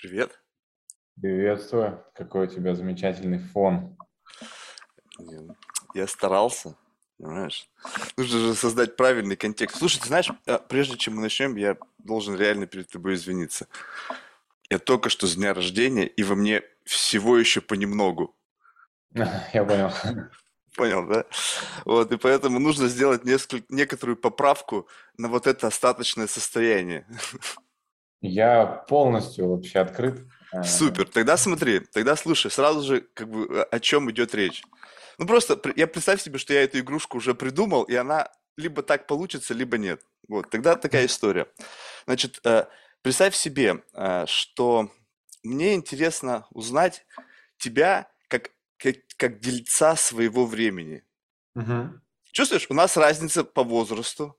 Привет. Приветствую. Какой у тебя замечательный фон. Я старался, понимаешь? Нужно же создать правильный контекст. Слушай, ты знаешь, а, прежде чем мы начнем, я должен реально перед тобой извиниться. Я только что с дня рождения, и во мне всего еще понемногу. Я понял. Понял, да? Вот, и поэтому нужно сделать несколько, некоторую поправку на вот это остаточное состояние. Я полностью вообще открыт. Э, Супер. Тогда смотри, тогда слушай, сразу же как бы о чем идет речь. Ну просто я представь себе, что я эту игрушку уже придумал, и она либо так получится, либо нет. Вот, тогда такая история. Значит, э, представь себе, э, что мне интересно узнать тебя как, как, как дельца своего времени. Угу. Чувствуешь, у нас разница по возрасту,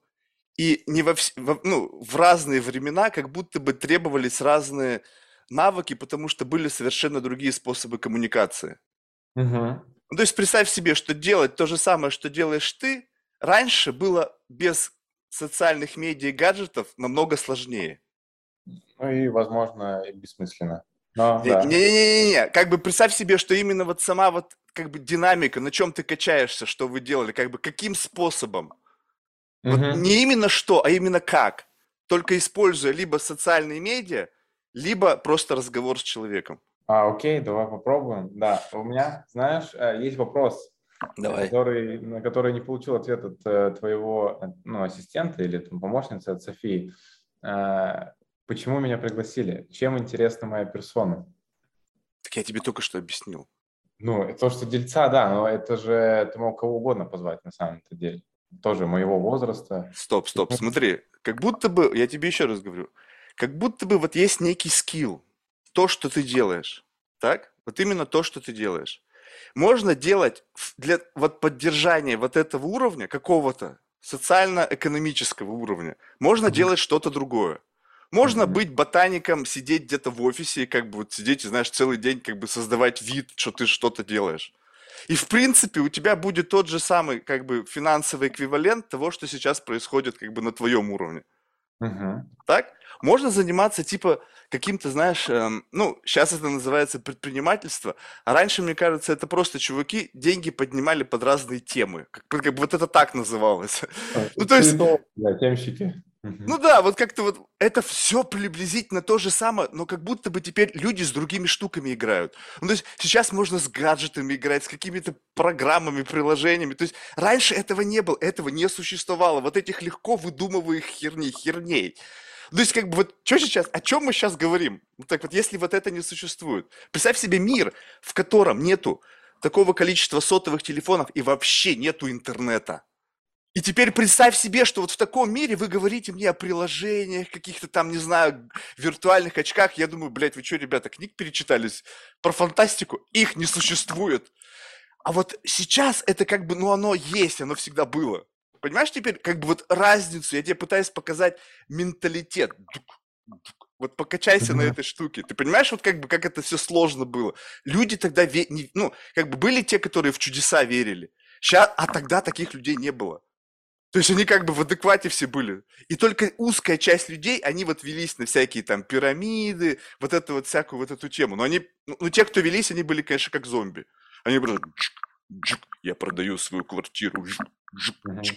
и не во, вс... во, ну, в разные времена как будто бы требовались разные навыки, потому что были совершенно другие способы коммуникации. Угу. Ну, то есть представь себе, что делать то же самое, что делаешь ты, раньше было без социальных медиа и гаджетов намного сложнее. Ну и, возможно, и бессмысленно. Не-не-не-не, как бы представь себе, что именно вот сама вот как бы динамика, на чем ты качаешься, что вы делали, как бы каким способом. Вот не именно что, а именно как. Только используя либо социальные медиа, либо просто разговор с человеком. А, окей, давай попробуем. Да, у меня, знаешь, э, есть вопрос, давай. Который, на который не получил ответ от э, твоего ну, ассистента или там, помощницы от Софии. Э, почему меня пригласили? Чем интересна моя персона? Так я тебе только что объяснил. Ну, то, что дельца, да, но это же ты мог кого угодно позвать на самом-то деле тоже моего возраста. Стоп, стоп, смотри, как будто бы, я тебе еще раз говорю, как будто бы вот есть некий скилл, то, что ты делаешь, так? Вот именно то, что ты делаешь. Можно делать для вот поддержания вот этого уровня, какого-то социально-экономического уровня, можно mm-hmm. делать что-то другое. Можно mm-hmm. быть ботаником, сидеть где-то в офисе как бы вот сидеть и, знаешь, целый день как бы создавать вид, что ты что-то делаешь. И в принципе у тебя будет тот же самый как бы финансовый эквивалент того, что сейчас происходит как бы на твоем уровне. Угу. Так? Можно заниматься типа каким-то, знаешь, эм, ну, сейчас это называется предпринимательство, а раньше, мне кажется, это просто чуваки деньги поднимали под разные темы. Как, как бы вот это так называлось. Ну, то есть... Да, темщики. Ну да, вот как-то вот это все приблизительно то же самое, но как будто бы теперь люди с другими штуками играют. Ну, то есть сейчас можно с гаджетами играть, с какими-то программами, приложениями. То есть раньше этого не было, этого не существовало. Вот этих легко выдумываемых херней, херней. То есть, как бы, вот, что сейчас, о чем мы сейчас говорим? Вот так вот, если вот это не существует. Представь себе мир, в котором нету такого количества сотовых телефонов и вообще нету интернета. И теперь представь себе, что вот в таком мире вы говорите мне о приложениях, каких-то там, не знаю, виртуальных очках. Я думаю, блядь, вы что, ребята, книг перечитались про фантастику? Их не существует. А вот сейчас это как бы, ну оно есть, оно всегда было. Понимаешь теперь, как бы вот разницу, я тебе пытаюсь показать менталитет. Вот покачайся mm-hmm. на этой штуке. Ты понимаешь, вот как бы как это все сложно было. Люди тогда, ве... ну, как бы были те, которые в чудеса верили. Сейчас, а тогда таких людей не было. То есть они как бы в адеквате все были. И только узкая часть людей, они вот велись на всякие там пирамиды, вот эту вот всякую вот эту тему. Но они, ну, ну те, кто велись, они были, конечно, как зомби. Они были я продаю свою квартиру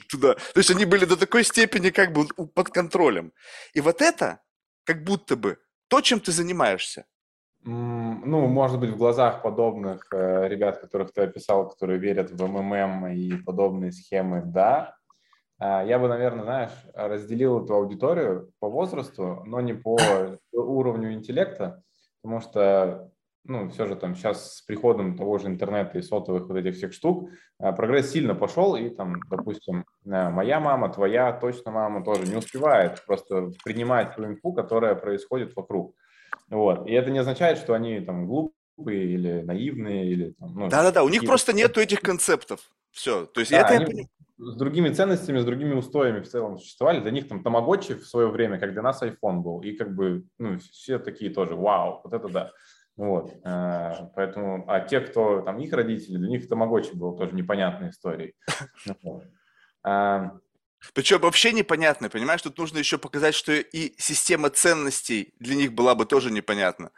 туда. То есть они были до такой степени как бы под контролем. И вот это как будто бы то, чем ты занимаешься. Ну, может быть, в глазах подобных э, ребят, которых ты описал, которые верят в МММ и подобные схемы, да, я бы, наверное, знаешь, разделил эту аудиторию по возрасту, но не по уровню интеллекта, потому что, ну, все же там сейчас с приходом того же интернета и сотовых вот этих всех штук а, прогресс сильно пошел, и там, допустим, моя мама, твоя точно мама тоже не успевает просто принимать ту инфу, которая происходит вокруг. Вот. И это не означает, что они там глупые или наивные или там, ну, да-да-да, у них просто нету этих концептов. Все, то есть да, это они, я понимаю с другими ценностями, с другими устоями в целом существовали. Для них там тамагочи в свое время, как для нас iPhone был. И как бы, ну, все такие тоже, вау, вот это да. Вот, э, поэтому, а те, кто там их родители, для них тамагочи был тоже непонятной историей. А, Причем вообще непонятно, понимаешь, тут нужно еще показать, что и система ценностей для них была бы тоже непонятна.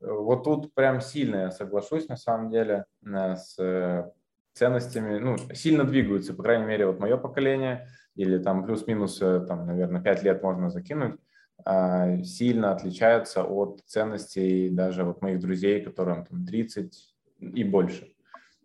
вот тут прям сильно я соглашусь на самом деле э, с э, ценностями, ну, сильно двигаются, по крайней мере, вот мое поколение, или там плюс-минус, э, там, наверное, 5 лет можно закинуть, а, сильно отличаются от ценностей даже вот моих друзей, которым там 30 и больше,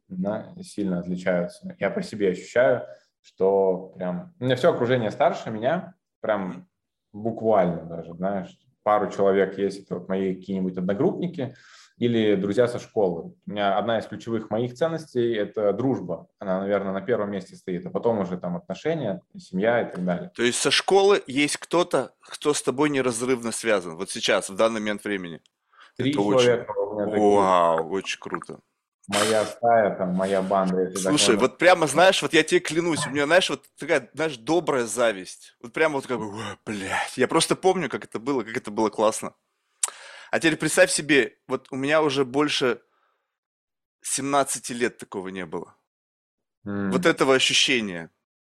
да, сильно отличаются. Я по себе ощущаю, что прям... У меня все окружение старше меня, прям буквально даже, знаешь, пару человек есть, это вот мои какие-нибудь одногруппники или друзья со школы. У меня одна из ключевых моих ценностей – это дружба. Она, наверное, на первом месте стоит, а потом уже там отношения, семья и так далее. То есть со школы есть кто-то, кто с тобой неразрывно связан, вот сейчас, в данный момент времени? Три Это человека очень... у меня такие. Вау, очень круто. Моя стая, там, моя банда. Слушай, вот прямо, знаешь, вот я тебе клянусь, у меня, знаешь, вот такая, знаешь, добрая зависть. Вот прямо вот как бы, «Ой, блядь. Я просто помню, как это было, как это было классно. А теперь представь себе, вот у меня уже больше 17 лет такого не было. М. Вот этого ощущения.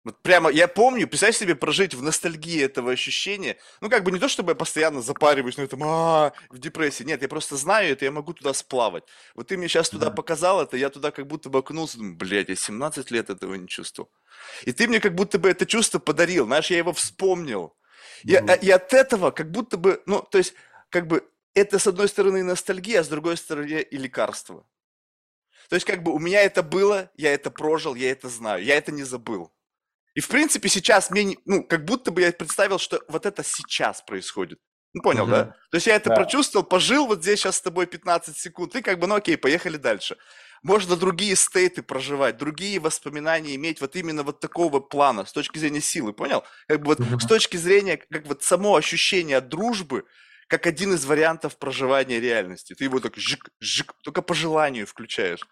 Вот прямо, я помню, представь себе прожить в ностальгии этого ощущения. Ну, как бы не то, чтобы я постоянно запариваюсь на этом, а в депрессии. Нет, я просто знаю это, я могу туда сплавать. Вот ты мне сейчас туда показал это, я туда как будто бы окунулся, думаю, блядь, я 17 лет этого не чувствовал. И ты мне как будто бы это чувство подарил, знаешь, я его вспомнил. И, а- и от этого как будто бы, ну, то есть, как бы, это с одной стороны ностальгия, а с другой стороны и лекарство. То есть, как бы, у меня это было, я это прожил, я это знаю, я это не забыл. И, в принципе, сейчас мне, не- ну, как будто бы я представил, что вот это сейчас происходит. Ну, понял, да? Мгм. То есть я это Да. прочувствовал, пожил вот здесь сейчас с тобой 15 секунд, и как бы, ну окей, поехали дальше. Можно другие стейты проживать, другие воспоминания иметь вот именно вот такого плана, с точки зрения силы, понял? Как бы вот Мгм. с точки зрения, как вот само ощущение дружбы, как один из вариантов проживания реальности. Ты его так жик-жик, только по желанию включаешь.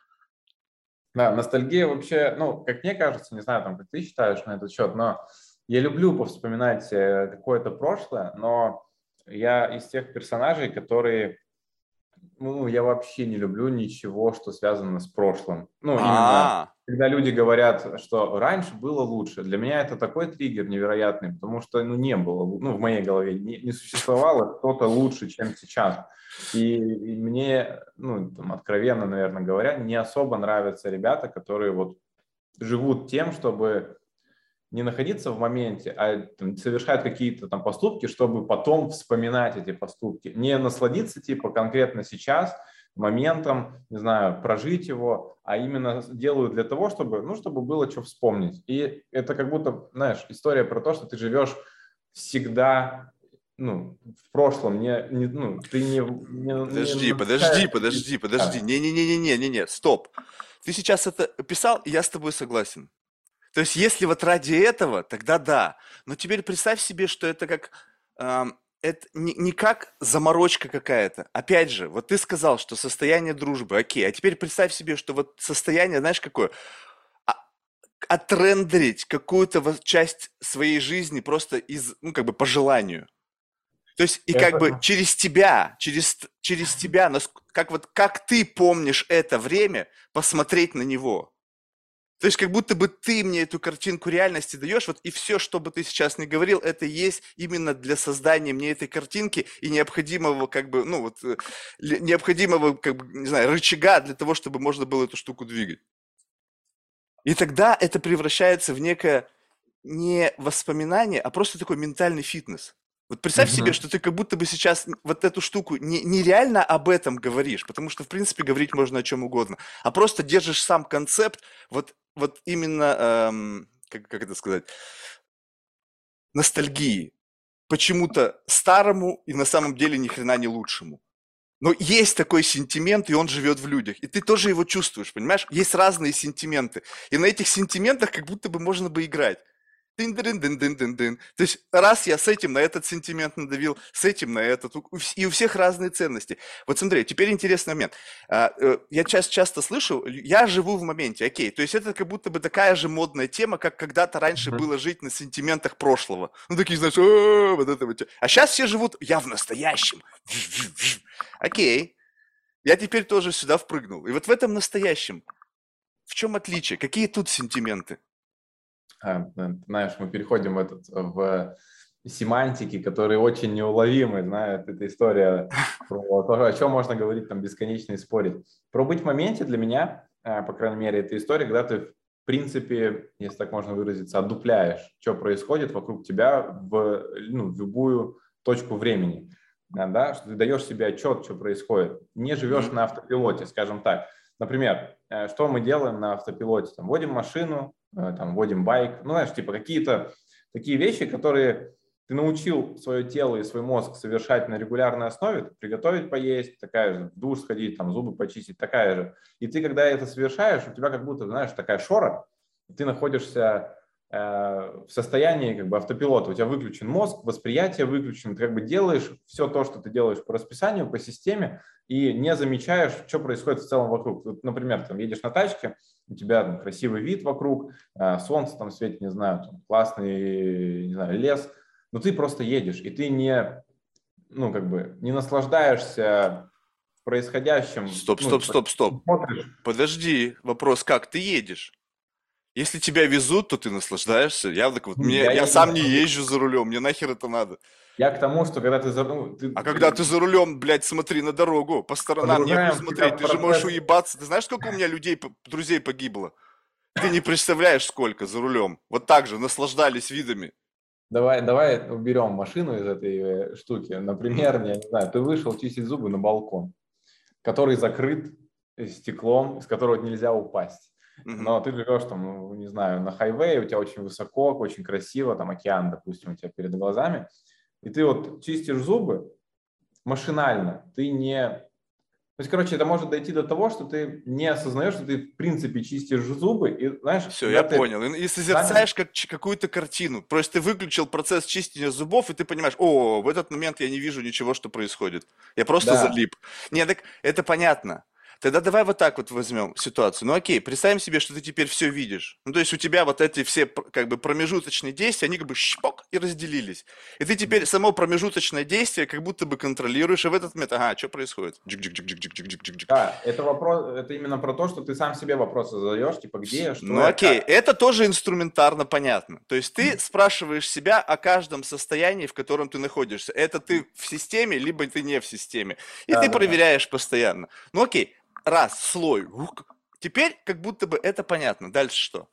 Да, ностальгия вообще, ну, как мне кажется, не знаю, там, как ты считаешь на этот счет, но я люблю повспоминать э, какое-то прошлое, но я из тех персонажей, которые, ну, я вообще не люблю ничего, что связано с прошлым. Ну, именно А, когда люди говорят, что раньше было лучше, для меня это такой триггер невероятный, потому что, ну, не было, ну, в моей голове не, не существовало что-то лучше, чем сейчас. И, и мне, ну, там, откровенно, наверное говоря, не особо нравятся ребята, которые вот живут тем, чтобы не находиться в моменте, а там, совершать какие-то там поступки, чтобы потом вспоминать эти поступки. Не насладиться типа конкретно сейчас моментом, не знаю, прожить его, а именно делают для того, чтобы, ну, чтобы было что вспомнить. И это как будто, знаешь, история про то, что ты живешь всегда ну, в прошлом, не, не, ну, ты не... не подожди, не подожди, подожди, подожди. Не-не-не-не-не-не, стоп. Ты сейчас это писал, и я с тобой согласен. То есть, если вот ради этого, тогда да. Но теперь представь себе, что это как ам, это не, не как заморочка какая-то. Опять же, вот ты сказал, что состояние дружбы, окей, а теперь представь себе, что вот состояние, знаешь, какое? А- Отрендерить какую-то часть своей жизни просто из, ну, как бы по желанию. То есть, и как бы Это- через тебя, через, через тебя, как вот, как ты помнишь это время, посмотреть на него. То есть, как будто бы ты мне эту картинку реальности даешь, вот и все, что бы ты сейчас не говорил, это есть именно для создания мне этой картинки и необходимого, как бы, ну вот, э, необходимого, как бы, не знаю, рычага для того, чтобы можно было эту штуку двигать. И тогда это превращается в некое не воспоминание, а просто такой ментальный фитнес. Вот представь себе, Мгм. что ты как будто бы сейчас вот эту штуку не, нереально об этом говоришь, потому что, в принципе, говорить можно о чем угодно, а просто держишь сам концепт, вот, вот именно, эм, как, как это сказать, ностальгии. Почему-то старому и на самом деле ни хрена не лучшему. Но есть такой сентимент, и он живет в людях. И ты тоже его чувствуешь, понимаешь? Есть разные сентименты. И на этих сентиментах как будто бы можно бы играть. Дын дын дын дын дын дын То есть раз я с этим на этот сентимент надавил, с этим на этот, и у всех разные ценности. Вот смотри, теперь интересный момент. А, э, Я часто, часто слышу, я живу в моменте, окей. То есть это как будто бы такая же модная тема, как когда-то раньше Мгм. было жить на сентиментах прошлого. Ну такие, знаешь, «А, вот это вот. А сейчас все живут, я в настоящем. Окей. Я теперь тоже сюда впрыгнул. И вот в этом настоящем, в чем отличие? Какие тут сентименты? А, знаешь, мы переходим в, этот, в семантики, которые очень неуловимы, знают, это история про то, о чем можно говорить, там, бесконечно и спорить. Про быть в моменте для меня, э, по крайней мере, это история, когда ты, в принципе, если так можно выразиться, отдупляешь, что происходит вокруг тебя в, ну, в любую точку времени, да, что ты даешь себе отчет, что происходит, не живешь mm-hmm. на автопилоте, скажем так. Например, э, что мы делаем на автопилоте? Там, водим машину, там, водим байк, ну, знаешь, типа какие-то такие вещи, которые ты научил свое тело и свой мозг совершать на регулярной основе, приготовить поесть, такая же, в душ сходить, там, зубы почистить, такая же. И ты, когда это совершаешь, у тебя как будто, знаешь, такая шора, ты находишься э, в состоянии как бы автопилота, у тебя выключен мозг, восприятие выключено, ты как бы делаешь все то, что ты делаешь по расписанию, по системе, и не замечаешь, что происходит в целом вокруг. Вот, например, там едешь на тачке, у тебя там красивый вид вокруг, э, солнце там светит, не знаю, там классный, не знаю, лес – но ты просто едешь, и ты не, ну, как бы, не наслаждаешься происходящим. Стоп, ну, стоп, стоп, стоп. Смотришь. Подожди, вопрос, как ты едешь? Если тебя везут, то ты наслаждаешься. Я, так вот, мне, я, я сам не езжу за рулем, мне нахер это надо. Я к тому, что когда ты за ну, ты, А когда ты за рулем, блядь, смотри на дорогу, по сторонам не смотреть, ты же можешь уебаться. Ты знаешь, сколько у меня людей, друзей погибло? Ты не представляешь, сколько за рулем. Вот так же наслаждались видами. Давай, давай уберем машину из этой э, штуки. Например, я не знаю, ты вышел чистить зубы на балкон, который закрыт стеклом, из которого нельзя упасть. Но ты живешь там, ну, не знаю, на хайвее, у тебя очень высоко, очень красиво, там океан, допустим, у тебя перед глазами, и ты вот чистишь зубы машинально, ты не то есть, короче, это может дойти до того, что ты не осознаешь, что ты в принципе чистишь зубы, и знаешь... Все, я ты... понял. И созерцаешь как, какую-то картину. Просто ты выключил процесс чистения зубов, и ты понимаешь, о, в этот момент я не вижу ничего, что происходит. Я просто да. залип. Нет, так это понятно. Тогда давай вот так вот возьмем ситуацию. Ну окей, представим себе, что ты теперь все видишь. Ну то есть у тебя вот эти все как бы промежуточные действия, они как бы шпок и разделились. И ты теперь само промежуточное действие как будто бы контролируешь, и в этот момент, ага, что происходит? Джик -джик -джик. Да, это вопрос, это именно про то, что ты сам себе вопросы задаешь, типа где, что Ну окей, как? это тоже инструментарно понятно. То есть ты спрашиваешь себя о каждом состоянии, в котором ты находишься. Это ты в системе, либо ты не в системе. И да, ты да, проверяешь да. постоянно. Ну окей, раз, слой. Теперь как будто бы это понятно. Дальше что?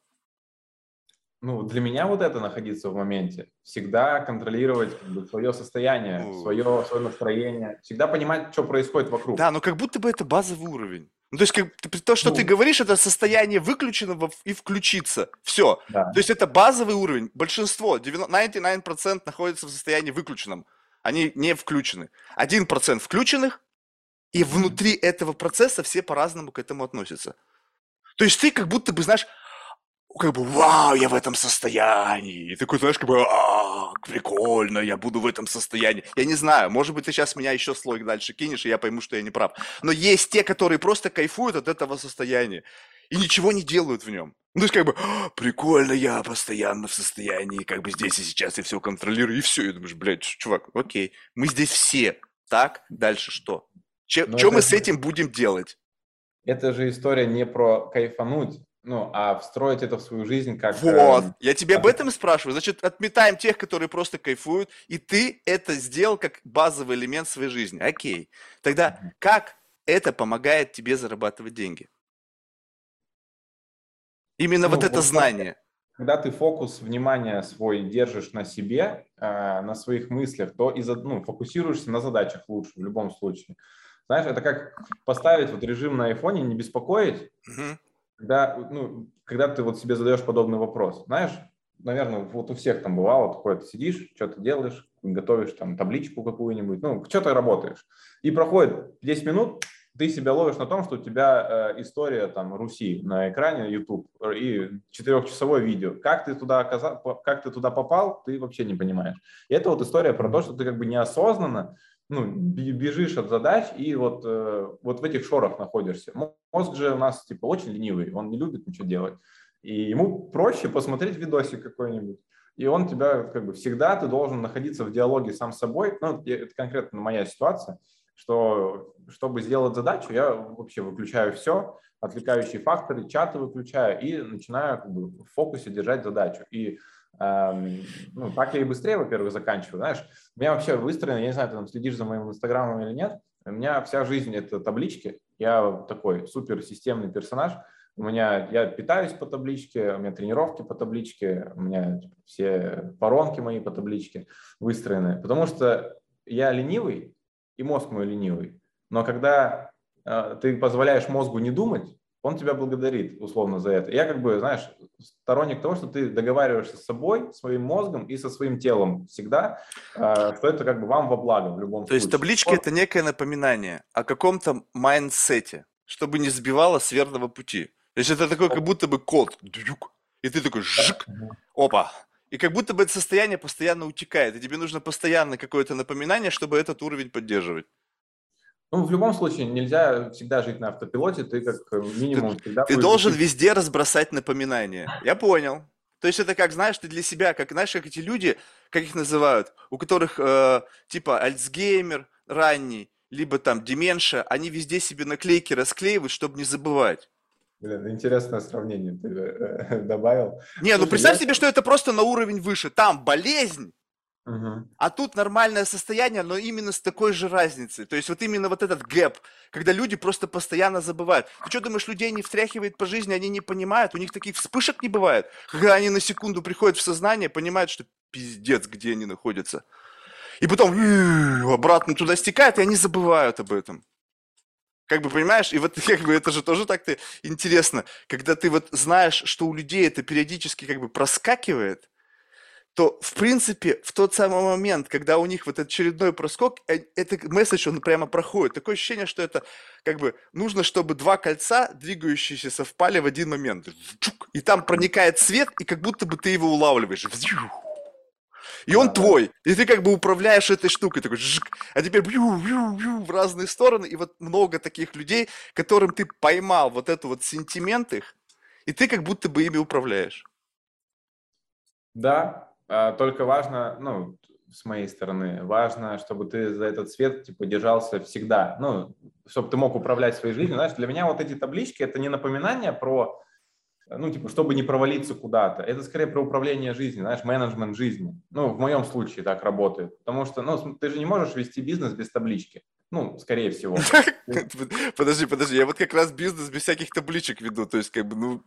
Ну, для меня вот это находиться в моменте, всегда контролировать как бы, свое состояние, свое, свое настроение, всегда понимать, что происходит вокруг. Да, но как будто бы это базовый уровень. Ну, то есть, как, то, что ну, ты говоришь, это состояние выключенного и включиться. Все. Да. То есть, это базовый уровень. Большинство, 99% находится в состоянии выключенном. Они не включены. 1% включенных, и внутри этого процесса все по-разному к этому относятся. То есть ты как будто бы, знаешь, как бы, вау, я в этом состоянии. И такой, знаешь, как бы, а, прикольно, я буду в этом состоянии. Я не знаю, может быть, ты сейчас меня еще слой дальше кинешь, и я пойму, что я не прав. Но есть те, которые просто кайфуют от этого состояния и ничего не делают в нем. Ну, то есть, как бы, «А, прикольно, я постоянно в состоянии, как бы здесь и сейчас я все контролирую, и все. И думаешь, блядь, чувак, окей, мы здесь все. Так, дальше что? Че, что мы с этим будем делать? Это же история не про кайфануть, ну, а встроить это в свою жизнь как... Вот, э, я тебе об этом спрашиваю. Значит, отметаем тех, которые просто кайфуют, и ты это сделал как базовый элемент своей жизни. Окей. Тогда как это помогает тебе зарабатывать деньги? Именно ну, вот это вот знание. Когда ты фокус внимания свой держишь на себе, э, на своих мыслях, то и ну, фокусируешься на задачах лучше в любом случае. Знаешь, это как поставить вот режим на айфоне, не беспокоить, угу. когда, ну, когда ты вот себе задаешь подобный вопрос. Знаешь, наверное, вот у всех там бывало такое, ты сидишь, что-то делаешь, готовишь там табличку какую-нибудь, ну, что-то работаешь. И проходит 10 минут, ты себя ловишь на том, что у тебя э, история там Руси на экране YouTube и четырехчасовое видео. Как ты туда оказал, как ты туда попал, ты вообще не понимаешь. И это вот история про то, что ты как бы неосознанно ну, бежишь от задач и вот, э, вот в этих шорах находишься. Мозг же у нас типа очень ленивый, он не любит ничего делать. И ему проще посмотреть видосик какой-нибудь. И он тебя как бы всегда ты должен находиться в диалоге сам с собой. Ну, это конкретно моя ситуация, что чтобы сделать задачу, я вообще выключаю все, отвлекающие факторы, чаты выключаю и начинаю как бы, в фокусе держать задачу. И ну, так я и быстрее, во-первых, заканчиваю, знаешь. У меня вообще выстроено, я не знаю, ты там следишь за моим инстаграмом или нет, у меня вся жизнь – это таблички. Я такой супер системный персонаж. У меня, я питаюсь по табличке, у меня тренировки по табличке, у меня типа, все воронки мои по табличке выстроены. Потому что я ленивый, и мозг мой ленивый. Но когда э, ты позволяешь мозгу не думать, он тебя благодарит условно за это. Я как бы, знаешь, сторонник того, что ты договариваешься с собой, своим мозгом и со своим телом всегда, э, что это как бы вам во благо в любом То случае. есть табличка это некое напоминание о каком-то mindset е, чтобы не сбивало с верного пути. То есть это такой как будто бы код, и ты такой жик, опа, и как будто бы это состояние постоянно утекает, и тебе нужно постоянно какое-то напоминание, чтобы этот уровень поддерживать. Ну, в любом случае, нельзя всегда жить на автопилоте, ты как э, минимум ты, всегда... Ты должен жить... везде разбросать напоминания. Я понял. То есть это как, знаешь, ты для себя, как, знаешь, как эти люди, как их называют, у которых э, типа Альцгеймер ранний, либо там деменша, они везде себе наклейки расклеивают, чтобы не забывать. Блин, интересное сравнение ты э, добавил. Не, ну Слушай, представь я... себе, что это просто на уровень выше. Там болезнь, Угу. А тут нормальное состояние, но именно с такой же разницей. То есть вот именно вот этот гэп, когда люди просто постоянно забывают. Ты что думаешь, людей не встряхивает по жизни, они не понимают, у них таких вспышек не бывает, когда они на секунду приходят в сознание, понимают, что пиздец, где они находятся. И потом обратно туда стекают, и они забывают об этом. Как бы понимаешь, и вот как бы это же тоже так-то интересно, когда ты вот знаешь, что у людей это периодически как бы проскакивает, то, в принципе, в тот самый момент, когда у них вот очередной проскок, э, этот месседж, он прямо проходит. Такое ощущение, что это как бы нужно, чтобы два кольца, двигающиеся, совпали в один момент. И там проникает свет, и как будто бы ты его улавливаешь. И он твой. И ты как бы управляешь этой штукой. Такой, жик, а теперь бью, бью, бью, в разные стороны. И вот много таких людей, которым ты поймал вот эту вот сентимент их, и ты как будто бы ими управляешь. Да, а, только важно, ну, с моей стороны, важно, чтобы ты за этот свет типа держался всегда, ну, чтобы ты мог управлять своей жизнью. Знаешь, для меня вот эти таблички это не напоминание про, ну, типа, чтобы не провалиться куда-то. Это скорее про управление жизнью, знаешь, менеджмент жизни. Ну, в моем случае так работает. Потому что, ну, ты же не можешь вести бизнес без таблички. Ну, скорее всего. Подожди, подожди, я вот как раз бизнес без всяких табличек веду, то есть как бы, ну...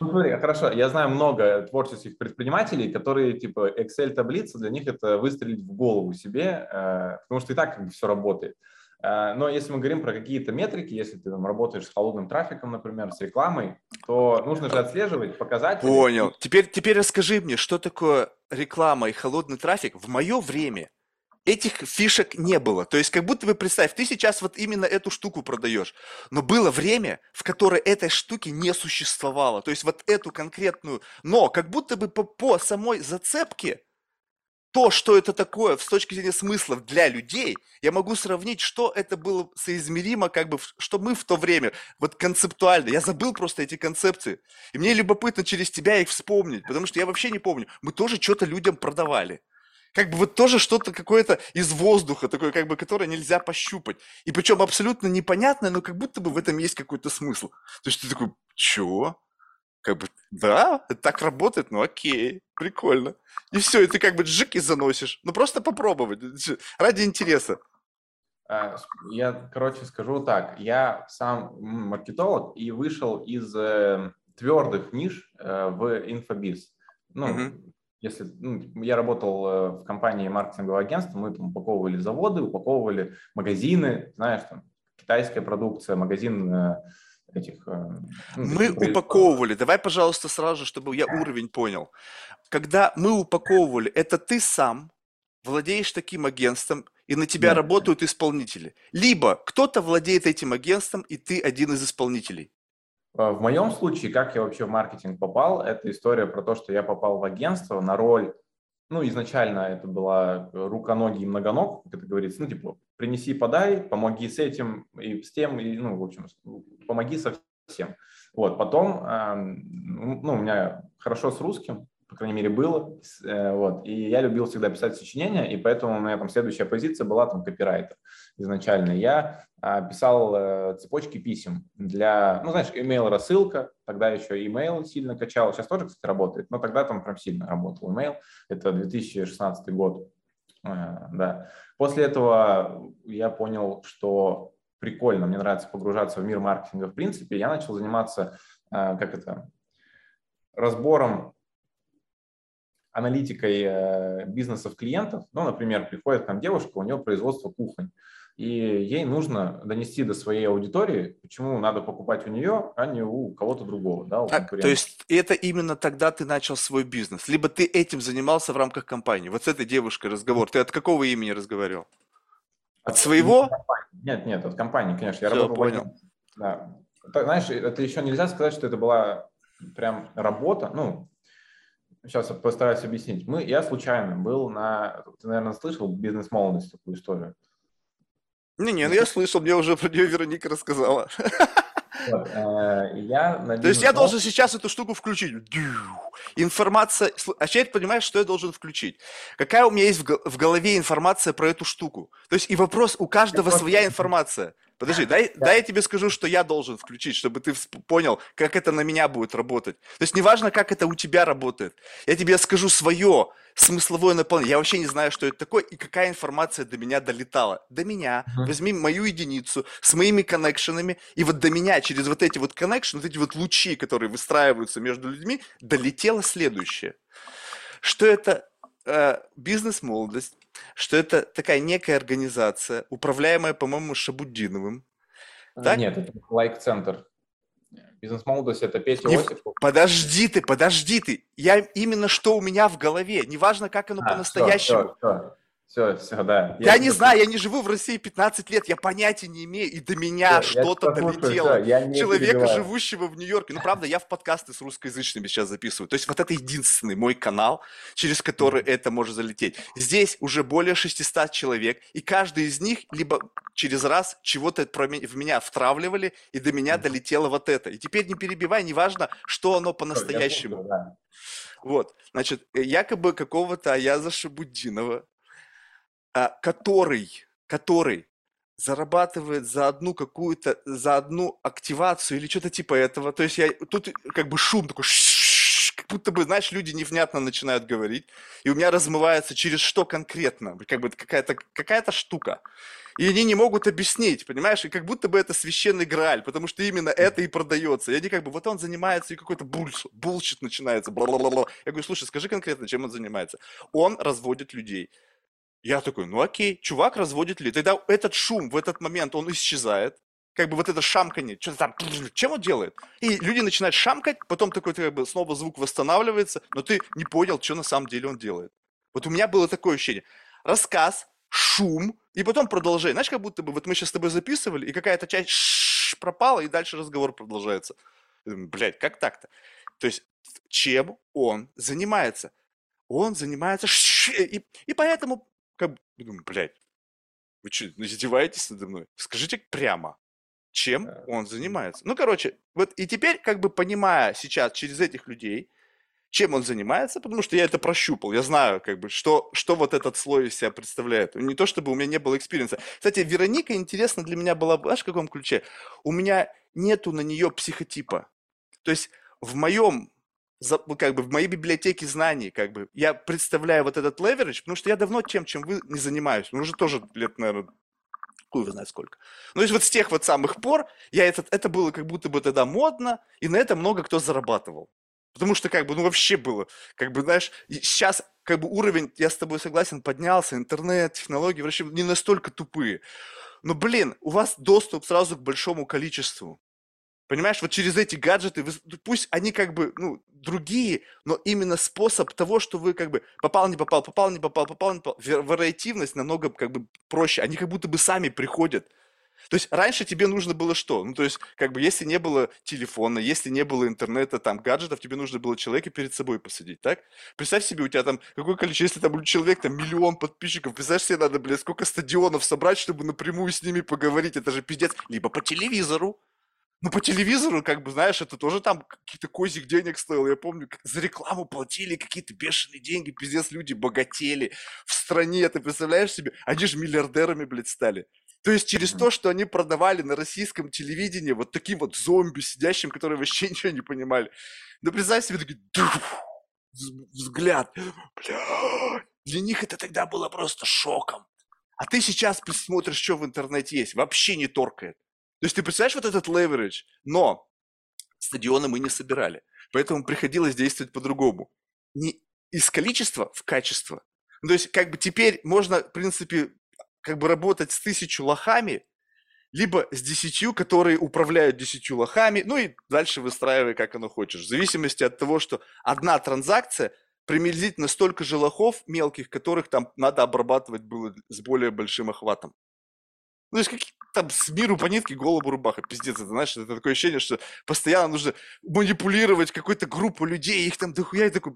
Ну, смотри, хорошо, я знаю много творческих предпринимателей, которые, типа, Excel-таблица, для них это выстрелить в голову себе, э, потому что и так как бы все работает. Э, но если мы говорим про какие-то метрики, если ты там работаешь с холодным трафиком, например, с рекламой, то нужно же отслеживать показатели. Понял. Теперь, теперь расскажи мне, что такое реклама и холодный трафик в мое время – этих фишек не было. То есть как будто бы, представь, ты сейчас вот именно эту штуку продаешь, но было время, в которое этой штуки не существовало. То есть вот эту конкретную, но как будто бы по, по самой зацепке, то, что это такое с точки зрения смыслов для людей, я могу сравнить, что это было соизмеримо, как бы, что мы в то время, вот концептуально, я забыл просто эти концепции. И мне любопытно через тебя их вспомнить, потому что я вообще не помню. Мы тоже что-то людям продавали как бы вот тоже что-то какое-то из воздуха, такое как бы, которое нельзя пощупать. И причем абсолютно непонятное, но как будто бы в этом есть какой-то смысл. То есть ты такой, чего? Как бы, да, это так работает, ну окей, прикольно. И все, и ты как бы джики заносишь. Ну просто попробовать, ради интереса. А, я, короче, скажу так. Я сам маркетолог и вышел из э, твердых ниш э, в инфобиз. Ну, угу если ну, я работал э, в компании маркетингового агентства, мы там упаковывали заводы, упаковывали магазины, знаешь, там китайская продукция, магазин э, этих... Э, ну, мы упаковывали, давай, пожалуйста, сразу, чтобы я уровень понял. Когда мы упаковывали, это ты сам владеешь таким агентством, и на тебя да. работают исполнители. Либо кто-то владеет этим агентством, и ты один из исполнителей. А, в моем случае, как я вообще в маркетинг попал, это история про то, что я попал в агентство на роль, ну, изначально это была рука, ноги и многоног, как это говорится, ну, типа, принеси, подай, помоги с этим и с тем, и, ну, в общем, помоги со всем. Вот, потом, ну, у меня хорошо с русским, по крайней мере, было, э, вот, и я любил всегда писать сочинения, и поэтому у меня там следующая позиция была там копирайтер. Изначально, я а, писал э, цепочки писем для, ну, знаешь, email рассылка, тогда еще email сильно качал, сейчас тоже, кстати, работает, но тогда там прям сильно работал email, это 2016 год, а, да. После этого я понял, что прикольно, мне нравится погружаться в мир маркетинга. В принципе, я начал заниматься, а, как это, разбором аналитикой э, бизнесов клиентов. Ну, например, приходит к нам девушка, у нее производство кухонь и ей нужно донести до своей аудитории, почему надо покупать у нее, а не у кого-то другого. Да, у так, то есть это именно тогда ты начал свой бизнес? Либо ты этим занимался в рамках компании? Вот с этой девушкой разговор. Ты от какого имени разговаривал? От, от своего? Нет, нет, от компании, конечно. Я Все, работал понял. Да. Так, знаешь, это еще нельзя сказать, что это была прям работа. Ну, сейчас я постараюсь объяснить. Мы, я случайно был на... Ты, наверное, слышал бизнес-молодость, такую историю. Не-не, ну я слышал, мне уже про нее Вероника рассказала. Вот, э, я То есть я должен сейчас эту штуку включить. Информация... А теперь понимаешь, что я должен включить? Какая у меня есть в голове информация про эту штуку? То есть и вопрос, у каждого своя информация. Подожди, дай, да. дай я тебе скажу, что я должен включить, чтобы ты понял, как это на меня будет работать. То есть неважно, как это у тебя работает. Я тебе скажу свое смысловое наполнение. Я вообще не знаю, что это такое и какая информация до меня долетала. До меня. Uh-huh. Возьми мою единицу с моими коннекшенами, и вот до меня через вот эти вот коннекшены, вот эти вот лучи, которые выстраиваются между людьми, долетело следующее. Что это э, бизнес-молодость, что это такая некая организация, управляемая, по-моему, Шабуддиновым. Так? Нет, это лайк-центр. Бизнес-молодость – это Петя Не, Осипов. Подожди ты, подожди ты. Я именно что у меня в голове. Неважно, как оно а, по-настоящему. Все, все. Все, все, да. Я, я не знаю, я не живу в России 15 лет, я понятия не имею, и до меня что-то долетело. Все, Человека, перебиваю. живущего в Нью-Йорке. Ну, правда, я в подкасты с русскоязычными сейчас записываю. То есть вот это единственный мой канал, через который это может залететь. Здесь уже более 600 человек, и каждый из них либо через раз чего-то в меня втравливали, и до меня долетело вот это. И теперь не перебивай, неважно, что оно по-настоящему. Вот, значит, якобы какого-то Аяза Шабуддинова который, который зарабатывает за одну какую-то, за одну активацию или что-то типа этого. То есть я тут как бы шум такой, как будто бы, знаешь, люди невнятно начинают говорить, и у меня размывается через что конкретно, как бы какая-то какая штука. И они не могут объяснить, понимаешь? И как будто бы это священный грааль, потому что именно это и продается. И они как бы, вот он занимается, и какой-то булшит, булшит начинается. Бла-бла-бла. Я говорю, слушай, скажи конкретно, чем он занимается. Он разводит людей. Я такой, ну окей, чувак разводит ли. Тогда этот шум в этот момент, он исчезает. Как бы вот это шамканье, что-то там, чем он делает? И люди начинают шамкать, потом такой как бы снова звук восстанавливается, но ты не понял, что на самом деле он делает. Вот у меня было такое ощущение. Рассказ, шум, и потом продолжение. Знаешь, как будто бы вот мы сейчас с тобой записывали, и какая-то часть пропала, и дальше разговор продолжается. Блять, как так-то? То есть, чем он занимается? Он занимается... И, и поэтому как, думаю, блядь, вы что, издеваетесь надо мной? Скажите прямо, чем он занимается. Ну, короче, вот и теперь, как бы понимая сейчас через этих людей, чем он занимается, потому что я это прощупал, я знаю, как бы, что, что вот этот слой из себя представляет. Не то, чтобы у меня не было experience а. Кстати, Вероника интересно для меня была, знаешь, в каком ключе? У меня нету на нее психотипа. То есть в моем за, ну, как бы в моей библиотеке знаний, как бы, я представляю вот этот leverage, потому что я давно тем, чем вы не занимаюсь. Ну, уже тоже лет, наверное, хуй вы знает сколько. Ну, то есть вот с тех вот самых пор я этот, это было как будто бы тогда модно, и на это много кто зарабатывал. Потому что, как бы, ну, вообще было, как бы, знаешь, сейчас, как бы, уровень, я с тобой согласен, поднялся, интернет, технологии, вообще не настолько тупые. Но, блин, у вас доступ сразу к большому количеству. Понимаешь, вот через эти гаджеты, вы, пусть они как бы, ну, другие, но именно способ того, что вы как бы попал, не попал, попал, не попал, попал, не попал, вариативность намного как бы проще, они как будто бы сами приходят. То есть раньше тебе нужно было что? Ну, то есть, как бы, если не было телефона, если не было интернета, там, гаджетов, тебе нужно было человека перед собой посадить, так? Представь себе, у тебя там какое количество, если там человек, там, миллион подписчиков, представь себе, надо, блядь, сколько стадионов собрать, чтобы напрямую с ними поговорить, это же пиздец. Либо по телевизору, ну, по телевизору, как бы, знаешь, это тоже там какие-то козик денег стоило. Я помню, за рекламу платили какие-то бешеные деньги, пиздец, люди богатели в стране, ты представляешь себе? Они же миллиардерами, блядь, стали. То есть через то, что они продавали на российском телевидении вот таким вот зомби сидящим, которые вообще ничего не понимали. Ну, представь себе, такие, взгляд. Бля, для них это тогда было просто шоком. А ты сейчас посмотришь, что в интернете есть, вообще не торкает. То есть ты представляешь вот этот leverage? Но стадионы мы не собирали, поэтому приходилось действовать по-другому. Не из количества в качество. Ну, то есть как бы теперь можно, в принципе, как бы работать с тысячу лохами, либо с десятью, которые управляют десятью лохами, ну и дальше выстраивай, как оно хочешь. В зависимости от того, что одна транзакция приблизительно столько же лохов мелких, которых там надо обрабатывать было с более большим охватом. Ну, то есть какие там с миру по нитке, голубу рубаха. Пиздец, это, знаешь, это такое ощущение, что постоянно нужно манипулировать какой-то группу людей, их там дохуя, и такой...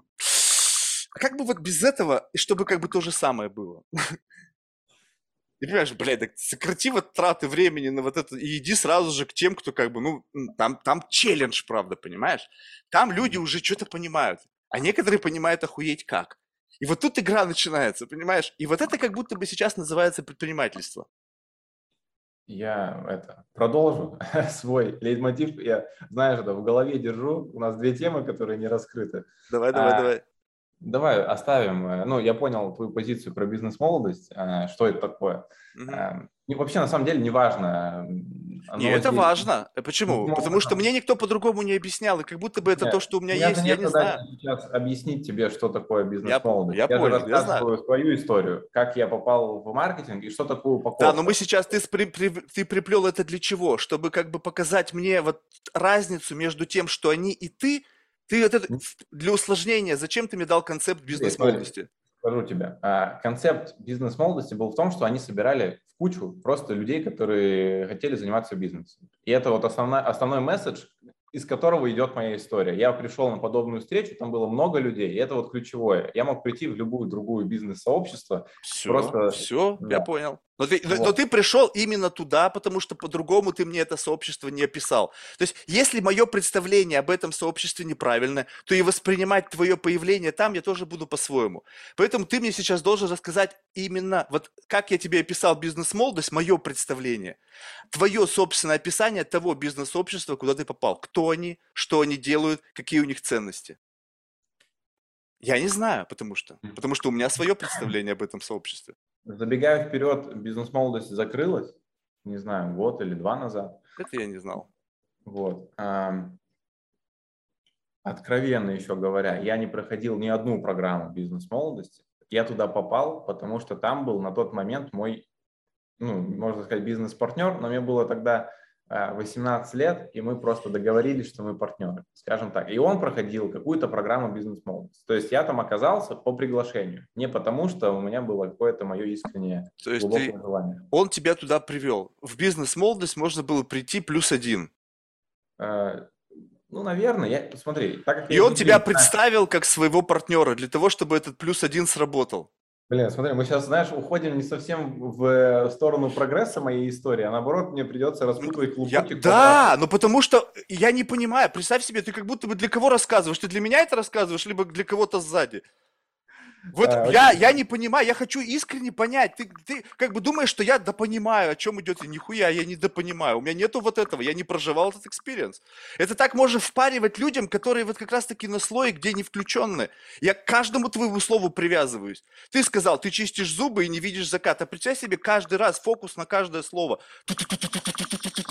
А как бы вот без этого, и чтобы как бы то же самое было? И понимаешь, блядь, так сократи вот траты времени на вот это и иди сразу же к тем, кто как бы, ну, там, там челлендж, правда, понимаешь? Там люди уже что-то понимают а некоторые понимают охуеть как. И вот тут игра начинается, понимаешь? И вот это как будто бы сейчас называется предпринимательство. Я это продолжу свой лейтмотив. Я, знаешь, это в голове держу. У нас две темы, которые не раскрыты. Давай, давай, а, давай. Давай оставим. Э, ну, я понял твою позицию про бизнес-молодость. Э, что это такое? Угу. И вообще, на самом деле, не важно. Не, это здесь... важно. Э, почему? Ну, Потому что мне никто по-другому не объяснял, и как будто бы это нет, то, что у меня есть, я не знаю. сейчас объяснить тебе, что такое бизнес-молодость. Я, я, я понял, я знаю. свою историю, как я попал в маркетинг и что такое упаковка. Да, но мы сейчас, ты, при, при, ты приплел это для чего? Чтобы как бы показать мне вот разницу между тем, что они и ты, ты вот это, для усложнения, зачем ты мне дал концепт бизнес-молодости? Скажу тебе. А, концепт бизнес-молодости был в том, что они собирали в кучу просто людей, которые хотели заниматься бизнесом. И это вот основной, основной месседж, из которого идет моя история. Я пришел на подобную встречу, там было много людей, и это вот ключевое. Я мог прийти в любую другую бизнес-сообщество. Все, просто... все, да. я понял. Но ты, вот. но ты пришел именно туда, потому что по-другому ты мне это сообщество не описал. То есть, если мое представление об этом сообществе неправильное, то и воспринимать твое появление там я тоже буду по-своему. Поэтому ты мне сейчас должен рассказать именно, вот как я тебе описал бизнес-молодость, мое представление. Твое собственное описание того бизнес-общества, куда ты попал. Кто они, что они делают, какие у них ценности. Я не знаю, потому что. Потому что у меня свое представление об этом сообществе. Забегая вперед, бизнес-молодость закрылась, не знаю, год или два назад. Это я не знал. Вот. Откровенно еще говоря, я не проходил ни одну программу бизнес-молодости. Я туда попал, потому что там был на тот момент мой, ну, можно сказать, бизнес-партнер, но мне было тогда 18 э, лет, и мы просто договорились, что мы партнеры, скажем так. И он проходил какую-то программу бизнес-молодости. То есть я там оказался по приглашению, не потому что у меня было какое-то мое искреннее То есть ты... желание. Он тебя туда привел. В бизнес-молодость можно было прийти плюс один. Э, ну, наверное, я, смотри. Так как и он тебя представил как своего партнера для того, чтобы этот плюс один сработал. Блин, смотри, мы сейчас, знаешь, уходим не совсем в сторону прогресса моей истории, а наоборот, мне придется распутывать клубочек. Я, да, ну потому что я не понимаю. Представь себе, ты как будто бы для кого рассказываешь? Ты для меня это рассказываешь, либо для кого-то сзади? Вот а, я, я не понимаю, я хочу искренне понять. Ты, ты как бы думаешь, что я допонимаю, о чем идет, и нихуя я не допонимаю. У меня нету вот этого, я не проживал этот experience. Это так можно впаривать людям, которые вот как раз-таки на слое, где не включенные. Я к каждому твоему слову привязываюсь. Ты сказал, ты чистишь зубы и не видишь заката. Представь себе каждый раз фокус на каждое слово.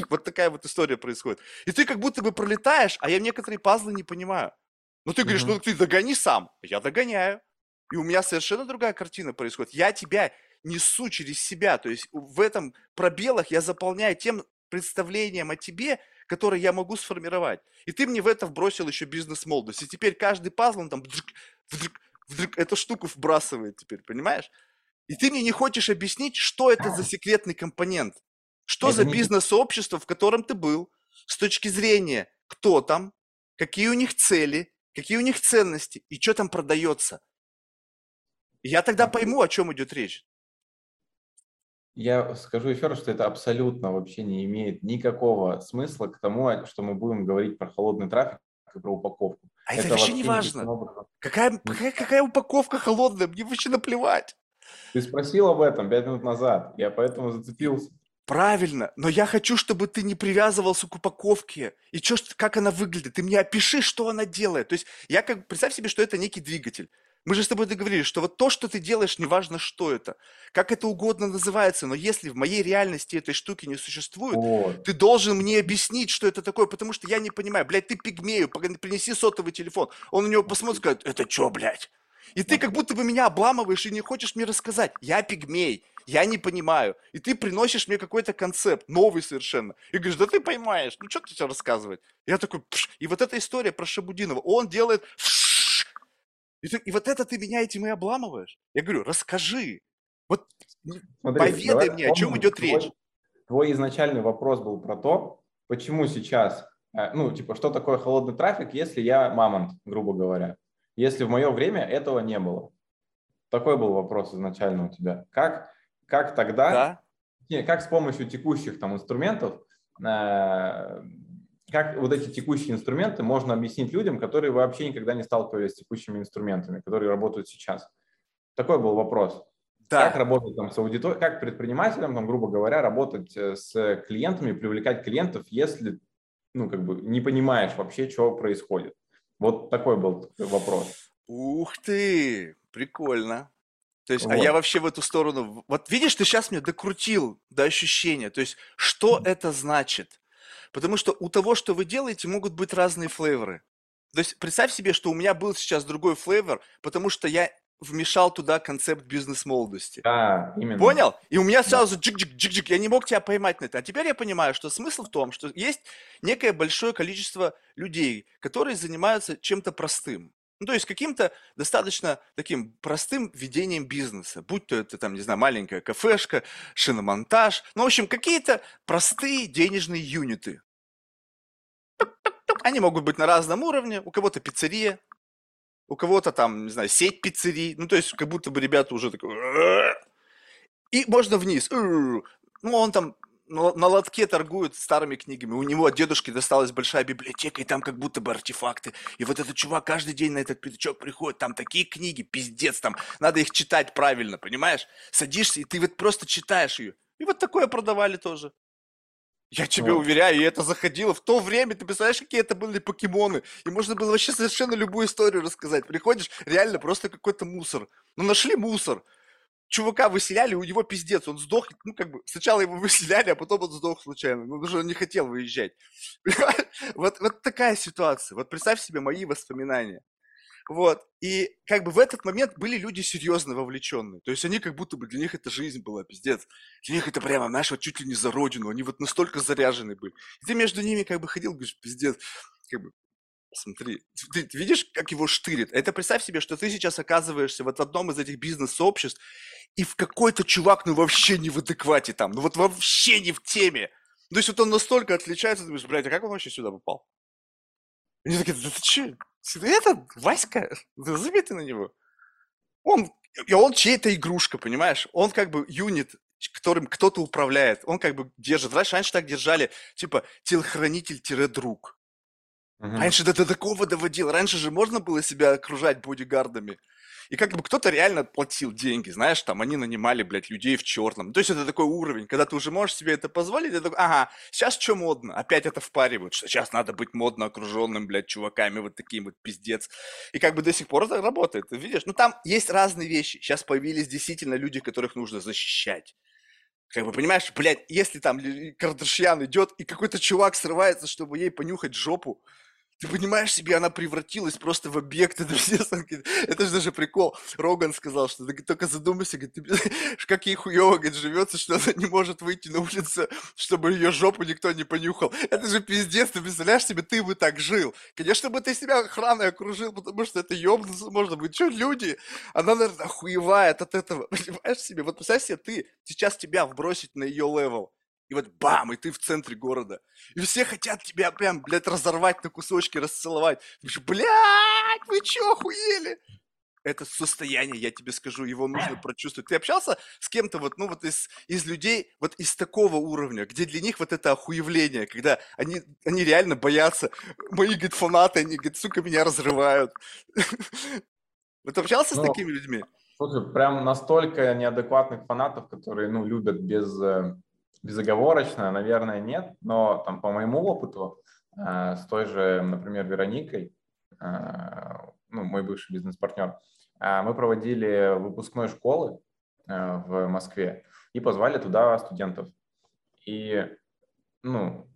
Вот такая вот история происходит. И ты как будто бы пролетаешь, а я некоторые пазлы не понимаю. Но ты говоришь, ну ты догони сам. Я догоняю. И у меня совершенно другая картина происходит. Я тебя несу через себя. То есть в этом пробелах я заполняю тем представлением о тебе, которое я могу сформировать. И ты мне в это вбросил еще бизнес-молодость. И теперь каждый пазл, он там вдрык, вдрык, вдрык, эту штуку вбрасывает теперь, понимаешь? И ты мне не хочешь объяснить, что это за секретный компонент. Что это за бизнес-сообщество, в котором ты был, с точки зрения, кто там, какие у них цели, какие у них ценности и что там продается – я тогда пойму, о чем идет речь. Я скажу еще раз, что это абсолютно вообще не имеет никакого смысла к тому, что мы будем говорить про холодный трафик и про упаковку. А это, это вообще не важно. Какая, какая, какая упаковка холодная? Мне вообще наплевать. Ты спросил об этом пять минут назад, я поэтому зацепился. Правильно, но я хочу, чтобы ты не привязывался к упаковке. И чё, ж- как она выглядит? Ты мне опиши, что она делает. То есть я как представь себе, что это некий двигатель. Мы же с тобой договорились, что вот то, что ты делаешь, неважно, что это, как это угодно называется, но если в моей реальности этой штуки не существует, Вот. ты должен мне объяснить, что это такое, потому что я не понимаю. Блядь, ты пигмею, принеси сотовый телефон. Он на него посмотрит, скажет, это что, блядь? И ты как будто бы меня обламываешь и не хочешь мне рассказать. Я пигмей, я не понимаю. И ты приносишь мне какой-то концепт, новый совершенно. И говоришь, да ты понимаешь, ну что ты тебе рассказывать? Я такой, «Пш». и вот эта история про Шабудинова, он делает, «Пш». И, ты- и вот это ты меня этим и обламываешь. Я говорю, расскажи. Вот Смотри, Поведай мне, о чем идет твой- речь. Твой изначальный вопрос был про то, почему сейчас, э, ну, типа, что такое холодный трафик, если я мамонт, грубо говоря. Если в мое время этого не было. Такой был вопрос изначально у тебя. Как, как тогда, да, не, как с помощью текущих там инструментов, э, как вот эти текущие инструменты можно объяснить людям, которые вообще никогда не сталкивались с текущими инструментами, которые работают сейчас? Такой был вопрос. да. Как работать там с аудиторией, как предпринимателям, там, грубо говоря, работать э, с клиентами, привлекать клиентов, если, ну, как бы не понимаешь вообще, что происходит. Вот такой был вопрос. Ух ты, прикольно. То есть, а Вот. я вообще в эту сторону... Вот видишь, ты сейчас меня докрутил до ощущения. То есть, что это значит? Потому что у того, что вы делаете, могут быть разные флейворы. То есть, представь себе, что у меня был сейчас другой флейвор, потому что я вмешал туда концепт бизнес-молодости. Да, именно. Понял? И у меня сразу джик-джик-джик-джик, я не мог тебя поймать на это. А теперь я понимаю, что смысл в том, что есть некое большое количество людей, которые занимаются чем-то простым. Ну, то есть каким-то достаточно таким простым ведением бизнеса. Будь то это, там, не знаю, маленькая кафешка, шиномонтаж. Ну, в общем, какие-то простые денежные юниты. Они могут быть на разном уровне. У кого-то пиццерия, у кого-то там, не знаю, сеть пиццерий. Ну, то есть, как будто бы ребята уже такой... И можно вниз. Ну, он там на на лотке торгует старыми книгами. У него от дедушки досталась большая библиотека, и там как будто бы артефакты. И вот этот чувак каждый день на этот пятачок приходит, там такие книги, пиздец, там надо их читать правильно, понимаешь? Садишься, и ты вот просто читаешь ее. И вот такое продавали тоже. Я тебе Вот. уверяю, и это заходило в то время, ты представляешь, какие это были покемоны. И можно было вообще совершенно любую историю рассказать. Приходишь, реально просто какой-то мусор. Ну, нашли мусор. Чувака выселяли, у него пиздец, он сдох, ну, как бы, сначала его выселяли, а потом он сдох случайно, ну, даже он не хотел выезжать. Вот, вот такая ситуация, вот представь себе мои воспоминания. Вот, и как бы в этот момент были люди серьезно вовлеченные, то есть они как будто бы для них это жизнь была, пиздец. Для них это прямо, знаешь, вот чуть ли не за родину, они вот настолько заряжены были. И ты между ними как бы ходил, говоришь, пиздец, как бы, Смотри, ты, видишь, как его штырит? Это представь себе, что ты сейчас оказываешься вот в одном из этих бизнес-сообществ, и в какой-то чувак, ну вообще не в адеквате там, ну вот вообще не в теме. То есть вот он настолько отличается, ты думаешь, блядь, а как он вообще сюда попал? И они такие, да ты че? Это Васька? Забей ты на него. Он, и он чья-то игрушка, понимаешь? Он как бы юнит, которым кто-то управляет. Он как бы держит. Раньше, раньше так держали, типа, телохранитель-друг. Мгм. Раньше до, до такого доводил. Раньше же можно было себя окружать бодигардами. И как бы кто-то реально платил деньги, знаешь, там они нанимали, блядь, людей в черном. То есть это такой уровень, когда ты уже можешь себе это позволить, ты ага, сейчас что модно? Опять это впаривают, что сейчас надо быть модно окруженным, блядь, чуваками вот таким вот, пиздец. И как бы до сих пор это работает, ты видишь? Ну там есть разные вещи. Сейчас появились действительно люди, которых нужно защищать. Как бы, понимаешь, блядь, если там Кардашьян идет, и какой-то чувак срывается, чтобы ей понюхать жопу, ты понимаешь себе, она превратилась просто в объект. Это, говорит, это же даже прикол. Роган сказал, что ты только задумайся, говорит, ты, как ей хуево говорит, живется, что она не может выйти на улицу, чтобы ее жопу никто не понюхал. Это же пиздец, ты представляешь себе, ты бы так жил. Конечно бы ты себя охраной окружил, потому что это ёбнуться можно быть. Что люди? Она, наверное, охуевает от этого. Понимаешь себе? Вот представь себе, ты, сейчас тебя вбросить на ее level. И вот бам, и ты в центре города. И все хотят тебя прям, блядь, разорвать на кусочки, расцеловать. Ты говоришь, блядь, вы чё, охуели? Это состояние, я тебе скажу, его нужно прочувствовать. Ты общался с кем-то вот, ну вот из, из людей, вот из такого уровня, где для них вот это охуевление, когда они, они реально боятся, мои, говорит, фанаты, они, говорит, сука, меня разрывают. Вот общался с Ну, такими людьми? Слушай, прям настолько неадекватных фанатов, которые, ну, любят без, э, безоговорочно, наверное, нет, но там по моему опыту э, с той же, например, Вероникой, э, ну, мой бывший бизнес-партнер, э, мы проводили выпускной школы в Москве и позвали туда студентов. И, ну,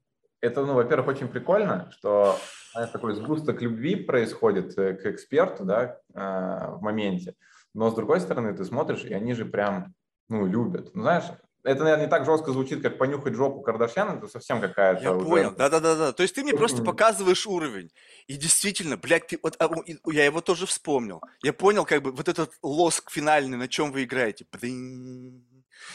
это, ну, во-первых, очень прикольно, что знаешь, такой сгусток любви происходит к эксперту, да, в моменте. Но с другой стороны, ты смотришь, и они же прям, ну, любят. Ну, знаешь, это, наверное, не так жестко звучит, как понюхать жопу Кардашьян, это совсем какая-то... Я уже... понял, да-да-да-да. То есть ты мне просто показываешь уровень. И действительно, блядь, ты, вот, а, я его тоже вспомнил. Я понял, как бы, вот этот лоск финальный, на чем вы играете. Блин.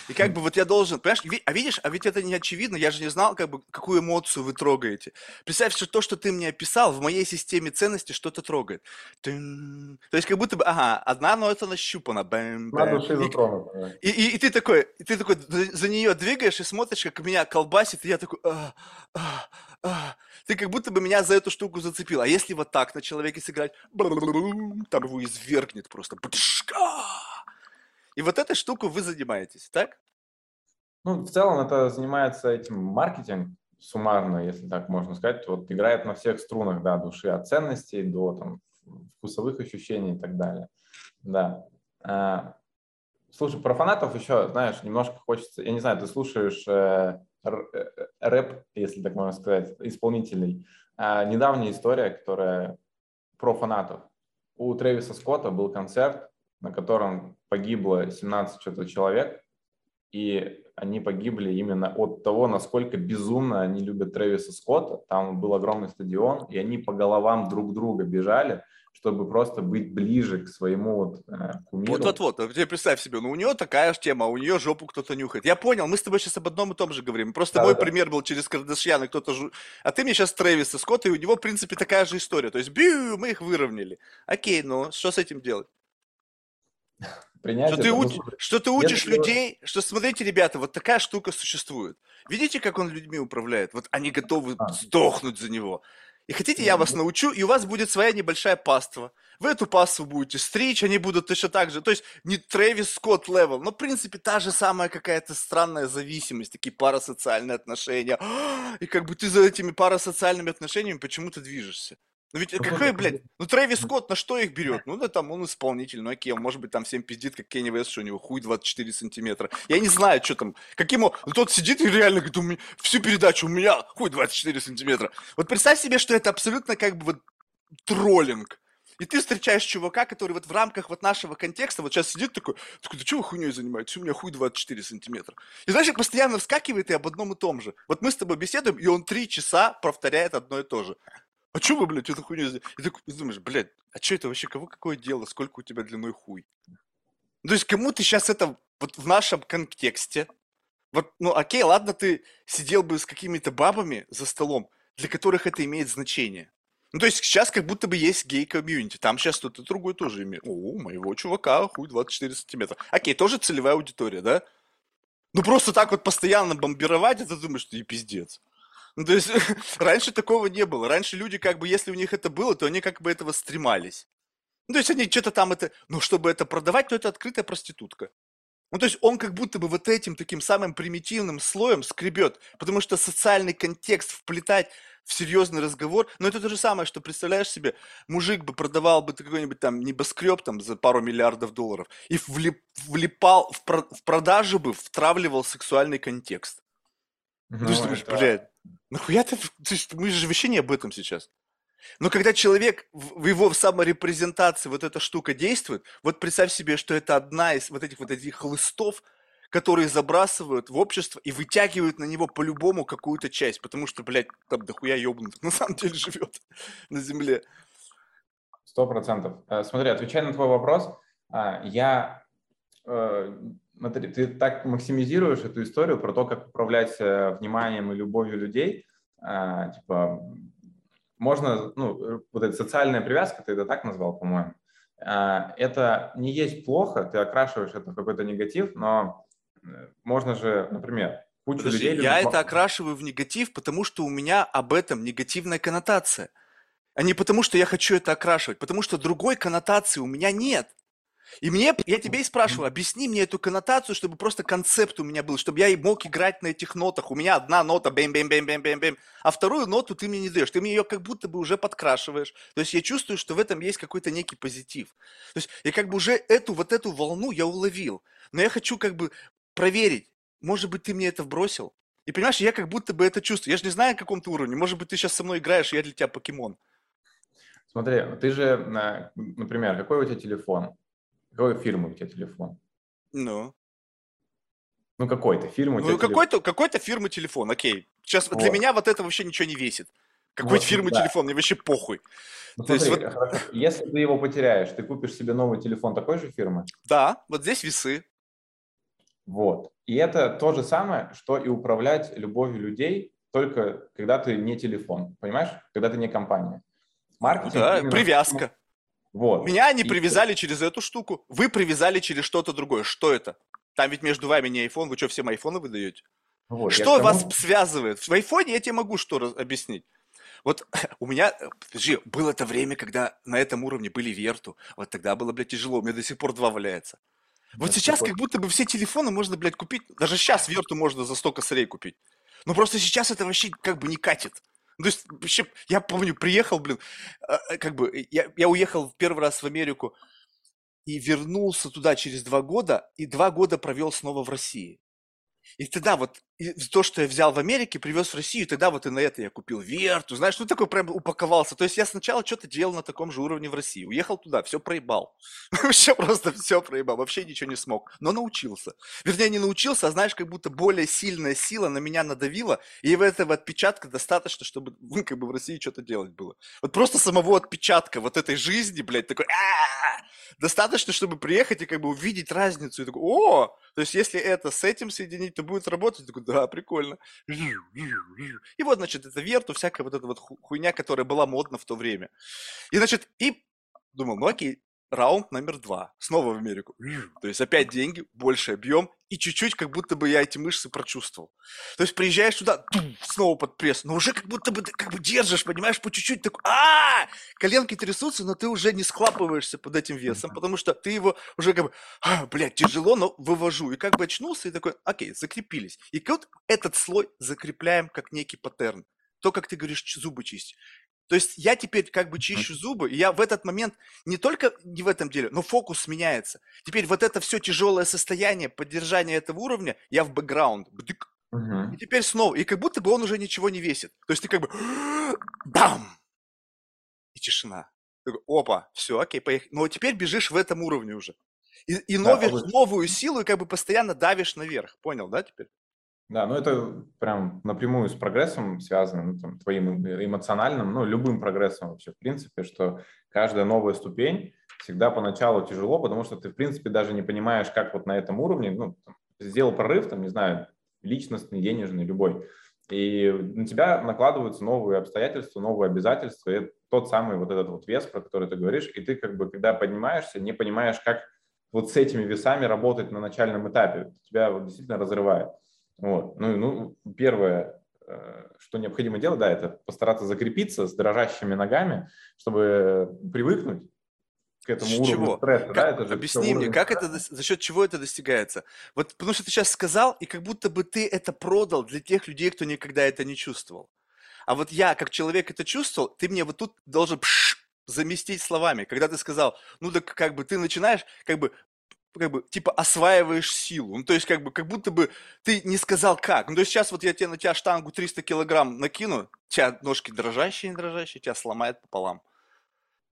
И как бы вот я должен, понимаешь, а видишь, а ведь это не очевидно, я же не знал, как бы, какую эмоцию вы трогаете. Представь, что то, что ты мне описал, в моей системе ценностей что-то трогает. Тын. То есть как будто бы, ага, одна нота нащупана. Бэм, бэм. души и, и, и, ты такой, и ты такой за нее двигаешь и смотришь, как меня колбасит, и я такой, а, а, а. ты как будто бы меня за эту штуку зацепил. А если вот так на человеке сыграть, там его извергнет просто. И вот этой штуку вы занимаетесь, так? Ну, в целом это занимается этим маркетинг суммарно, если так можно сказать. Вот играет на всех струнах, да, души от ценностей до там вкусовых ощущений и так далее. Да. А, слушай, про фанатов еще, знаешь, немножко хочется, я не знаю, ты слушаешь э, э, рэп, если так можно сказать, исполнителей. А, недавняя история, которая про фанатов. У Трэвиса Скотта был концерт, на котором погибло 17 что-то человек, и они погибли именно от того, насколько безумно они любят Трэвиса Скотта. Там был огромный стадион, и они по головам друг друга бежали, чтобы просто быть ближе к своему вот э, кумиру. Вот-вот-вот, а представь себе, ну у нее такая же тема, у нее жопу кто-то нюхает. Я понял, мы с тобой сейчас об одном и том же говорим. Просто да, мой да. пример был через Кардашьяна, кто-то жу... А ты мне сейчас Трэвиса Скотта, и у него, в принципе, такая же история. То есть, бью, мы их выровняли. Окей, ну что с этим делать? Принять что это. Ты уч... Ну, что ты учишь если... людей, что смотрите, ребята, вот такая штука существует. Видите, как он людьми управляет? Вот они готовы а. сдохнуть за него. И хотите, я вас научу, и у вас будет своя небольшая паства. Вы эту паству будете стричь, они будут точно так же. То есть не Трэвис Скотт level, но в принципе та же самая какая-то странная зависимость, такие парасоциальные отношения. И как бы ты за этими парасоциальными отношениями почему-то движешься. Ну ведь какой, блядь, ну Трэвис Скотт на что их берет? Ну да там он исполнитель, ну окей, он может быть там всем пиздит, как Кенни Вест, что у него хуй 24 сантиметра. Я не знаю, что там, каким ну, тот сидит и реально говорит, у меня, всю передачу у меня хуй 24 сантиметра. Вот представь себе, что это абсолютно как бы вот троллинг. И ты встречаешь чувака, который вот в рамках вот нашего контекста вот сейчас сидит такой, такой, да что вы хуйней занимаетесь? У меня хуй 24 сантиметра. И знаешь, постоянно вскакивает и об одном и том же. Вот мы с тобой беседуем, и он три часа повторяет одно и то же а что вы, блядь, эту хуйню... И ты думаешь, блядь, а что это вообще, кого какое дело, сколько у тебя длиной хуй? Ну, то есть кому ты сейчас это вот в нашем контексте, вот, ну, окей, ладно, ты сидел бы с какими-то бабами за столом, для которых это имеет значение. Ну, то есть сейчас как будто бы есть гей-комьюнити. Там сейчас кто-то другой тоже имеет. О, у моего чувака хуй 24 сантиметра. Окей, тоже целевая аудитория, да? Ну, просто так вот постоянно бомбировать, это думаешь, что и пиздец. Ну, то есть раньше такого не было. Раньше люди, как бы, если у них это было, то они как бы этого стремались. Ну, то есть они что-то там это... Ну, чтобы это продавать, то это открытая проститутка. Ну, то есть он как будто бы вот этим таким самым примитивным слоем скребет, потому что социальный контекст вплетать в серьезный разговор, но это то же самое, что представляешь себе, мужик бы продавал бы какой-нибудь там небоскреб там за пару миллиардов долларов и влип, влипал, в, про, в продажу бы втравливал сексуальный контекст. Ну, ты думаешь, это... блядь, нахуя ты, ты, мы же вообще не об этом сейчас. Но когда человек в его саморепрезентации вот эта штука действует, вот представь себе, что это одна из вот этих вот этих хлыстов, которые забрасывают в общество и вытягивают на него по-любому какую-то часть, потому что, блядь, там дохуя ебнутых на самом деле живет на земле. Сто процентов. Э, смотри, отвечая на твой вопрос, а, я э, смотри, ты так максимизируешь эту историю про то, как управлять э, вниманием и любовью людей. А, типа, можно, ну, вот эта социальная привязка, ты это так назвал, по-моему, а, это не есть плохо, ты окрашиваешь это в какой-то негатив, но э, можно же, например, кучу Подожди, людей... Я любит... это окрашиваю в негатив, потому что у меня об этом негативная коннотация. А не потому, что я хочу это окрашивать, потому что другой коннотации у меня нет. И мне, я тебе и спрашиваю, объясни мне эту коннотацию, чтобы просто концепт у меня был, чтобы я и мог играть на этих нотах. У меня одна нота, бэм-бэм-бэм-бэм-бэм, а вторую ноту ты мне не даешь. Ты мне ее как будто бы уже подкрашиваешь. То есть я чувствую, что в этом есть какой-то некий позитив. То есть я как бы уже эту, вот эту волну я уловил. Но я хочу как бы проверить, может быть, ты мне это вбросил? И понимаешь, я как будто бы это чувствую. Я же не знаю, на каком ты уровне. Может быть, ты сейчас со мной играешь, и я для тебя покемон. Смотри, ты же, например, какой у тебя телефон? Какой фирмы у тебя телефон? Ну. Ну, какой-то фирмы у тебя Ну, какой-то, какой-то фирмы телефон, окей. Сейчас вот. для меня вот это вообще ничего не весит. Какой вот, фирмы да. телефон, мне вообще похуй. Ну, То смотри, есть, вот... если ты его потеряешь, ты купишь себе новый телефон такой же фирмы? Да, вот здесь весы. Вот. И это то же самое, что и управлять любовью людей, только когда ты не телефон, понимаешь? Когда ты не компания. Маркетинг да, именно... привязка. Вот. Меня они и привязали через эту штуку, вы привязали через что-то другое. Что это? Там ведь между вами не iPhone, вы что, всем айфоны выдаете? Вот, что вас тому... связывает? В айфоне я тебе могу что объяснить. Вот у меня, подожди, было это время, когда на этом уровне были Верту. Вот тогда было, блядь, тяжело. У меня до сих пор два валяется. Вот Это сейчас как будто бы все телефоны можно, блядь, купить. Даже сейчас Верту можно за 100 косарей купить. Но просто сейчас это вообще как бы не катит. То есть, вообще, я помню, приехал, блин, а, а, как бы, я, я уехал в первый раз в Америку и вернулся туда через два года, и два года провел снова в России. И тогда вот и то, что я взял в Америке, привез в Россию, тогда вот и на это я купил Верту, знаешь, ну такой прям упаковался. То есть я сначала что-то делал на таком же уровне в России, уехал туда, все проебал. Вообще просто все проебал, вообще ничего не смог, но научился. Вернее, не научился, а знаешь, как будто более сильная сила на меня надавила, и в этого отпечатка достаточно, чтобы ну, как бы в России что-то делать было. Вот просто самого отпечатка вот этой жизни, блядь, такой достаточно, чтобы приехать и как бы увидеть разницу. И такой, о, то есть если это с этим соединить, то будет работать. Я такой, да, прикольно. И вот, значит, это верту, всякая вот эта вот хуйня, которая была модна в то время. И, значит, и думал, ну окей, раунд номер два. Снова в Америку. То есть опять деньги, больше объем, и чуть-чуть как будто бы я эти мышцы прочувствовал. То есть приезжаешь туда, снова под пресс, но уже как будто бы как бы держишь, понимаешь, по чуть-чуть такой, а коленки трясутся, но ты уже не схлапываешься под этим весом, потому что ты его уже как бы, а, блядь, тяжело, но вывожу. И как бы очнулся и такой, окей, закрепились. И вот этот слой закрепляем как некий паттерн. То, как ты говоришь, зубы чистить. То есть я теперь как бы чищу зубы, и я в этот момент не только не в этом деле, но фокус меняется. Теперь вот это все тяжелое состояние, поддержание этого уровня, я в бэкграунд. Бдык. И теперь снова, и как будто бы он уже ничего не весит. То есть ты как бы бам! И тишина. Такой, Опа, все, окей, поехали. Но теперь бежишь в этом уровне уже. И, и новишь да, новую силу, и как бы постоянно давишь наверх. Понял, да, теперь? Да, ну это прям напрямую с прогрессом связано, ну, там, твоим эмоциональным, ну, любым прогрессом вообще, в принципе, что каждая новая ступень всегда поначалу тяжело, потому что ты, в принципе, даже не понимаешь, как вот на этом уровне, ну, там, сделал прорыв, там, не знаю, личностный, денежный, любой, и на тебя накладываются новые обстоятельства, новые обязательства, и тот самый вот этот вот вес, про который ты говоришь, и ты как бы, когда поднимаешься, не понимаешь, как вот с этими весами работать на начальном этапе, тебя вот действительно разрывает. Вот. Ну, ну, первое, э, что необходимо делать, да, это постараться закрепиться с дрожащими ногами, чтобы привыкнуть к этому с уровню чего? стресса. Как, да, это же объясни мне, как стресса. это, за счет чего это достигается? Вот потому что ты сейчас сказал, и как будто бы ты это продал для тех людей, кто никогда это не чувствовал. А вот я, как человек, это чувствовал, ты мне вот тут должен пш, заместить словами. Когда ты сказал, ну так как бы ты начинаешь как бы как бы, типа, осваиваешь силу. Ну, то есть, как бы, как будто бы ты не сказал как. Ну, то есть, сейчас вот я тебе на тебя штангу 300 килограмм накину, тебя ножки дрожащие, не дрожащие, тебя сломает пополам.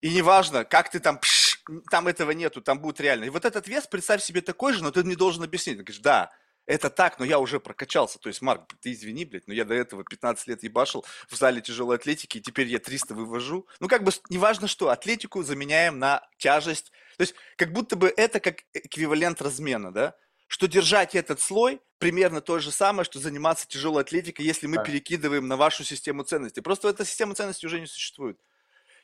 И неважно, как ты там, пш, там этого нету, там будет реально. И вот этот вес, представь себе такой же, но ты мне должен объяснить. Ты говоришь, да, это так, но я уже прокачался. То есть, Марк, ты извини, блядь, но я до этого 15 лет ебашил в зале тяжелой атлетики, и теперь я 300 вывожу. Ну, как бы, неважно что, атлетику заменяем на тяжесть. То есть, как будто бы это как эквивалент размена, да? Что держать этот слой примерно то же самое, что заниматься тяжелой атлетикой, если мы да. перекидываем на вашу систему ценностей. Просто эта система ценностей уже не существует.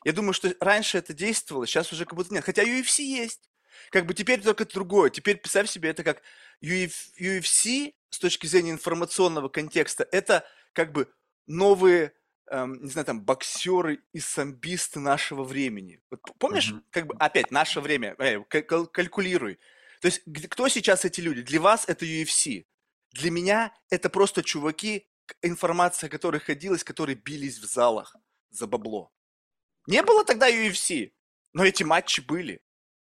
Я думаю, что раньше это действовало, сейчас уже как будто нет. Хотя UFC есть. Как бы теперь только другое. Теперь представь себе это как UFC с точки зрения информационного контекста. Это как бы новые эм, не знаю, там, боксеры и самбисты нашего времени. Вот помнишь, Мгм. как бы, опять, наше время, э, кал- кал- калькулируй. То есть, кто сейчас эти люди? Для вас это UFC. Для меня это просто чуваки, информация о которых ходилась, которые бились в залах за бабло. Не было тогда UFC, но эти матчи были.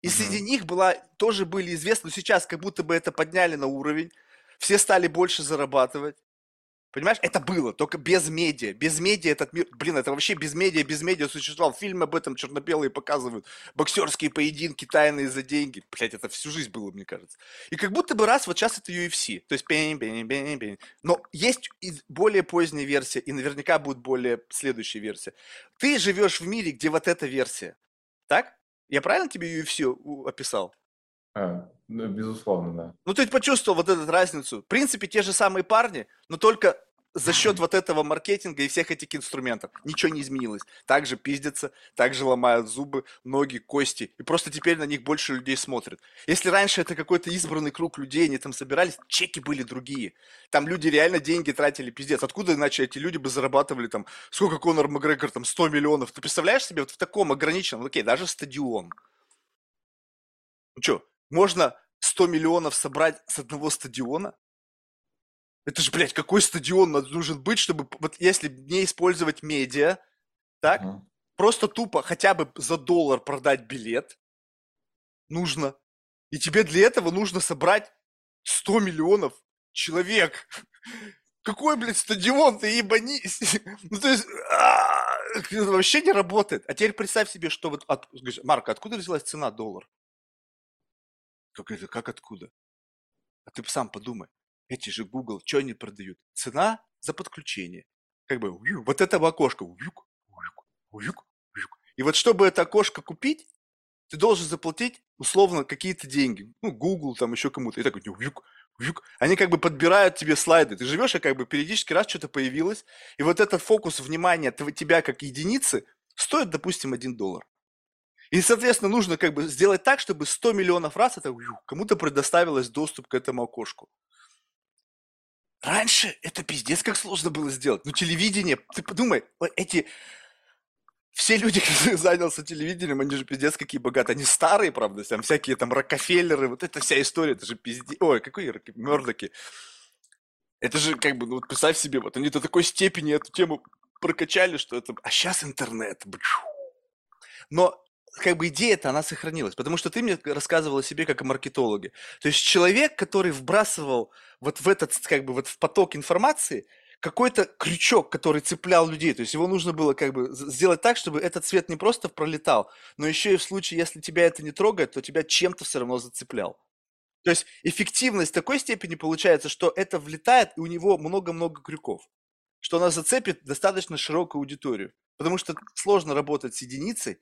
И среди них была, тоже были известны, но сейчас как будто бы это подняли на уровень, все стали больше зарабатывать. Понимаешь, это было, только без медиа. Без медиа этот мир... Блин, это вообще без медиа, без медиа существовал. Фильмы об этом черно-белые показывают. Боксерские поединки, тайные за деньги. Блять, это всю жизнь было, мне кажется. И как будто бы раз, вот сейчас это UFC. То есть бень, бень, бень, бень. Но есть более поздняя версия, и наверняка будет более следующая версия. Ты живешь в мире, где вот эта версия. Так? Я правильно тебе UFC описал? А, ну, безусловно, да. Ну, ты почувствовал вот эту разницу. В принципе, те же самые парни, но только за счет вот этого маркетинга и всех этих инструментов. Ничего не изменилось. Также пиздятся, также ломают зубы, ноги, кости. И просто теперь на них больше людей смотрят. Если раньше это какой-то избранный круг людей, они там собирались, чеки были другие. Там люди реально деньги тратили, пиздец. Откуда иначе эти люди бы зарабатывали там, сколько Конор Макгрегор, там 100 миллионов. Ты представляешь себе вот в таком ограниченном, окей, даже стадион. Ну что, можно 100 миллионов собрать с одного стадиона? Это же, блядь, какой стадион нужен быть, чтобы, вот если не использовать медиа, так, Мгм. просто тупо хотя бы за доллар продать билет нужно. И тебе для этого нужно собрать 100 миллионов человек. Какой, блядь, стадион, ты ебанись. Ну, то есть, а, это вообще не работает. А теперь представь себе, что вот, от- Марк, откуда взялась цена доллар? Как это, как откуда? А ты сам подумай. Эти же Google, что они продают? Цена за подключение. Как бы уюк, вот это окошко. уюк, уюк, уюк, уюк. И вот чтобы это окошко купить, ты должен заплатить условно какие-то деньги. Ну, Google, там еще кому-то. И такой уюк, уюк. Они как бы подбирают тебе слайды. Ты живешь, и как бы периодически раз что-то появилось. И вот этот фокус внимания тебя как единицы стоит, допустим, 1 доллар. И, соответственно, нужно как бы сделать так, чтобы 100 миллионов раз это кому-то предоставилось доступ к этому окошку. Раньше это пиздец как сложно было сделать. Ну, телевидение, ты подумай, вот эти... Все люди, кто занялся телевидением, они же пиздец какие богатые. Они старые, правда, там всякие там Рокфеллеры, вот эта вся история, это же пиздец. Ой, какой Рок- Мёрдоки. Это же как бы, ну вот представь себе, вот они до такой степени эту тему прокачали, что это... А сейчас интернет. Но как бы идея-то, она сохранилась, потому что ты мне рассказывал о себе как о маркетологе. То есть человек, который вбрасывал вот в этот, как бы, вот в поток информации какой-то крючок, который цеплял людей. То есть его нужно было как бы сделать так, чтобы этот цвет не просто пролетал, но еще и в случае, если тебя это не трогает, то тебя чем-то все равно зацеплял. То есть эффективность такой степени получается, что это влетает, и у него много-много крюков. Что она зацепит достаточно широкую аудиторию. Потому что сложно работать с единицей.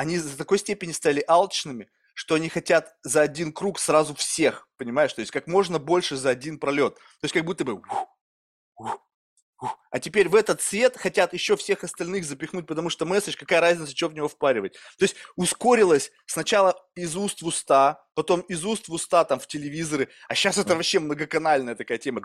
Они до такой степени стали алчными, что они хотят за один круг сразу всех, понимаешь? То есть как можно больше за один пролет. То есть как будто бы... ух, ух. А теперь в этот цвет хотят еще всех остальных запихнуть, потому что месседж, какая разница, что в него впаривать. То есть ускорилось сначала из уст в уста, потом из уст в уста там в телевизоры, а сейчас это вообще многоканальная такая тема.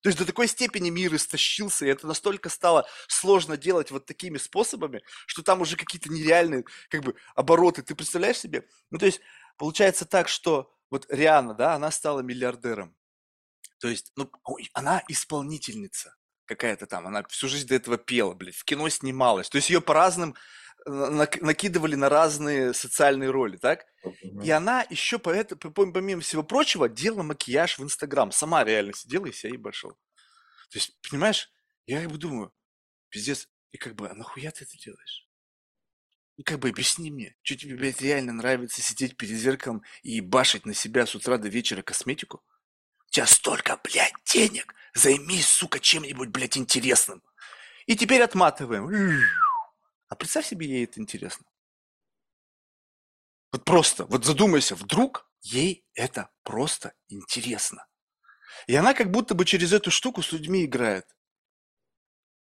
То есть до такой степени мир истощился, и это настолько стало сложно делать вот такими способами, что там уже какие-то нереальные как бы обороты. Ты представляешь себе? Ну, то есть получается так, что вот Риана, да, она стала миллиардером. То есть, ну, она исполнительница какая-то там, она всю жизнь до этого пела, блядь, в кино снималась. То есть ее по разным нак- накидывали на разные социальные роли, так? И она еще по это, по- помимо всего прочего делала макияж в Инстаграм. Сама реально сидела и себя ебашила. То есть, понимаешь, я как бы думаю, пиздец, и как бы, а нахуя ты это делаешь? Ну, как бы объясни мне, что тебе, блядь, реально нравится сидеть перед зеркалом и башить на себя с утра до вечера косметику? У тебя столько, блядь, денег, займись, сука, чем-нибудь, блядь, интересным. И теперь отматываем. А представь себе, ей это интересно. Вот просто, вот задумайся, вдруг ей это просто интересно. И она как будто бы через эту штуку с людьми играет.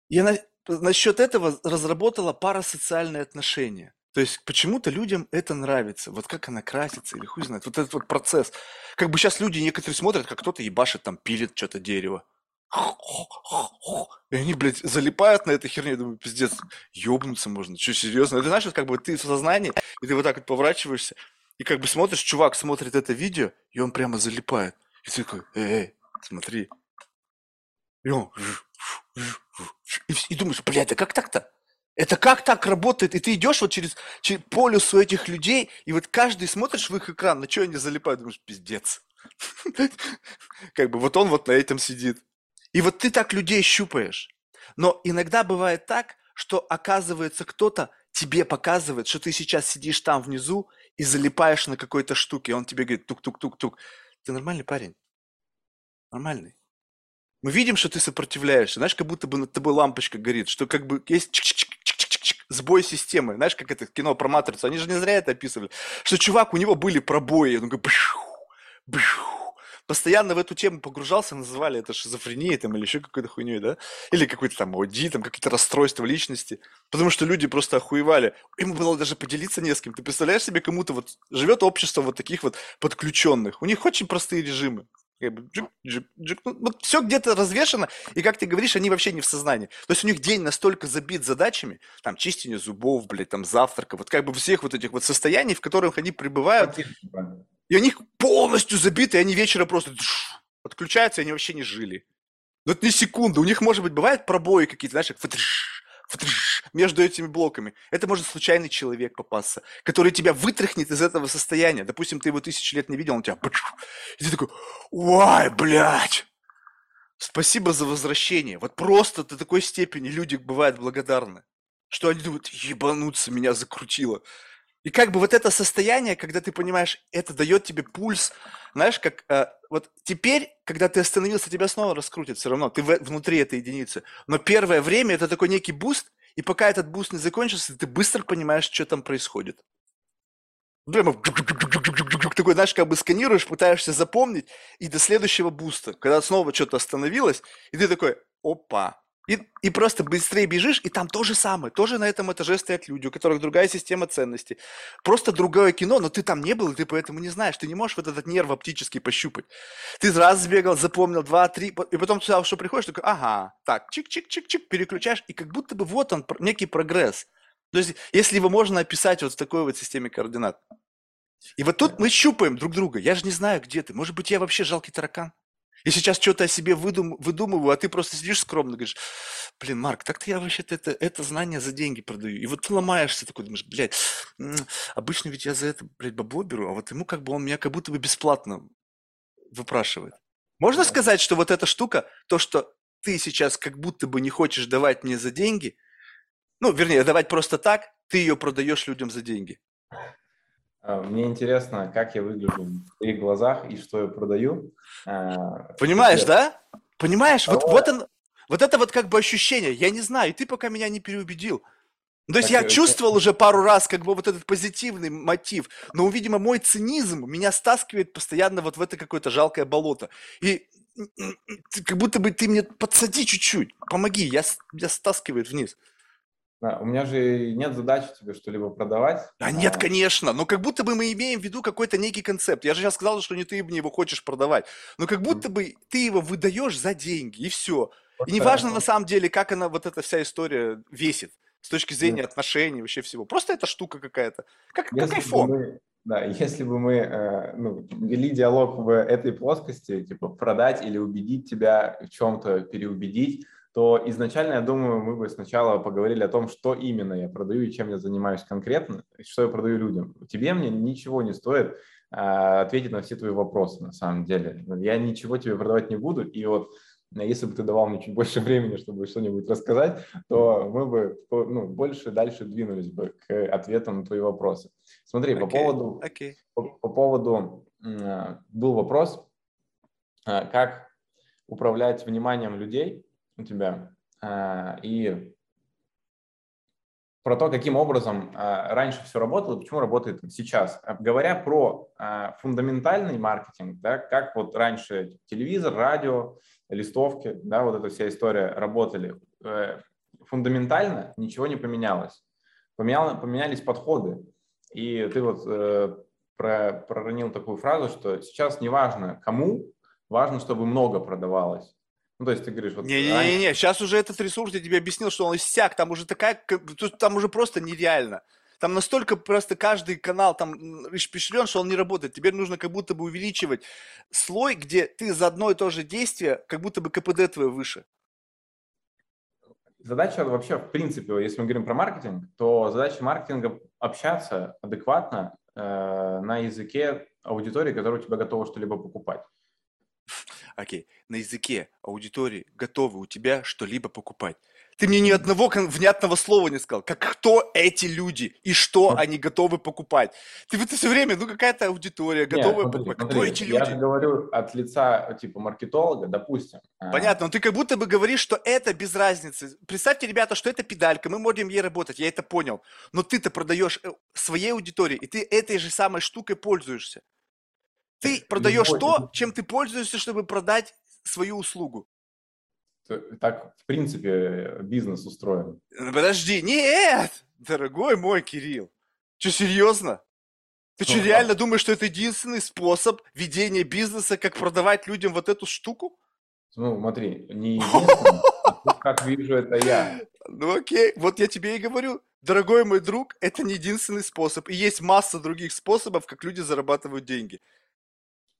И она насчет этого разработала парасоциальные отношения. То есть почему-то людям это нравится. Вот как она красится или хуй знает. Вот этот вот процесс. Как бы сейчас люди некоторые смотрят, как кто-то ебашит, там пилит что-то дерево. И они, блядь, залипают на этой херне. Я думаю, пиздец, ёбнуться можно. Что, серьезно? Это знаешь, вот как бы ты в сознании, и ты вот так вот поворачиваешься, и как бы смотришь, чувак смотрит это видео, и он прямо залипает. И ты такой, эй, смотри. И он... И думаешь, блядь, а как так-то? Это как так работает? И ты идешь вот через, через полюс у этих людей, и вот каждый смотришь в их экран, на что они залипают, думаешь, пиздец. Как бы вот он вот на этом сидит. И вот ты так людей щупаешь. Но иногда бывает так, что оказывается кто-то тебе показывает, что ты сейчас сидишь там внизу и залипаешь на какой-то штуке. Он тебе говорит тук-тук-тук-тук. Ты нормальный парень? Нормальный. Мы видим, что ты сопротивляешься. Знаешь, как будто бы над тобой лампочка горит, что как бы есть сбой системы. Знаешь, как это кино про матрицу. Они же не зря это описывали. Что чувак, у него были пробои. Он говорит, постоянно в эту тему погружался, называли это шизофренией там, или еще какой-то хуйней, да? Или какой-то там ОДИ, там какие-то расстройства личности. Потому что люди просто охуевали. Ему было даже поделиться не с кем. Ты представляешь себе, кому-то вот живет общество вот таких вот подключенных. У них очень простые режимы. Как бы, джик, джик, джик. Ну, вот все где-то развешено, и как ты говоришь, они вообще не в сознании. То есть у них день настолько забит задачами, там, чистение зубов, блядь, там, завтрака, вот как бы всех вот этих вот состояний, в которых они пребывают. И у них полностью забиты, и они вечером просто отключаются, и они вообще не жили. Ну, это не секунда. У них, может быть, бывают пробои какие-то, знаешь, как между этими блоками. Это может случайный человек попасться, который тебя вытряхнет из этого состояния. Допустим, ты его тысячу лет не видел, он тебя... И ты такой, ой, блядь, спасибо за возвращение. Вот просто до такой степени люди бывают благодарны, что они думают, ебануться, меня закрутило. И как бы вот это состояние, когда ты понимаешь, это дает тебе пульс, знаешь, как э, вот теперь, когда ты остановился, тебя снова раскрутит все равно, ты в, внутри этой единицы. Но первое время это такой некий boost, и пока этот boost не закончился, ты быстро понимаешь, что там происходит. Прямо такой, знаешь, как бы сканируешь, пытаешься запомнить, и до следующего буста, когда снова что-то остановилось, и ты такой, опа, и, и просто быстрее бежишь, и там то же самое. Тоже на этом этаже стоят люди, у которых другая система ценностей. Просто другое кино, но ты там не был, и ты поэтому не знаешь. Ты не можешь вот этот нерв оптический пощупать. Ты раз сбегал, запомнил, два, три, и потом сюда что приходишь, такой, ага, так, чик-чик-чик-чик, переключаешь, и как будто бы вот он, некий прогресс. То есть, если его можно описать вот в такой вот системе координат. И вот тут мы щупаем друг друга. Я же не знаю, где ты. Может быть, я вообще жалкий таракан? И сейчас что-то о себе выдум, выдумываю, а ты просто сидишь скромно, говоришь, блин, Марк, так-то я вообще-то это, это знание за деньги продаю. И вот ты ломаешься такой, думаешь, блядь, обычно ведь я за это, блядь, бабло беру, а вот ему как бы он меня как будто бы бесплатно выпрашивает. Можно да. сказать, что вот эта штука, то, что ты сейчас как будто бы не хочешь давать мне за деньги, ну, вернее, давать просто так, ты ее продаешь людям за деньги. А, мне интересно, как я выгляжу в твоих глазах и что я продаю. А, Понимаешь, да? Понимаешь, вот, вот, он, вот это вот как бы ощущение. Я не знаю, и ты пока меня не переубедил. То есть так, я чувствовал уже пару раз как бы вот этот позитивный мотив, но, видимо, мой цинизм меня стаскивает постоянно вот в это какое-то жалкое болото. И как будто бы ты мне подсади чуть-чуть, помоги, я, я стаскивает вниз. Да, у меня же нет задачи тебе что-либо продавать. А, а нет, конечно, но как будто бы мы имеем в виду какой-то некий концепт. Я же сейчас сказал, что не ты мне его хочешь продавать, но как будто бы ты его выдаешь за деньги, и все. Вот и неважно на самом деле, как она, вот эта вся история весит с точки зрения Нет. отношений, вообще всего. Просто это штука какая-то, как, как iPhone. Мы, да, если бы мы э, ну, вели диалог в этой плоскости, типа продать или убедить тебя в чем-то, переубедить, то изначально, я думаю, мы бы сначала поговорили о том, что именно я продаю и чем я занимаюсь конкретно, что я продаю людям. Тебе мне ничего не стоит а, ответить на все твои вопросы, на самом деле. Я ничего тебе продавать не буду, и вот если бы ты давал мне чуть больше времени, чтобы что-нибудь рассказать, то мы бы ну, больше дальше двинулись бы к ответам на твои вопросы. Смотри, okay. по поводу, okay. по, по поводу был вопрос, а, как управлять вниманием людей у тебя. А, и про то, каким образом а, раньше все работало, почему работает сейчас. Говоря про а, фундаментальный маркетинг, да, как вот раньше телевизор, радио, листовки, да, вот эта вся история работали, э, фундаментально ничего не поменялось. Поменял, поменялись подходы. И ты вот э, про, проронил такую фразу, что сейчас не важно кому, важно, чтобы много продавалось. Ну, то есть ты говоришь, вот Не-не-не, сейчас уже этот ресурс, я тебе объяснил, что он иссяк, там уже такая, там уже просто нереально. Там настолько просто каждый канал там испещрен, что он не работает. Теперь нужно как будто бы увеличивать слой, где ты за одно и то же действие, как будто бы КПД твое выше. Задача вообще, в принципе, если мы говорим про маркетинг, то задача маркетинга общаться адекватно э, на языке аудитории, которая у тебя готова что-либо покупать. Окей, на языке аудитории готовы у тебя что-либо покупать. Ты мне ни одного внятного слова не сказал. Как кто эти люди и что они готовы покупать? Ты это все время, ну какая-то аудитория готовая покупать. Смотри, кто эти люди? Я говорю от лица типа маркетолога, допустим. А. Понятно, но ты как будто бы говоришь, что это без разницы. Представьте, ребята, что это педалька, мы можем ей работать, я это понял. Но ты-то продаешь э, своей аудитории, и ты этой же самой штукой пользуешься. Ты продаешь то, чем ты пользуешься, чтобы продать свою услугу. Так, в принципе, бизнес устроен. Подожди, нет, дорогой мой Кирилл. Что, серьезно? Ты что, реально думаешь, что это единственный способ ведения бизнеса, как продавать людям вот эту штуку? Ну, смотри, не единственный, а как вижу это я. Ну окей, вот я тебе и говорю, дорогой мой друг, это не единственный способ. И есть масса других способов, как люди зарабатывают деньги.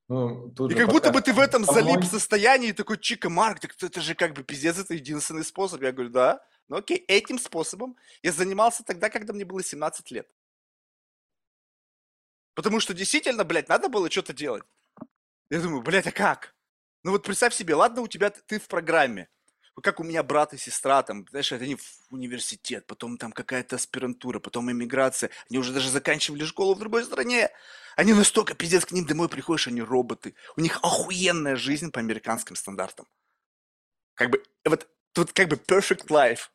Ну, и как будто бы ты в этом залип состоянии, такой, чика, Марк, так это же как бы пиздец, это единственный способ. Я говорю, да, ну окей, этим способом я занимался тогда, когда мне было 17 лет. Потому что действительно, блядь, надо было что-то делать. Я думаю, блядь, а как? Ну вот представь себе, ладно, у тебя ты в программе, как у меня брат и сестра, там, знаешь, они в университет, потом там какая-то аспирантура, потом иммиграция, они уже даже заканчивали школу в другой стране. Они настолько, пиздец, к ним домой приходишь, они роботы. У них охуенная жизнь по американским стандартам. Как бы, вот, тут как бы perfect life.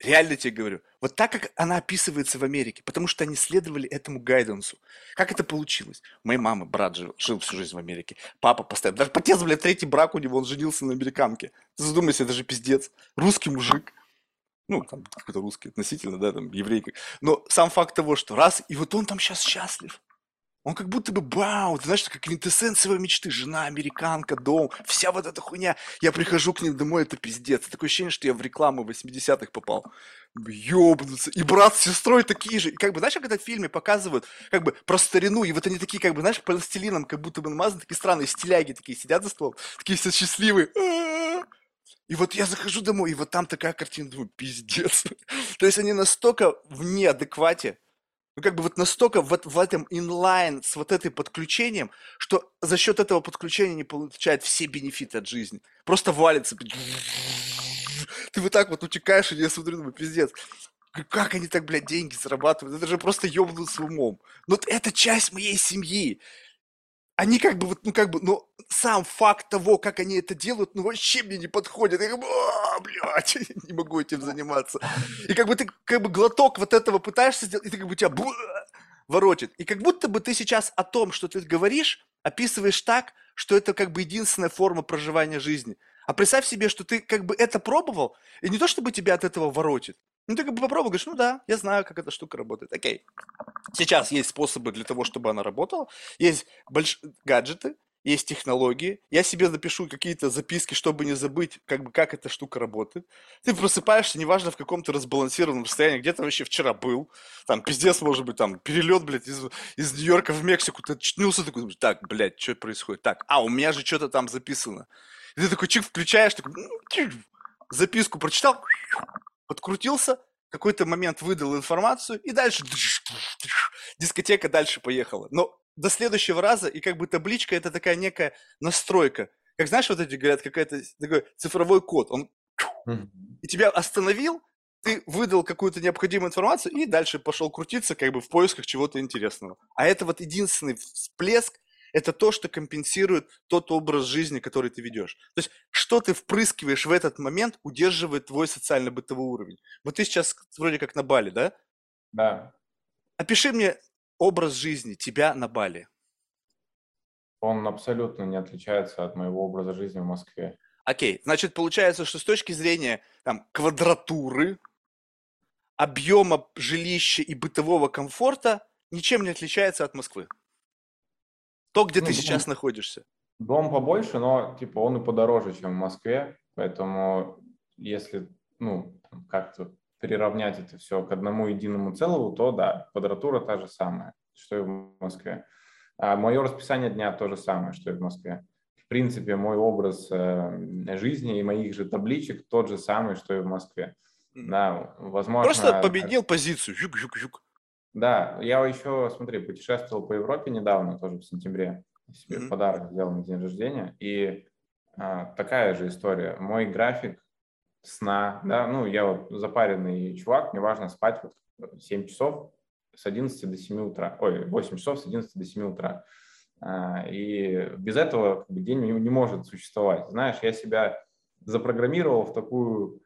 Реально тебе говорю. Вот так, как она описывается в Америке, потому что они следовали этому гайденсу. Как это получилось? У моей мамы брат жил, жил всю жизнь в Америке. Папа постоянно. Даже отец, блядь, третий брак у него, он женился на американке. Ты задумайся, это же пиздец. Русский мужик. Ну, там какой-то русский относительно, да, там, еврейка. Но сам факт того, что раз, и вот он там сейчас счастлив. Он как будто бы, вау, ты знаешь, как квинтэссенция мечты. Жена, американка, дом, вся вот эта хуйня. Я прихожу к ним домой, это пиздец. Такое ощущение, что я в рекламу 80-х попал. Ёбнуться. И брат с сестрой такие же. И как бы, знаешь, как это в фильме показывают, как бы про старину, и вот они такие, как бы, знаешь, пластилином как будто бы намазаны, такие странные стиляги такие сидят за столом, такие все счастливые. И вот я захожу домой, и вот там такая картина, думаю, пиздец. То есть они настолько в неадеквате, ну, как бы вот настолько в, в этом инлайн с вот этой подключением, что за счет этого подключения не получает все бенефиты от жизни. Просто валится. Ты вот так вот утекаешь, и я смотрю, думаю, пиздец. Как они так, блядь, деньги зарабатывают? Это же просто ёбнуться умом. Но это часть моей семьи они как бы вот, ну как бы, но сам факт того, как они это делают, ну вообще мне не подходит. Я как бы, блядь, не могу этим заниматься. И как бы ты как бы глоток вот этого пытаешься сделать, и ты как бы тебя воротит. И как будто бы ты сейчас о том, что ты говоришь, описываешь так, что это как бы единственная форма проживания жизни. А представь себе, что ты как бы это пробовал, и не то чтобы тебя от этого воротит, ну, ты как бы попробовал, говоришь, ну да, я знаю, как эта штука работает. Окей. Сейчас есть способы для того, чтобы она работала. Есть больш... гаджеты, есть технологии. Я себе напишу какие-то записки, чтобы не забыть, как бы, как эта штука работает. Ты просыпаешься, неважно, в каком то разбалансированном состоянии, где-то вообще вчера был. Там, пиздец, может быть, там, перелет, блядь, из, из Нью-Йорка в Мексику. Ты очнулся такой, так, блядь, что происходит? Так, а, у меня же что-то там записано. И ты такой чик включаешь, такой, записку прочитал, подкрутился, какой-то момент выдал информацию, и дальше дискотека дальше поехала. Но до следующего раза, и как бы табличка это такая некая настройка. Как знаешь, вот эти говорят, какая-то такой цифровой код. Он и тебя остановил, ты выдал какую-то необходимую информацию и дальше пошел крутиться как бы в поисках чего-то интересного. А это вот единственный всплеск это то, что компенсирует тот образ жизни, который ты ведешь. То есть, что ты впрыскиваешь в этот момент, удерживает твой социально-бытовой уровень. Вот ты сейчас вроде как на Бали, да? Да. Опиши мне образ жизни тебя на Бали. Он абсолютно не отличается от моего образа жизни в Москве. Окей, значит, получается, что с точки зрения там, квадратуры, объема жилища и бытового комфорта ничем не отличается от Москвы. То, где ну, ты дом, сейчас находишься. Дом побольше, но типа он и подороже, чем в Москве. Поэтому если, ну, как-то приравнять это все к одному единому целому, то да, квадратура та же самая, что и в Москве. А мое расписание дня то же самое, что и в Москве. В принципе, мой образ э, жизни и моих же табличек тот же самый, что и в Москве. Да, возможно... Просто победил позицию. Юг-юг-юг. Да, я еще, смотри, путешествовал по Европе недавно, тоже в сентябре. Себе mm-hmm. подарок сделал на день рождения. И а, такая же история. Мой график сна, да, ну, я вот запаренный чувак, мне важно спать вот 7 часов с 11 до 7 утра, ой, 8 часов с 11 до 7 утра. А, и без этого как бы, день не, не может существовать. Знаешь, я себя запрограммировал в такую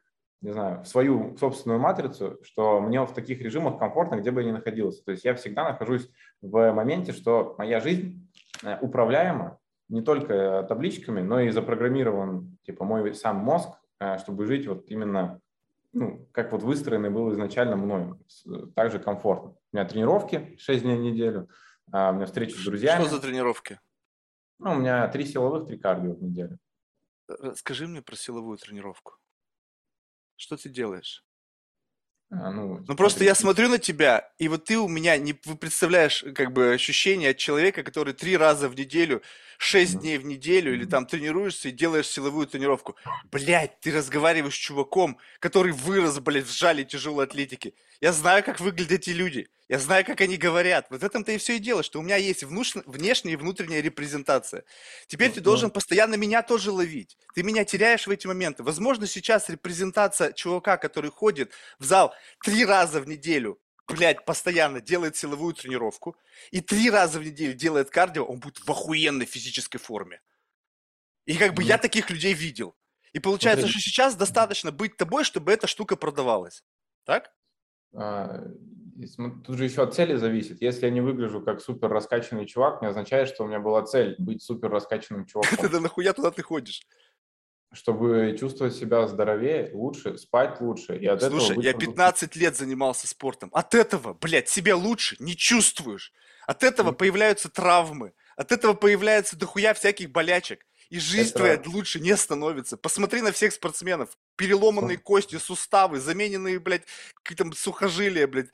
не знаю, в свою собственную матрицу, что мне в таких режимах комфортно, где бы я ни находился. То есть я всегда нахожусь в моменте, что моя жизнь э, управляема не только табличками, но и запрограммирован, типа, мой сам мозг, э, чтобы жить вот именно, ну, как вот выстроенный был изначально мной, также комфортно. У меня тренировки 6 дней в неделю, а у меня встречи с друзьями. Что за тренировки? Ну, у меня три силовых, три кардио в неделю. Скажи мне про силовую тренировку. Что ты делаешь? А, ну, ну просто я смотрю на тебя, и вот ты у меня не представляешь как бы ощущение от человека, который три раза в неделю, шесть mm-hmm. дней в неделю или там тренируешься и делаешь силовую тренировку. Блять, ты разговариваешь с чуваком, который вырос, блядь, в жале тяжелой атлетики. Я знаю, как выглядят эти люди. Я знаю, как они говорят. Вот в этом-то и все и дело, что у меня есть внуш... внешняя и внутренняя репрезентация. Теперь ты должен постоянно меня тоже ловить. Ты меня теряешь в эти моменты. Возможно, сейчас репрезентация чувака, который ходит в зал три раза в неделю, блядь, постоянно делает силовую тренировку, и три раза в неделю делает кардио, он будет в охуенной физической форме. И как бы mm. я таких людей видел. И получается, Смотри. что сейчас достаточно быть тобой, чтобы эта штука продавалась. Так? А, тут же еще от цели зависит. Если я не выгляжу как супер раскачанный чувак, не означает, что у меня была цель быть супер раскачанным чуваком. Тогда нахуя туда ты ходишь? Чтобы чувствовать себя здоровее, лучше, спать лучше. И от Слушай, этого я 15 лет занимался спортом. От этого, блядь, себя лучше не чувствуешь. От этого mm. появляются травмы. От этого появляется дохуя всяких болячек. И жизнь это... твоя лучше не становится. Посмотри на всех спортсменов. Переломанные кости, суставы, замененные, блядь, какие-то сухожилия, блядь.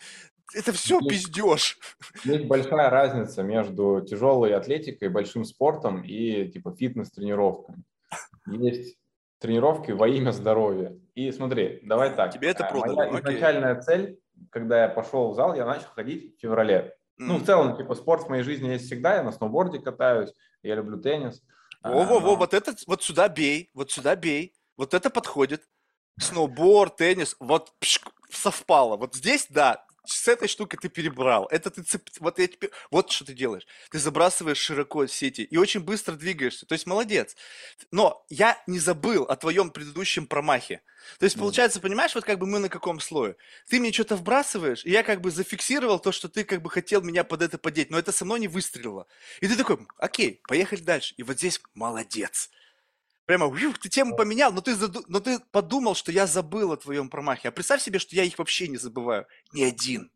Это все есть, пиздеж. Есть большая разница между тяжелой атлетикой, большим спортом и типа фитнес-тренировками. Есть тренировки во имя здоровья. И смотри, давай так. Тебе это а, продали. Моя изначальная Окей. цель, когда я пошел в зал, я начал ходить в феврале. Mm. Ну, в целом, типа, спорт в моей жизни есть всегда. Я на сноуборде катаюсь, я люблю теннис. Во-во-во, вот это, вот сюда бей, вот сюда бей, вот это подходит. Сноуборд, теннис, вот пшк, совпало. Вот здесь, да, с этой штукой ты перебрал. Это ты цеп... вот я теперь... вот что ты делаешь. Ты забрасываешь широко сети и очень быстро двигаешься. То есть молодец. Но я не забыл о твоем предыдущем промахе. То есть, получается, понимаешь, вот как бы мы на каком слое? Ты мне что-то вбрасываешь, и я как бы зафиксировал то, что ты как бы хотел меня под это подеть, но это со мной не выстрелило. И ты такой, окей, поехали дальше. И вот здесь молодец. Прямо, ух, ты тему поменял, но ты, но ты подумал, что я забыл о твоем промахе. А представь себе, что я их вообще не забываю. Ни один.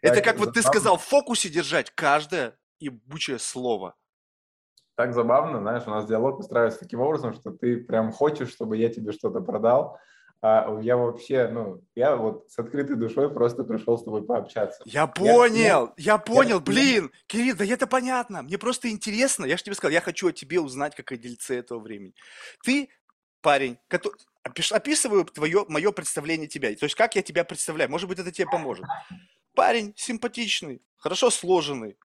Это как вот ты сказал, в фокусе держать каждое ебучее слово. Так забавно, знаешь, у нас диалог устраивается таким образом, что ты прям хочешь, чтобы я тебе что-то продал, а я вообще, ну, я вот с открытой душой просто пришел с тобой пообщаться. Я понял, я, я понял, я, блин, Кирилл, да это понятно, мне просто интересно, я же тебе сказал, я хочу о тебе узнать, как о дельце этого времени. Ты парень, который, описываю твое, мое представление тебя, то есть как я тебя представляю, может быть, это тебе поможет. Парень симпатичный, хорошо сложенный,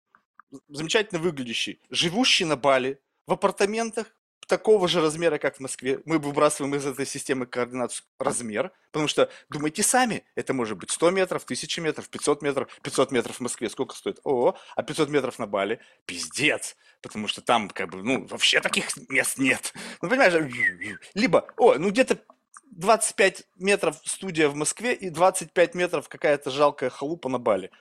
замечательно выглядящий, живущий на Бали, в апартаментах, такого же размера, как в Москве. Мы выбрасываем из этой системы координат размер, потому что думайте сами, это может быть 100 метров, 1000 метров, 500 метров, 500 метров в Москве, сколько стоит? О, а 500 метров на Бали, пиздец, потому что там как бы, ну, вообще таких мест нет. Ну, понимаешь, либо, о, ну где-то 25 метров студия в Москве и 25 метров какая-то жалкая халупа на Бали.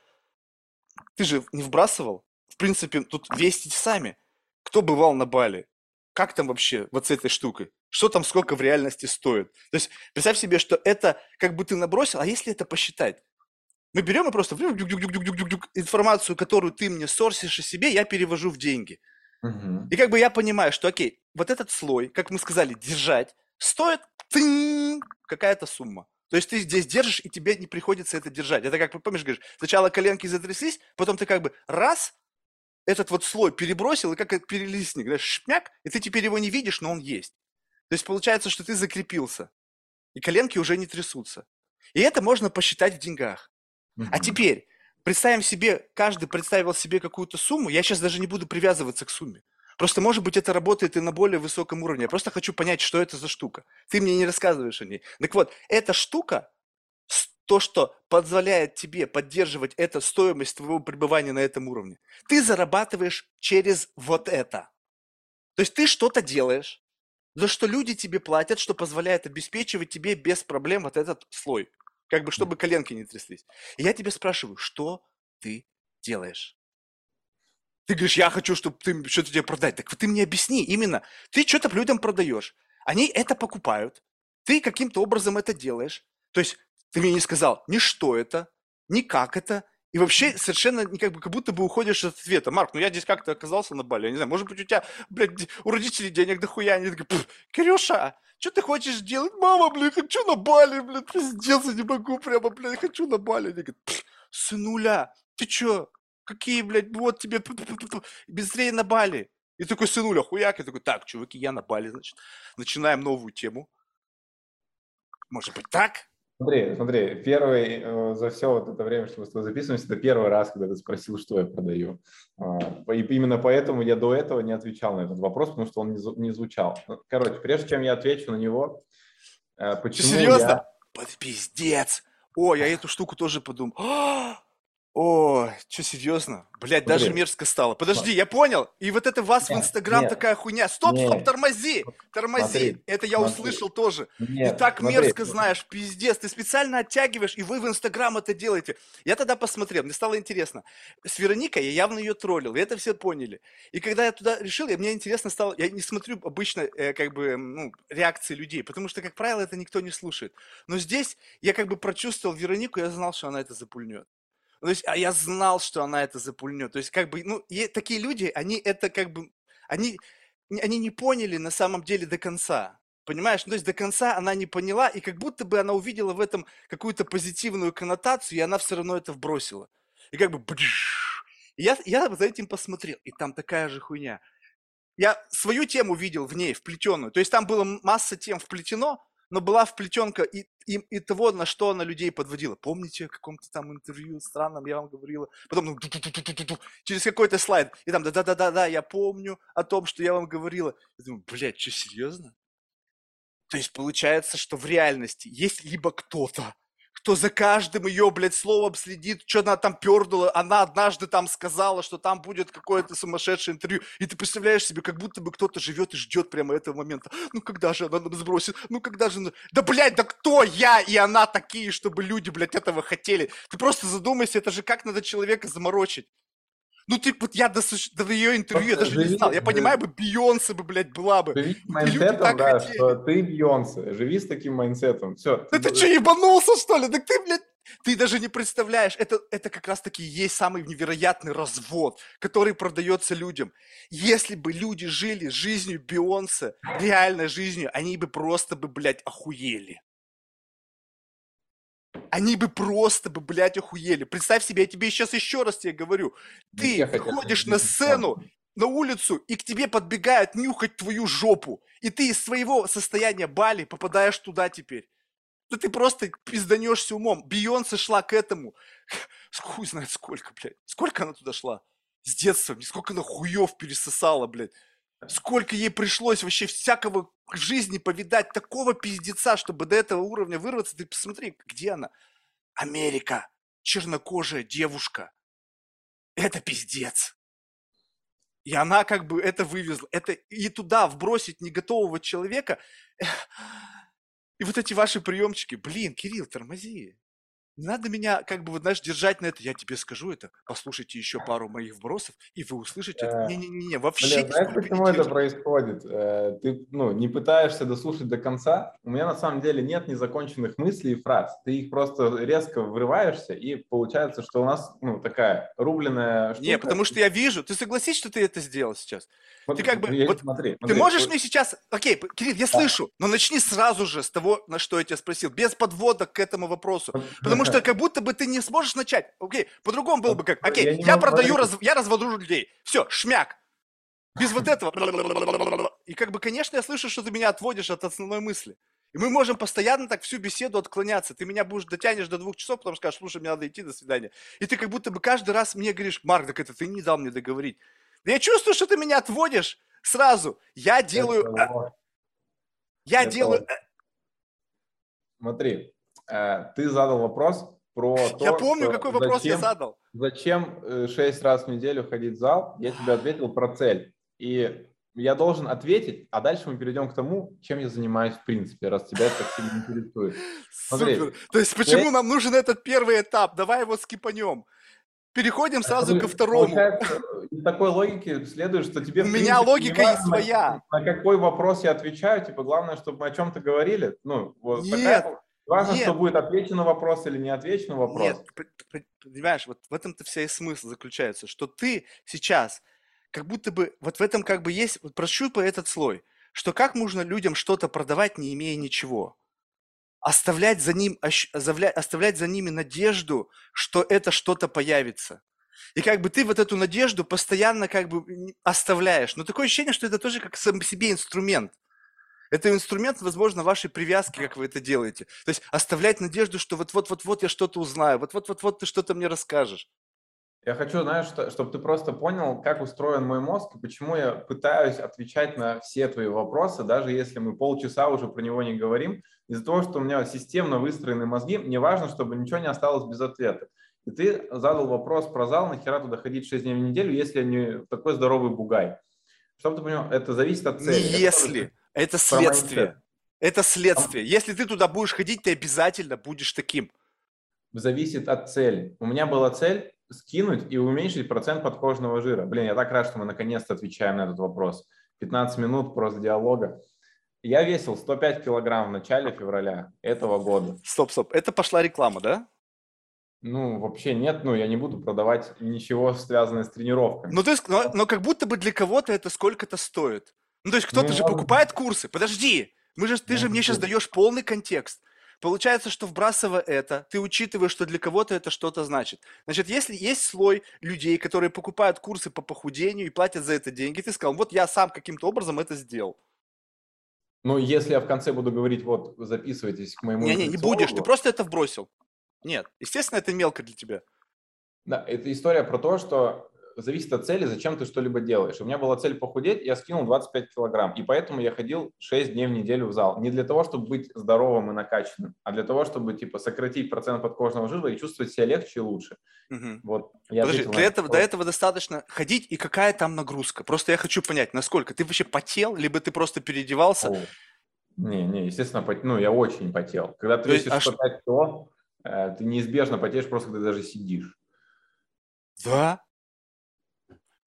Ты же не вбрасывал? В принципе, тут вестите сами. Кто бывал на Бали? Как там вообще вот с этой штукой? Что там сколько в реальности стоит? То есть представь себе, что это как бы ты набросил, а если это посчитать? Мы берем и просто информацию, которую ты мне сорсишь о себе, я перевожу в деньги. Угу. И как бы я понимаю, что окей, вот этот слой, как мы сказали, держать, стоит какая-то сумма. То есть ты здесь держишь, и тебе не приходится это держать. Это как, помнишь, говоришь, сначала коленки затряслись, потом ты как бы раз, этот вот слой перебросил, и как перелистник, знаешь, шмяк, и ты теперь его не видишь, но он есть. То есть получается, что ты закрепился, и коленки уже не трясутся. И это можно посчитать в деньгах. Mm-hmm. А теперь представим себе, каждый представил себе какую-то сумму, я сейчас даже не буду привязываться к сумме. Просто, может быть, это работает и на более высоком уровне. Я просто хочу понять, что это за штука. Ты мне не рассказываешь о ней. Так вот, эта штука, то, что позволяет тебе поддерживать эту стоимость твоего пребывания на этом уровне, ты зарабатываешь через вот это. То есть ты что-то делаешь, за что люди тебе платят, что позволяет обеспечивать тебе без проблем вот этот слой. Как бы, чтобы коленки не тряслись. И я тебя спрашиваю, что ты делаешь? Ты говоришь, я хочу, чтобы ты что-то тебе продать. Так ты мне объясни именно. Ты что-то людям продаешь. Они это покупают. Ты каким-то образом это делаешь. То есть ты мне не сказал ни что это, ни как это. И вообще совершенно не как, бы, как будто бы уходишь от ответа. Марк, ну я здесь как-то оказался на Бали. Я не знаю, может быть, у тебя, блядь, у родителей денег дохуя. Они такие, Кирюша, что ты хочешь делать? Мама, блядь, хочу на Бали, блядь, пиздец, я не могу прямо, блядь, хочу на Бали. Они говорят, сынуля, ты чё, Какие, блядь, вот тебе быстрее на Бали. И такой сынуля, хуяк, и такой, так, чуваки, я на Бали, значит. Начинаем новую тему. Может быть, так? Смотри, смотри, первый э, за все вот это время, что мы с тобой записываемся, это первый раз, когда ты спросил, что я продаю. Э, и именно поэтому я до этого не отвечал на этот вопрос, потому что он не, не звучал. Ну, короче, прежде чем я отвечу на него, э, почему серьезно? Я... Пиздец! О, я эту штуку тоже подумал. О, что, серьезно? Блядь, Смотри. даже мерзко стало. Подожди, я понял. И вот это вас нет, в Инстаграм нет, такая хуйня. Стоп, нет. стоп, тормози, тормози. Смотри, это я смотри. услышал тоже. Нет, и так смотри, мерзко знаешь, пиздец. Ты специально оттягиваешь, и вы в Инстаграм это делаете. Я тогда посмотрел, мне стало интересно. С Вероникой я явно ее троллил, и это все поняли. И когда я туда решил, я, мне интересно стало, я не смотрю обычно э, как бы ну, реакции людей, потому что, как правило, это никто не слушает. Но здесь я как бы прочувствовал Веронику, я знал, что она это запульнет. То есть, а я знал, что она это запульнет. То есть, как бы, ну, и такие люди, они это как бы, они, они не поняли на самом деле до конца. Понимаешь? Ну, то есть до конца она не поняла, и как будто бы она увидела в этом какую-то позитивную коннотацию, и она все равно это вбросила. И как бы... я, я за этим посмотрел, и там такая же хуйня. Я свою тему видел в ней, вплетенную. То есть там было масса тем вплетено, но была вплетенка и, и, и того, на что она людей подводила. Помните, в каком-то там интервью странном я вам говорила? Потом через какой-то слайд, и там да-да-да-да, я помню о том, что я вам говорила. Я думаю, блядь, что, серьезно? То есть получается, что в реальности есть либо кто-то, кто за каждым ее, блядь, словом следит, что она там пердала, она однажды там сказала, что там будет какое-то сумасшедшее интервью, и ты представляешь себе, как будто бы кто-то живет и ждет прямо этого момента. Ну, когда же она сбросит? Ну, когда же... Да, блядь, да кто я и она такие, чтобы люди, блядь, этого хотели? Ты просто задумайся, это же как надо человека заморочить. Ну, ты, вот я до, до ее интервью я даже живи, не знал. Я живи, понимаю бы, Бейонсе бы, блядь, была бы. Живи с майнсетом, да, хотели. что ты Бейонсе. Живи с таким майнсетом. Все. Да ты, ты что, ебанулся, что ли? Так ты, блядь, ты даже не представляешь, это, это как раз-таки есть самый невероятный развод, который продается людям. Если бы люди жили жизнью Бейонсе, реальной жизнью, они бы просто бы, блядь, охуели они бы просто бы, блядь, охуели. Представь себе, я тебе сейчас еще раз тебе говорю. Ты выходишь на сцену, на улицу, и к тебе подбегают нюхать твою жопу. И ты из своего состояния Бали попадаешь туда теперь. Да ты просто пизданешься умом. Бейонсе шла к этому. Хуй знает сколько, блядь. Сколько она туда шла? С детства. Сколько она хуев пересосала, блядь. Сколько ей пришлось вообще всякого в жизни повидать такого пиздеца, чтобы до этого уровня вырваться. Ты посмотри, где она? Америка. Чернокожая девушка. Это пиздец. И она как бы это вывезла. Это и туда вбросить не готового человека. И вот эти ваши приемчики. Блин, Кирилл, тормози. Не надо меня, как бы, вот, знаешь, держать на это. Я тебе скажу это, послушайте еще пару моих вбросов, и вы услышите это. Э, Не-не-не, вообще Блин, знаешь, почему это происходит? Э, Ты ну, не пытаешься дослушать до конца. У меня на самом деле нет незаконченных мыслей и фраз. Ты их просто резко врываешься, и получается, что у нас ну, такая рубленная штука. Не, потому что я вижу, ты согласись, что ты это сделал сейчас? Вот ты как бы- я- вот смотри, Ты смотри, можешь вот мне сейчас... Окей, Кирилл, я слышу, но начни сразу же с того, на что я тебя спросил, без подводок к этому вопросу. Потому что как будто бы ты не сможешь начать. Окей, по-другому было бы как. Я Окей, я могу продаю, раз- я развожу людей. Все, шмяк. Без вот этого. И как бы, конечно, я слышу, что ты меня отводишь от основной мысли. И мы можем постоянно так всю беседу отклоняться. Ты меня будешь дотянешь до двух часов, потом скажешь, слушай, мне надо идти, до свидания. И ты как будто бы каждый раз мне говоришь, Марк, так это ты не дал мне договорить. Да Я чувствую, что ты меня отводишь сразу. Я делаю... это вот. Я это делаю... вот. Смотри, э, ты задал вопрос про то, Я помню, какой вопрос я зачем- задал. Зачем э, шесть раз в неделю ходить в зал? Я тебе ответил про цель. И я должен ответить, а дальше мы перейдем к тому, чем я занимаюсь в принципе, раз тебя это так сильно интересует. Смотри, Супер. То есть почему нам нужен этот первый этап? Давай его скипанем. Переходим сразу ко второму. получается, Из такой логики следует, что тебе... У меня логика важно, своя. На какой вопрос я отвечаю, типа, главное, чтобы мы о чем-то говорили. Ну, вот Нет, такая- Важно, нет. что будет отвечен на вопрос или не отвечен на вопрос. Нет, понимаешь, вот в этом-то вся и смысл заключается, что ты сейчас как будто бы, вот в этом как бы есть, вот прощупай этот слой, что как можно людям что-то продавать, не имея ничего? Оставлять за, ним, оставлять за ними надежду, что это что-то появится. И как бы ты вот эту надежду постоянно как бы оставляешь. Но такое ощущение, что это тоже как сам себе инструмент. Это инструмент, возможно, вашей привязки, как вы это делаете. То есть оставлять надежду, что вот-вот-вот-вот я что-то узнаю, вот-вот-вот-вот ты что-то мне расскажешь. Я хочу, знаешь, что, чтобы ты просто понял, как устроен мой мозг и почему я пытаюсь отвечать на все твои вопросы, даже если мы полчаса уже про него не говорим. Из-за того, что у меня системно выстроены мозги, мне важно, чтобы ничего не осталось без ответа. И ты задал вопрос про зал, нахера туда ходить 6 дней в неделю, если я не такой здоровый бугай. Чтобы ты понял, это зависит от цели. Не Это если, тоже это следствие. Это следствие. Если ты туда будешь ходить, ты обязательно будешь таким. зависит от цели. У меня была цель скинуть и уменьшить процент подкожного жира. Блин, я так рад, что мы наконец-то отвечаем на этот вопрос. 15 минут просто диалога. Я весил 105 килограмм в начале февраля этого года. Стоп, стоп. Это пошла реклама, да? Ну, вообще нет, ну, я не буду продавать ничего, связанное с тренировками. Ну, то есть, но, но как будто бы для кого-то это сколько-то стоит. Ну, то есть кто-то Ну, же покупает курсы. Подожди, мы же, ты же Ну, мне сейчас даешь полный контекст. Получается, что вбрасывая это, ты учитываешь, что для кого-то это что-то значит. Значит, если есть слой людей, которые покупают курсы по похудению и платят за это деньги, ты сказал, вот я сам каким-то образом это сделал. Ну, если я в конце буду говорить, вот, записывайтесь к моему Не-не, не будешь, ты просто это вбросил. Нет, естественно, это мелко для тебя. Да, это история про то, что зависит от цели, зачем ты что-либо делаешь. У меня была цель похудеть, я скинул 25 килограмм, и поэтому я ходил 6 дней в неделю в зал. Не для того, чтобы быть здоровым и накачанным, а для того, чтобы типа сократить процент подкожного жира и чувствовать себя легче и лучше. Мгм. Вот. я Подожди, для этого, этот до вопрос. этого достаточно ходить, и какая там нагрузка? Просто я хочу понять, насколько. Ты вообще потел, либо ты просто переодевался? О, Не, не, естественно, пот- ну, я очень потел. Когда ты весишь а ш- 105 кило, э, ты неизбежно потеешь просто, когда даже сидишь. Да?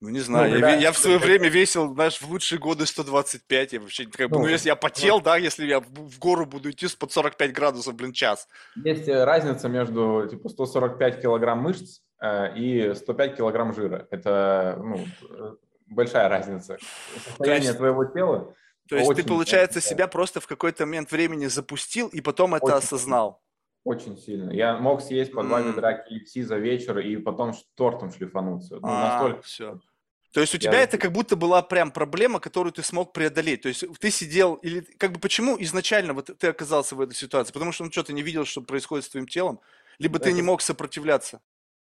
Ну, не знаю, я, когда- ве- я в свое время весил, знаешь, в лучшие годы 125, я вообще, как бы, ну, Ну, если я потел, да, если я в, гору буду идти с под 45 градусов, блин, час. Есть э, разница между типа 145 килограмм мышц э, и 105 килограмм жира. Это ну, э, большая разница. Состояние есть- твоего тела. То есть ты, получается, отличается. себя просто в какой-то момент времени запустил, и потом это Очень осознал. Очень сильно. Я мог съесть по два ведра KFC за вечер и потом тортом шлифануться. Ну, А, настолько. все. То есть у Я- тебя это как будто была прям проблема, которую ты смог преодолеть. То есть ты сидел, или как бы почему изначально вот ты оказался в этой ситуации? Потому что ну что, ты не видел, что происходит с твоим телом? Либо ты Это не с- мог сопротивляться?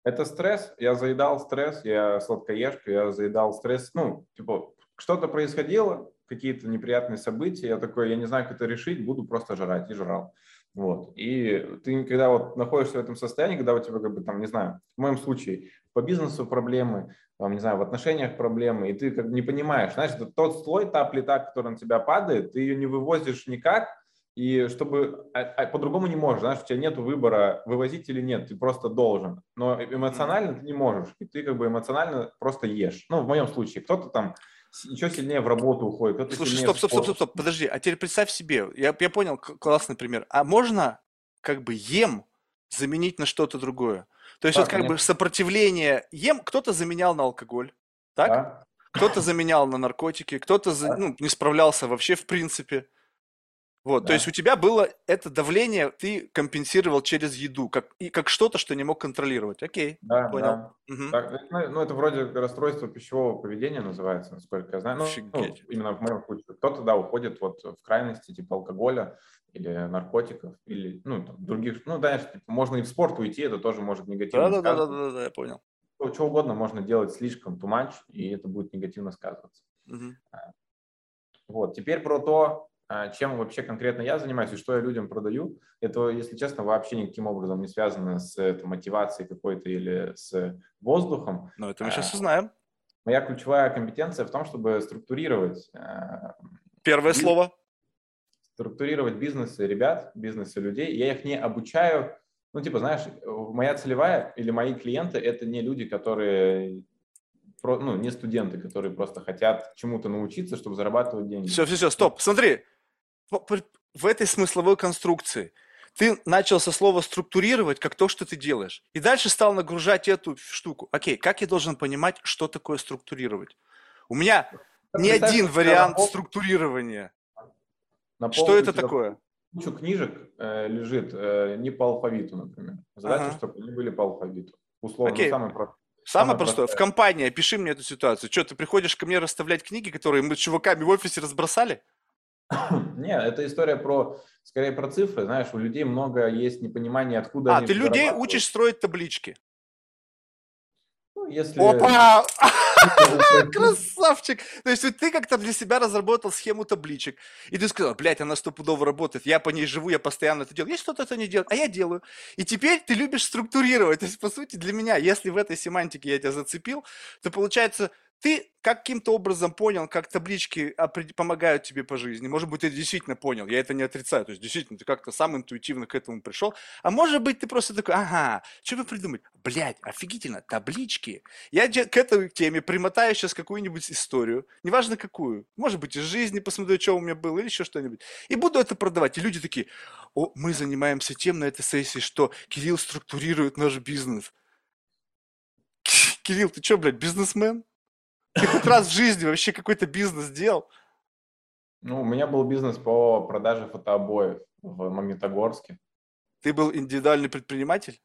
Это стресс. Я заедал стресс, я сладкоежка, я заедал стресс. Ну, типа, что-то происходило, какие-то неприятные события. Я такой, я не знаю, как это решить, буду просто жрать. И жрал. Вот. И ты, когда вот находишься в этом состоянии, когда у тебя, как бы, там, не знаю, в моем случае, по бизнесу проблемы, там, не знаю, в отношениях проблемы, и ты как бы не понимаешь, знаешь, это тот слой, та плита, которая на тебя падает, ты ее не вывозишь никак, И чтобы а, а по-другому не можешь, знаешь, у тебя нет выбора, вывозить или нет, ты просто должен. Но эмоционально ты не можешь, и ты как бы эмоционально просто ешь. Ну, в моем случае, кто-то там еще сильнее в работу уходит, кто-то Слушай, стоп, стоп, стоп, стоп, стоп, подожди, а теперь представь себе, я, я понял, классный пример. А можно как бы ем заменить на что-то другое? То есть да, вот как конечно. бы сопротивление ем кто-то заменял на алкоголь, так? Да. Кто-то заменял на наркотики, кто-то да. ну, не справлялся вообще в принципе. Вот, да. то есть у тебя было это давление, ты компенсировал через еду, как, и как что-то, что не мог контролировать. Окей, да, понял. Да. Угу. Так, ну, ну, это вроде расстройство пищевого поведения называется, насколько я знаю. Ну, ну, именно в моем случае. Кто-то, да, уходит вот в крайности, типа алкоголя или наркотиков, или, ну, там, других, ну, да, типа, можно и в спорт уйти, это тоже может негативно да, да, да, да, да, да, я понял. Что, что угодно можно делать слишком too much, и это будет негативно сказываться. Угу. Вот, теперь про то, чем вообще конкретно я занимаюсь и что я людям продаю, это, если честно, вообще никаким образом не связано с это, мотивацией какой-то или с воздухом. Но это мы сейчас а, узнаем. Моя ключевая компетенция в том, чтобы структурировать... А, Первое бизнес, слово. Структурировать бизнесы ребят, бизнесы людей. Я их не обучаю. Ну, типа, знаешь, моя целевая или мои клиенты – это не люди, которые ну, не студенты, которые просто хотят чему-то научиться, чтобы зарабатывать деньги. Все, все, все, стоп. Смотри, в этой смысловой конструкции ты начал со слова структурировать, как то, что ты делаешь. И дальше стал нагружать эту штуку. Окей, как я должен понимать, что такое структурировать? У меня не один вариант пол... структурирования. На что это такое? Кучу книжек э, лежит э, не по алфавиту, например. Задача, ага. чтобы они были по алфавиту. Условно, Окей. самый простой. Самое простое, в компании опиши мне эту ситуацию. Что, ты приходишь ко мне расставлять книги, которые мы с чуваками в офисе разбросали? Нет, это история про, скорее про цифры. Знаешь, у людей много есть непонимания, откуда а, ты людей учишь строить таблички? Ну, если... Опа! Красавчик! То есть ты как-то для себя разработал схему табличек, и ты сказал, блядь, она стопудово работает, я по ней живу, я постоянно это делаю. Есть кто-то это не делает, а я делаю. И теперь ты любишь структурировать. То есть, по сути, для меня, если в этой семантике я тебя зацепил, то получается, ты каким-то образом понял, как таблички помогают тебе по жизни. Может быть, ты действительно понял, я это не отрицаю. То есть, действительно, ты как-то сам интуитивно к этому пришел. А может быть, ты просто такой, ага, что бы придумать? Блядь, офигительно, таблички. Я к этой теме примотаю сейчас какую-нибудь историю, неважно какую. Может быть, из жизни посмотрю, что у меня было, или еще что-нибудь. И буду это продавать. И люди такие, о, мы занимаемся тем на этой сессии, что Кирилл структурирует наш бизнес. Кирилл, ты что, блядь, бизнесмен? Ты хоть раз в жизни вообще какой-то бизнес делал? Ну, у меня был бизнес по продаже фотообоев в Магнитогорске. Ты был индивидуальный предприниматель?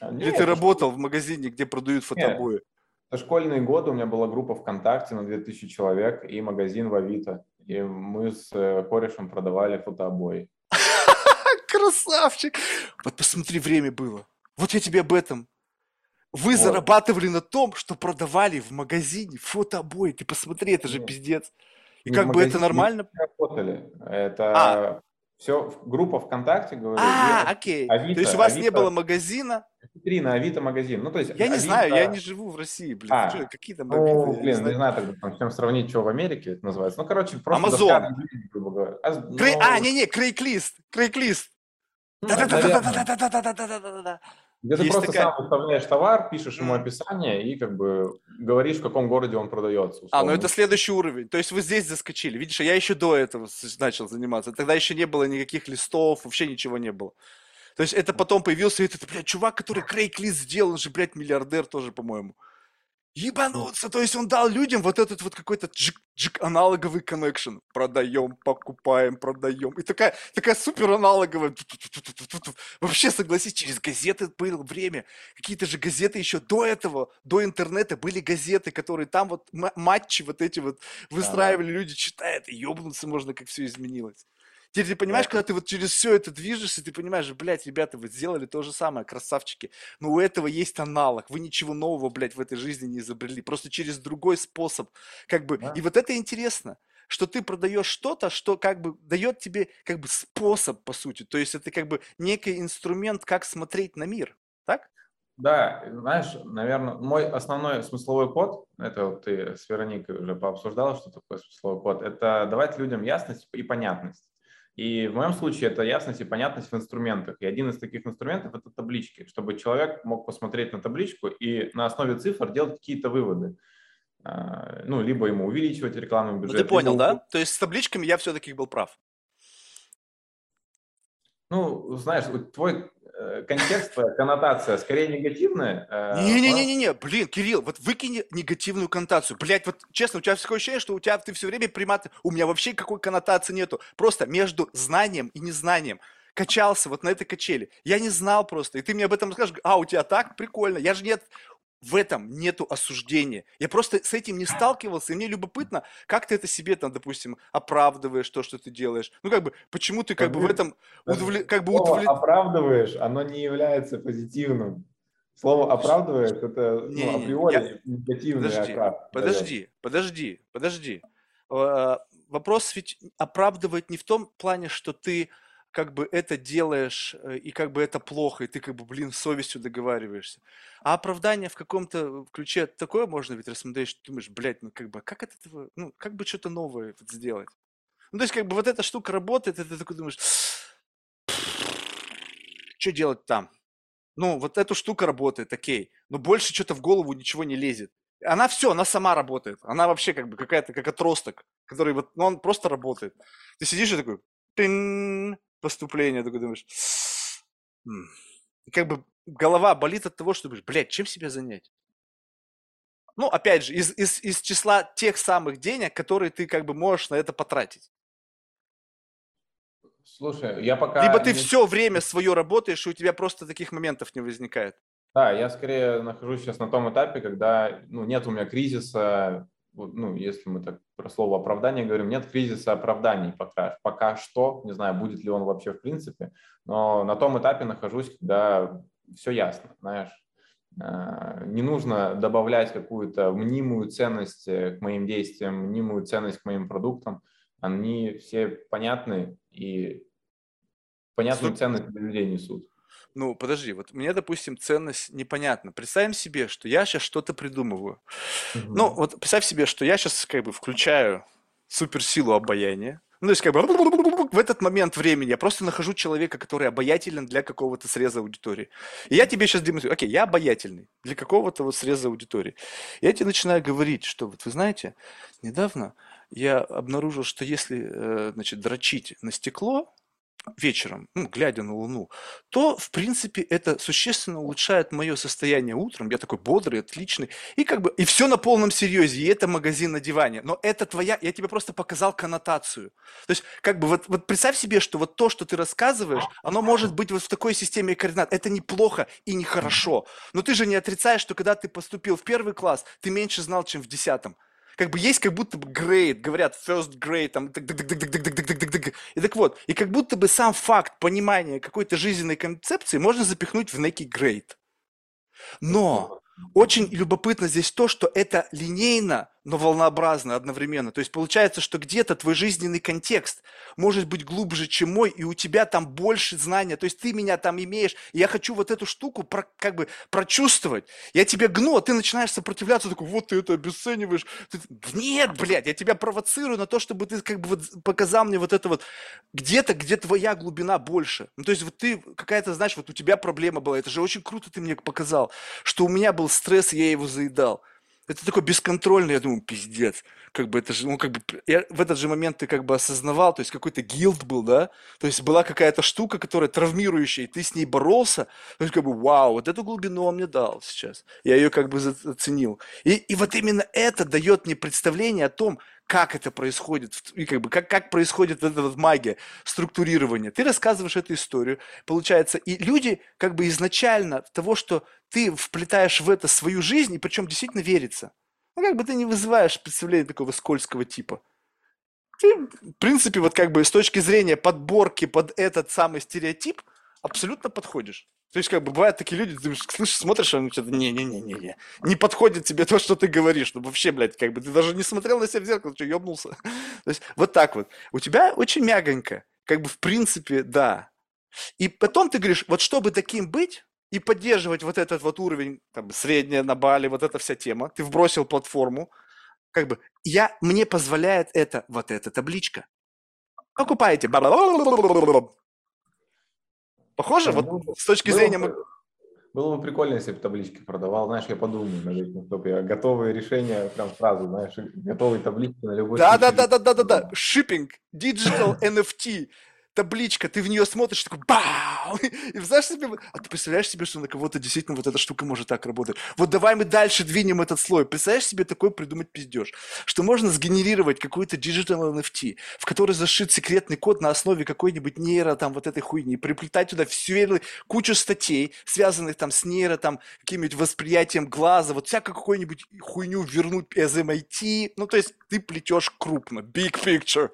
А, нет, Или ты работал в магазине, где продают фотообои? Нет. Это школьные годы, у меня была группа ВКонтакте на 2000 человек и магазин в Авито. И мы с э, корешем продавали фотообои. Красавчик! Вот посмотри, время было. Вот я тебе об этом. Вы вот. зарабатывали на том, что продавали в магазине фотообои. Ты посмотри, это же Нет. пиздец. И Не как бы это нормально? Работали. Это а. все группа ВКонтакте, говорю. А, окей. Авито, то есть у вас Авито, не было магазина? Витрина, Авито магазин. Ну, то есть я Авито... не знаю, я не живу в России, блин. А, что, какие там ну, блин, не знаю, не знаю тогда, там, чем сравнить, что в Америке это называется. Ну, короче, просто Amazon. грубо говоря. А, ну... Крей... а, не-не, Крейклист, Крейклист. Да-да-да-да-да-да-да-да-да-да. Где ты просто такая... сам выставляешь товар, пишешь ему описание и как бы говоришь, в каком городе он продается. Условно. А, ну это следующий уровень. То есть вы здесь заскочили. Видишь, а я еще до этого начал заниматься. Тогда еще не было никаких листов, вообще ничего не было. То есть это потом появился этот, блядь, чувак, который Крейг Лист сделал, он же, блядь, миллиардер тоже, по-моему. Ебануться, то есть он дал людям вот этот вот какой-то джик-джик аналоговый коннекшн. Продаем, покупаем, продаем. И такая, такая супер аналоговая. Вообще, согласись, через газеты было время. Какие-то же газеты еще до этого, до интернета были газеты, которые там вот матчи вот эти вот выстраивали, люди читают, и ебнуться можно, как все изменилось. Теперь ты понимаешь, когда ты вот через все это движешься, ты понимаешь, блядь, ребята, вы сделали то же самое, красавчики. Но у этого есть аналог. Вы ничего нового, блядь, в этой жизни не изобрели. Просто через другой способ. Как бы, да. и вот это интересно что ты продаешь что-то, что как бы дает тебе как бы способ, по сути. То есть это как бы некий инструмент, как смотреть на мир. Так? Да, знаешь, наверное, мой основной смысловой код, это вот ты с Вероникой уже пообсуждала, что такое смысловой код, это давать людям ясность и понятность. И в моем случае это ясность и понятность в инструментах. И один из таких инструментов – это таблички, чтобы человек мог посмотреть на табличку и на основе цифр делать какие-то выводы. А, ну, либо ему увеличивать рекламный бюджет. Ну, ты понял, либо... да? То есть с табличками я все-таки был прав. Ну, знаешь, твой контекст, твоя коннотация скорее негативная. Э, Не-не-не-не, блин, Кирилл, вот выкини негативную коннотацию. Блять, вот честно, у тебя такое ощущение, что у тебя ты все время примат... У меня вообще какой коннотации нету. Просто между знанием и незнанием качался вот на этой качели. Я не знал просто. И ты мне об этом расскажешь, а, у тебя так? Прикольно. Я же нет в этом нету осуждения. Я просто с этим не сталкивался, и мне любопытно, как ты это себе там, допустим, оправдываешь то, что ты делаешь. Ну, как бы, почему ты как бы в этом удовле... как бы удовлет... оправдываешь, оно не является позитивным. Слово оправдываешь, это не, ну, априори я... негативный подожди. Подожди, подожди, подожди. А, вопрос ведь оправдывает не в том плане, что ты как бы это делаешь, э, и как бы это плохо, и ты как бы, блин, совестью договариваешься. А оправдание в каком-то ключе такое можно ведь рассмотреть, что ты думаешь, блядь, ну как бы, как это, ну, как бы что-то новое вот сделать? Ну, то есть, как бы вот эта штука работает, и ты такой думаешь, что делать там? Ну, вот эта штука работает, окей, но больше что-то в голову ничего не лезет. Она все, она сама работает. Она вообще как бы какая-то, как отросток, который вот, ну, он просто работает. Ты сидишь и такой, поступление, такой думаешь, как бы голова болит от того, что думаешь, блядь, чем себя занять? Ну, опять же, из, из, из числа тех самых денег, которые ты как бы можешь на это потратить. Слушай, я пока... Либо ты не... все время свое работаешь, и у тебя просто таких моментов не возникает. Да, я скорее нахожусь сейчас на том этапе, когда ну, нет у меня кризиса ну, если мы так про слово оправдание говорим, нет кризиса оправданий пока, пока что, не знаю, будет ли он вообще в принципе, но на том этапе нахожусь, когда все ясно, знаешь, э, не нужно добавлять какую-то мнимую ценность э, к моим действиям, мнимую ценность к моим продуктам, они все понятны и понятную ценность для людей несут. Ну, подожди, вот мне, допустим, ценность непонятна. Представим себе, что я сейчас что-то придумываю. Угу. Ну, вот представь себе, что я сейчас как бы включаю суперсилу обаяния. Ну, то есть, как бы в этот момент времени я просто нахожу человека, который обаятелен для какого-то среза аудитории. И я тебе сейчас демонстрирую, окей, я обаятельный для какого-то вот среза аудитории. Я тебе начинаю говорить, что вот вы знаете, недавно я обнаружил, что если, э, значит, дрочить на стекло, вечером, ну, глядя на Луну, то, в принципе, это существенно улучшает мое состояние утром. Я такой бодрый, отличный. И как бы, и все на полном серьезе. И это магазин на диване. Но это твоя, я тебе просто показал коннотацию. То есть, как бы, вот, вот представь себе, что вот то, что ты рассказываешь, оно может быть вот в такой системе координат. Это неплохо и нехорошо. Но ты же не отрицаешь, что когда ты поступил в первый класс, ты меньше знал, чем в десятом как бы есть как будто бы grade, говорят first grade, там, и так вот, и как будто бы сам факт понимания какой-то жизненной концепции можно запихнуть в некий grade. Но очень любопытно здесь то, что это линейно, но волнообразно одновременно. То есть получается, что где-то твой жизненный контекст может быть глубже, чем мой, и у тебя там больше знания. То есть ты меня там имеешь, и я хочу вот эту штуку про, как бы прочувствовать. Я тебя гну, а ты начинаешь сопротивляться, такой, вот ты это обесцениваешь. Ты, Нет, блядь, я тебя провоцирую на то, чтобы ты как бы вот показал мне вот это вот где-то, где твоя глубина больше. Ну, то есть вот ты какая-то, знаешь, вот у тебя проблема была, это же очень круто ты мне показал, что у меня был стресс, я его заедал. Это такой бесконтрольный, я думаю, пиздец. Как бы это же, ну, как бы, я, в этот же момент ты как бы осознавал, то есть какой-то гилд был, да? То есть была какая-то штука, которая травмирующая, и ты с ней боролся. То есть как бы, вау, вот эту глубину он мне дал сейчас. Я ее как бы оценил. И, и вот именно это дает мне представление о том, как это происходит, и как бы как, как происходит эта вот магия структурирования. Ты рассказываешь эту историю, получается, и люди как бы изначально того, что ты вплетаешь в это свою жизнь, и причем действительно верится. Ну, как бы ты не вызываешь представление такого скользкого типа. Ты, в принципе, вот как бы с точки зрения подборки под этот самый стереотип абсолютно подходишь. То есть, как бы, бывают такие люди, ты слышишь, смотришь, а что-то, не-не-не-не, не подходит тебе то, что ты говоришь. Ну, вообще, блядь, как бы, ты даже не смотрел на себя в зеркало, что, ёбнулся? То есть, вот так вот. У тебя очень мягонько. Как бы, в принципе, да. И потом ты говоришь, вот чтобы таким быть, и поддерживать вот этот вот уровень, там, средняя на бале, вот эта вся тема, ты вбросил платформу, как бы, я, мне позволяет это, вот эта табличка. Покупаете. Похоже? Ну, Вот с точки Было зрения... бы, было бы прикольно, если бы таблички продавал. Знаешь, я подумаю над этим, чтобы я готовые решения прям сразу, знаешь, готовые таблички на любой Да, да, случай. да, да, да, да, да. Shipping, digital NFT, табличка, ты в нее смотришь, такой бау! И знаешь себе, а ты представляешь себе, что на кого-то действительно вот эта штука может так работать? Вот давай мы дальше двинем этот слой. Представляешь себе такой придумать пиздеж, что можно сгенерировать какой-то digital NFT, в который зашит секретный код на основе какой-нибудь нейро там вот этой хуйни, приплетать туда всю кучу статей, связанных там с нейро, там, каким-нибудь восприятием глаза, вот всякую какую-нибудь хуйню вернуть из MIT, ну, то есть ты плетешь крупно, big picture.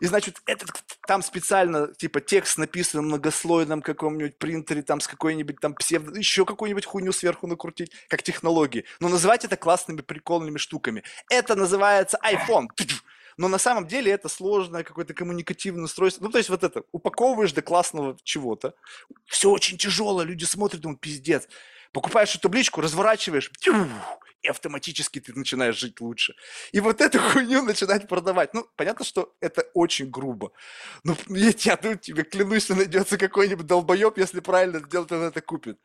И, значит, этот, там специально, типа, текст написан на многослойном каком-нибудь принтере, там, с какой-нибудь там псевдо, еще какую-нибудь хуйню сверху накрутить, как технологии. Но называть это классными, прикольными штуками. Это называется iPhone. Но на самом деле это сложное какое-то коммуникативное устройство. Ну, то есть вот это, упаковываешь до классного чего-то. Все очень тяжело, люди смотрят, думают, пиздец. Покупаешь эту табличку, разворачиваешь, тю, и автоматически ты начинаешь жить лучше. И вот эту хуйню начинать продавать. Ну, понятно, что это очень грубо. Но я, я ну, тебе клянусь, что найдется какой-нибудь долбоеб, если правильно сделать, он это купит.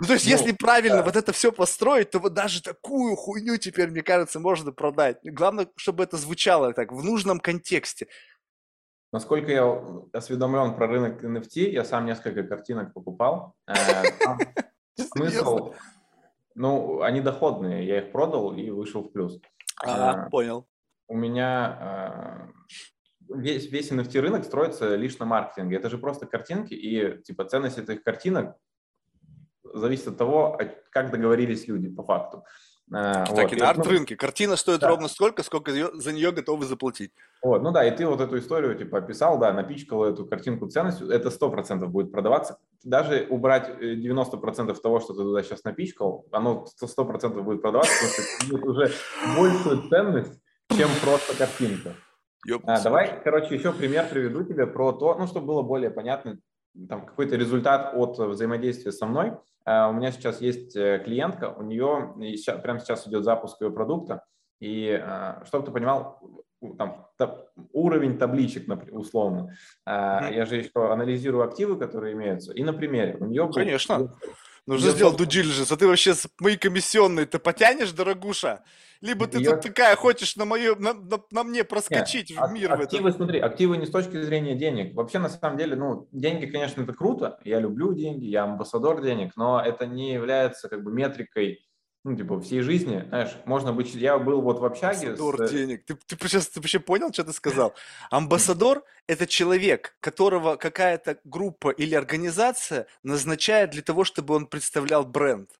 Ну, то есть, Ну, если правильно да. вот это все построить, то вот даже такую хуйню теперь, мне кажется, можно продать. Главное, чтобы это звучало так, в нужном контексте. Насколько я осведомлен про рынок NFT, я сам несколько картинок покупал. Э, там Смысл, ну, они доходные, я их продал и вышел в плюс. А, А. понял. У меня э, весь, весь NFT рынок строится лишь на маркетинге. Это же просто картинки, и типа ценность этих картинок зависит от того, как договорились люди по факту. Э, Так вот. и на ну, арт-рынке. Картина стоит да. ровно столько, сколько за нее готовы заплатить. Вот, ну да, и ты вот эту историю типа описал, да, напичкал эту картинку ценностью, это 100% будет продаваться. Даже убрать э, 90% того, что ты туда сейчас напичкал, оно 100% будет продаваться, потому что это имеет уже большую ценность, чем просто картинка. А, давай, короче, еще пример приведу тебе про то, ну, чтобы было более понятно, там какой-то результат от взаимодействия со мной. А, У меня сейчас есть э, клиентка, у нее ща- прямо сейчас идет запуск ее продукта, и а, чтобы ты понимал, там, та- уровень табличек, напр- условно. Мгм. Я же еще анализирую активы, которые имеются, и на примере у нее... был- Конечно. Нужно Её сделать diligence, а ты вообще с- мои комиссионные ты потянешь, дорогуша? Либо ты Её- тут такая хочешь на, мою, на, на- на мне проскочить Нет, в мир. в? Активы, смотри, активы не с точки зрения денег. Вообще, на самом деле, ну, деньги, конечно, это круто. Я люблю деньги, я амбассадор денег, но это не является как бы метрикой, ну, типа, всей жизни. Знаешь, можно быть... Я был вот в общаге с... Амбассадор денег. Ты, ты сейчас ты вообще понял, что ты сказал? Амбассадор – это человек, которого какая-то группа или организация назначает для того, чтобы он представлял бренд.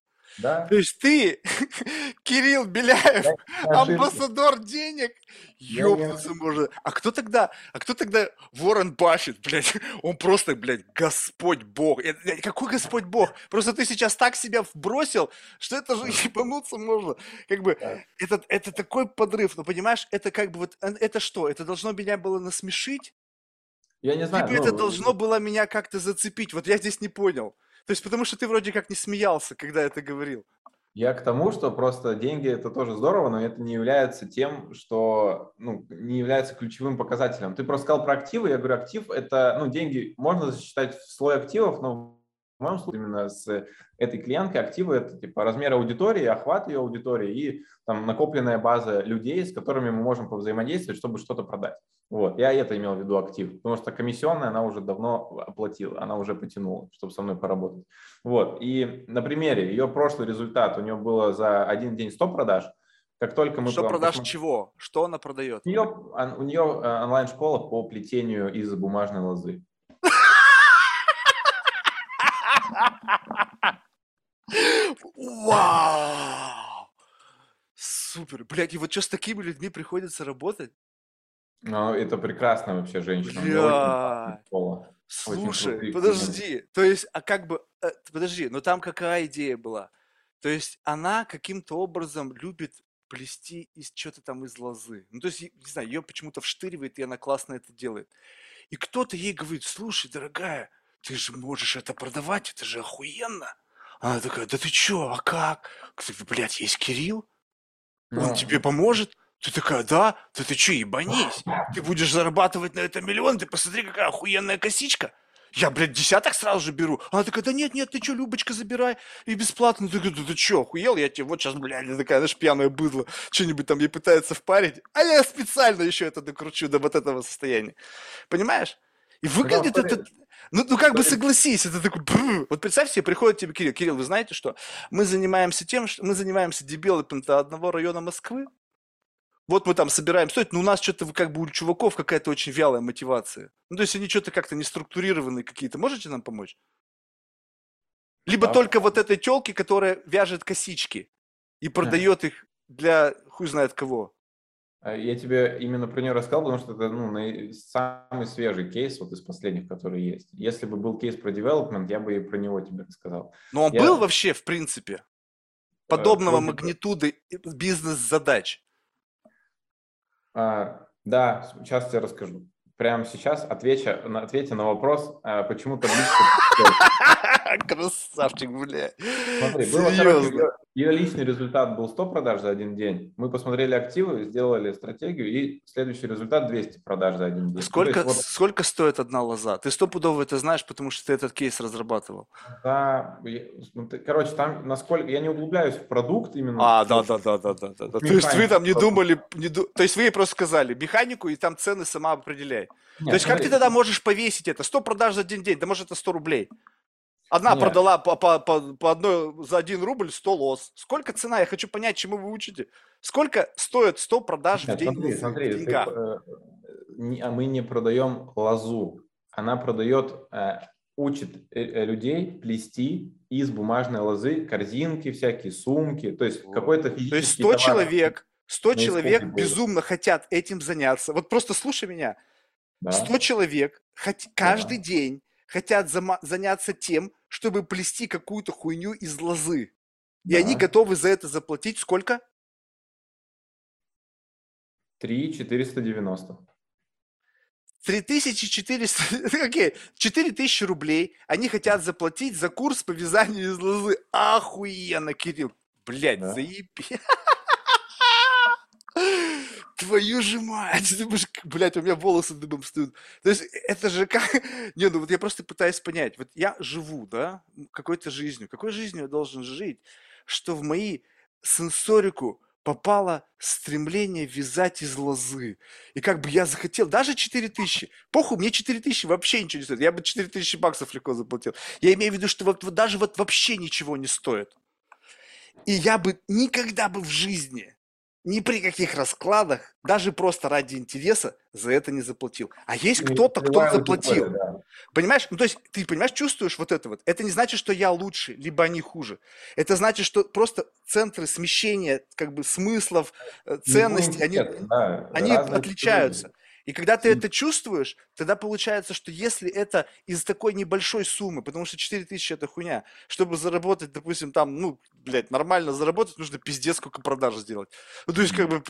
Да, То есть ты, Кирилл Беляев, амбассадор денег, ёбнуться можно. А кто тогда, а кто тогда Ворон Баффет, блядь? Он просто, блядь, Господь Бог. Какой Господь Бог? Просто ты сейчас так себя бросил, что это же ебануться можно. Как бы, Да. это, это такой подрыв, но понимаешь, это как бы вот, э, это что? Это должно меня было насмешить? Я не знаю, Либо ну, это должно было меня как-то зацепить? Вот я здесь не понял. То есть потому что ты вроде как не смеялся, когда это говорил. Я к тому, что просто деньги это тоже здорово, но это не является тем, что ну, не является ключевым показателем. Ты просто сказал про активы, я говорю, актив это, ну, деньги можно засчитать в слой активов, но моем случае именно с этой клиенткой активы это типа размер аудитории, охват ее аудитории и там накопленная база людей, с которыми мы можем повзаимодействовать, чтобы что-то продать. Вот, я это имел в виду актив, потому что комиссионная она уже давно оплатила, она уже потянула, чтобы со мной поработать. Вот, и на примере ее прошлый результат, у нее было за один день 100 продаж, как только мы... Что прям продашь посмотрели- чего? Что она продает? У нее, у нее онлайн-школа по плетению из бумажной лозы. Вау! Супер. Блядь, и вот что с такими людьми приходится работать? Но это прекрасная вообще женщина. очень школа. Слушай, подожди. То есть, а как бы... э, подожди, но там какая идея была? То есть она каким-то образом любит плести из что-то там из лозы. Ну, то есть, не знаю, ее почему-то вштыривает, и она классно это делает. И кто-то ей говорит, слушай, дорогая, ты же можешь это продавать, это же охуенно. Она такая, да ты чё, а как? Блядь, есть Кирилл? Он тебе поможет? Ты такая, да? Да ты что, ебанись? Ты будешь зарабатывать на это миллион, ты посмотри, какая охуенная косичка. Я, блядь, десяток сразу же беру. Она такая, да нет, нет, ты что, Любочка, забирай. И бесплатно. Ты такой, да ты что, охуел? Я тебе вот сейчас, блядь, такая, знаешь, пьяная быдло. Что-нибудь там ей пытается впарить. А я специально еще это докручу до вот этого состояния. Понимаешь? И выглядит смотри. это... Ну, ну как бы согласись, это такой... бррр. Вот представь себе, приходит тебе Кирилл. Кирилл, вы знаете что? Мы занимаемся тем, что мы занимаемся дебилопментом одного района Москвы. Вот мы там собираем стоить, но у нас что-то как бы у чуваков какая-то очень вялая мотивация. Ну, то есть они что-то как-то не структурированные какие-то. Можете нам помочь? Либо Да. только вот этой телки, которая вяжет косички и продает их для хуй знает кого. А Я тебе именно про нее рассказал, потому что это ну, самый свежий кейс вот из последних, которые есть. Если бы был кейс про development, я бы и про него тебе рассказал. Но он Я- был вообще, в принципе, подобного вроде бы- магнитуды бизнес-задач. А, да, сейчас тебе расскажу. Прямо сейчас отвеча, на, ответя на вопрос, а, почему табличка... Красавчик, бля. Смотри, было, короче, ее, личный результат был 100 продаж за один день. Мы посмотрели активы, сделали стратегию, и следующий результат 200 продаж за один день. Ну, Сколько, есть вот сколько стоит одна лоза? Ты стопудово это знаешь, потому что ты этот кейс разрабатывал. Да, смотри, короче, там насколько я не углубляюсь в продукт именно. А, да, вот, да, да, да, да, да. да. То есть вы там не думали, не ду- то есть вы ей просто сказали механику и там цены сама определяй. Нет, То есть как смотри, ты тогда можешь повесить это? 100 продаж за один день, да может это 100 рублей. Одна Нет. продала по, по, по, по одной за один рубль 100 лоз. Сколько цена? Я хочу понять, чему вы учите. Сколько стоит 100 продаж в Нет, день смотри, в смотри, ты, деньгах? э, а мы не продаем лозу. Она продает, э, учит э, э, людей плести из бумажной лозы корзинки всякие, сумки. То есть какой-то То есть физический 100 товар. человек, 100 на человек безумно хотят этим заняться. Вот просто слушай меня. Да? 100 человек хот- каждый день хотят заняться тем, чтобы плести какую-то хуйню из лозы. И они Да. готовы за это заплатить сколько? 3 490. 3400, окей, 4000 рублей они хотят заплатить за курс по вязанию из лозы. Охуенно, Кирилл. Блядь, Да. заеби. Твою же мать, ты думаешь, блядь, у меня волосы дыбом встают. То есть это же как... Не, ну вот я просто пытаюсь понять. Вот я живу, да, какой-то жизнью. Какой жизнью я должен жить, что в мои сенсорику попало стремление вязать из лозы. И как бы я захотел, даже 4000, похуй, мне 4000 вообще ничего не стоит. Я бы 4000 баксов легко заплатил. Я имею в виду, что вот, вот даже вот вообще ничего не стоит. И я бы никогда бы в жизни, ни при каких раскладах, даже просто ради интереса за это не заплатил. А есть кто-то, кто заплатил. да. Понимаешь? Ну, то есть, ты понимаешь, чувствуешь вот это вот? Это не значит, что я лучше, либо они хуже. Это значит, что просто центры смещения, как бы, смыслов, э, ценностей, они, да, они разные отличаются. И когда ты это чувствуешь, тогда получается, что если это из такой небольшой суммы, потому что 4000 это хуйня, чтобы заработать, допустим, там, ну, блядь, нормально заработать, нужно пиздец сколько продаж сделать. Ну, то есть, как бы,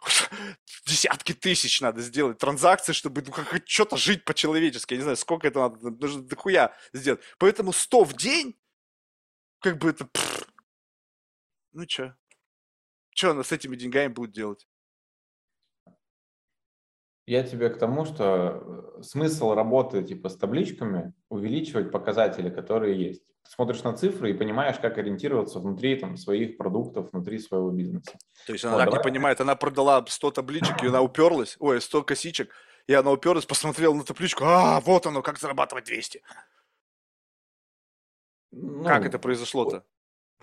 десятки тысяч надо сделать транзакций, чтобы ну, как что-то жить по-человечески. Я не знаю, сколько это надо, нужно дохуя сделать. Поэтому 100 в день, как бы это... Ну, чё? Что она с этими деньгами будет делать? Я тебе к тому, что э, смысл работы типа с табличками увеличивать показатели, которые есть. Ты смотришь на цифры и понимаешь, как ориентироваться внутри там, своих продуктов, внутри своего бизнеса. То есть она Вот, так не давай. понимает, она продала 100 табличек, и она уперлась, ой, 100 косичек, и она уперлась, посмотрела на табличку, а, вот оно, как зарабатывать 200. Как Ну, это произошло-то?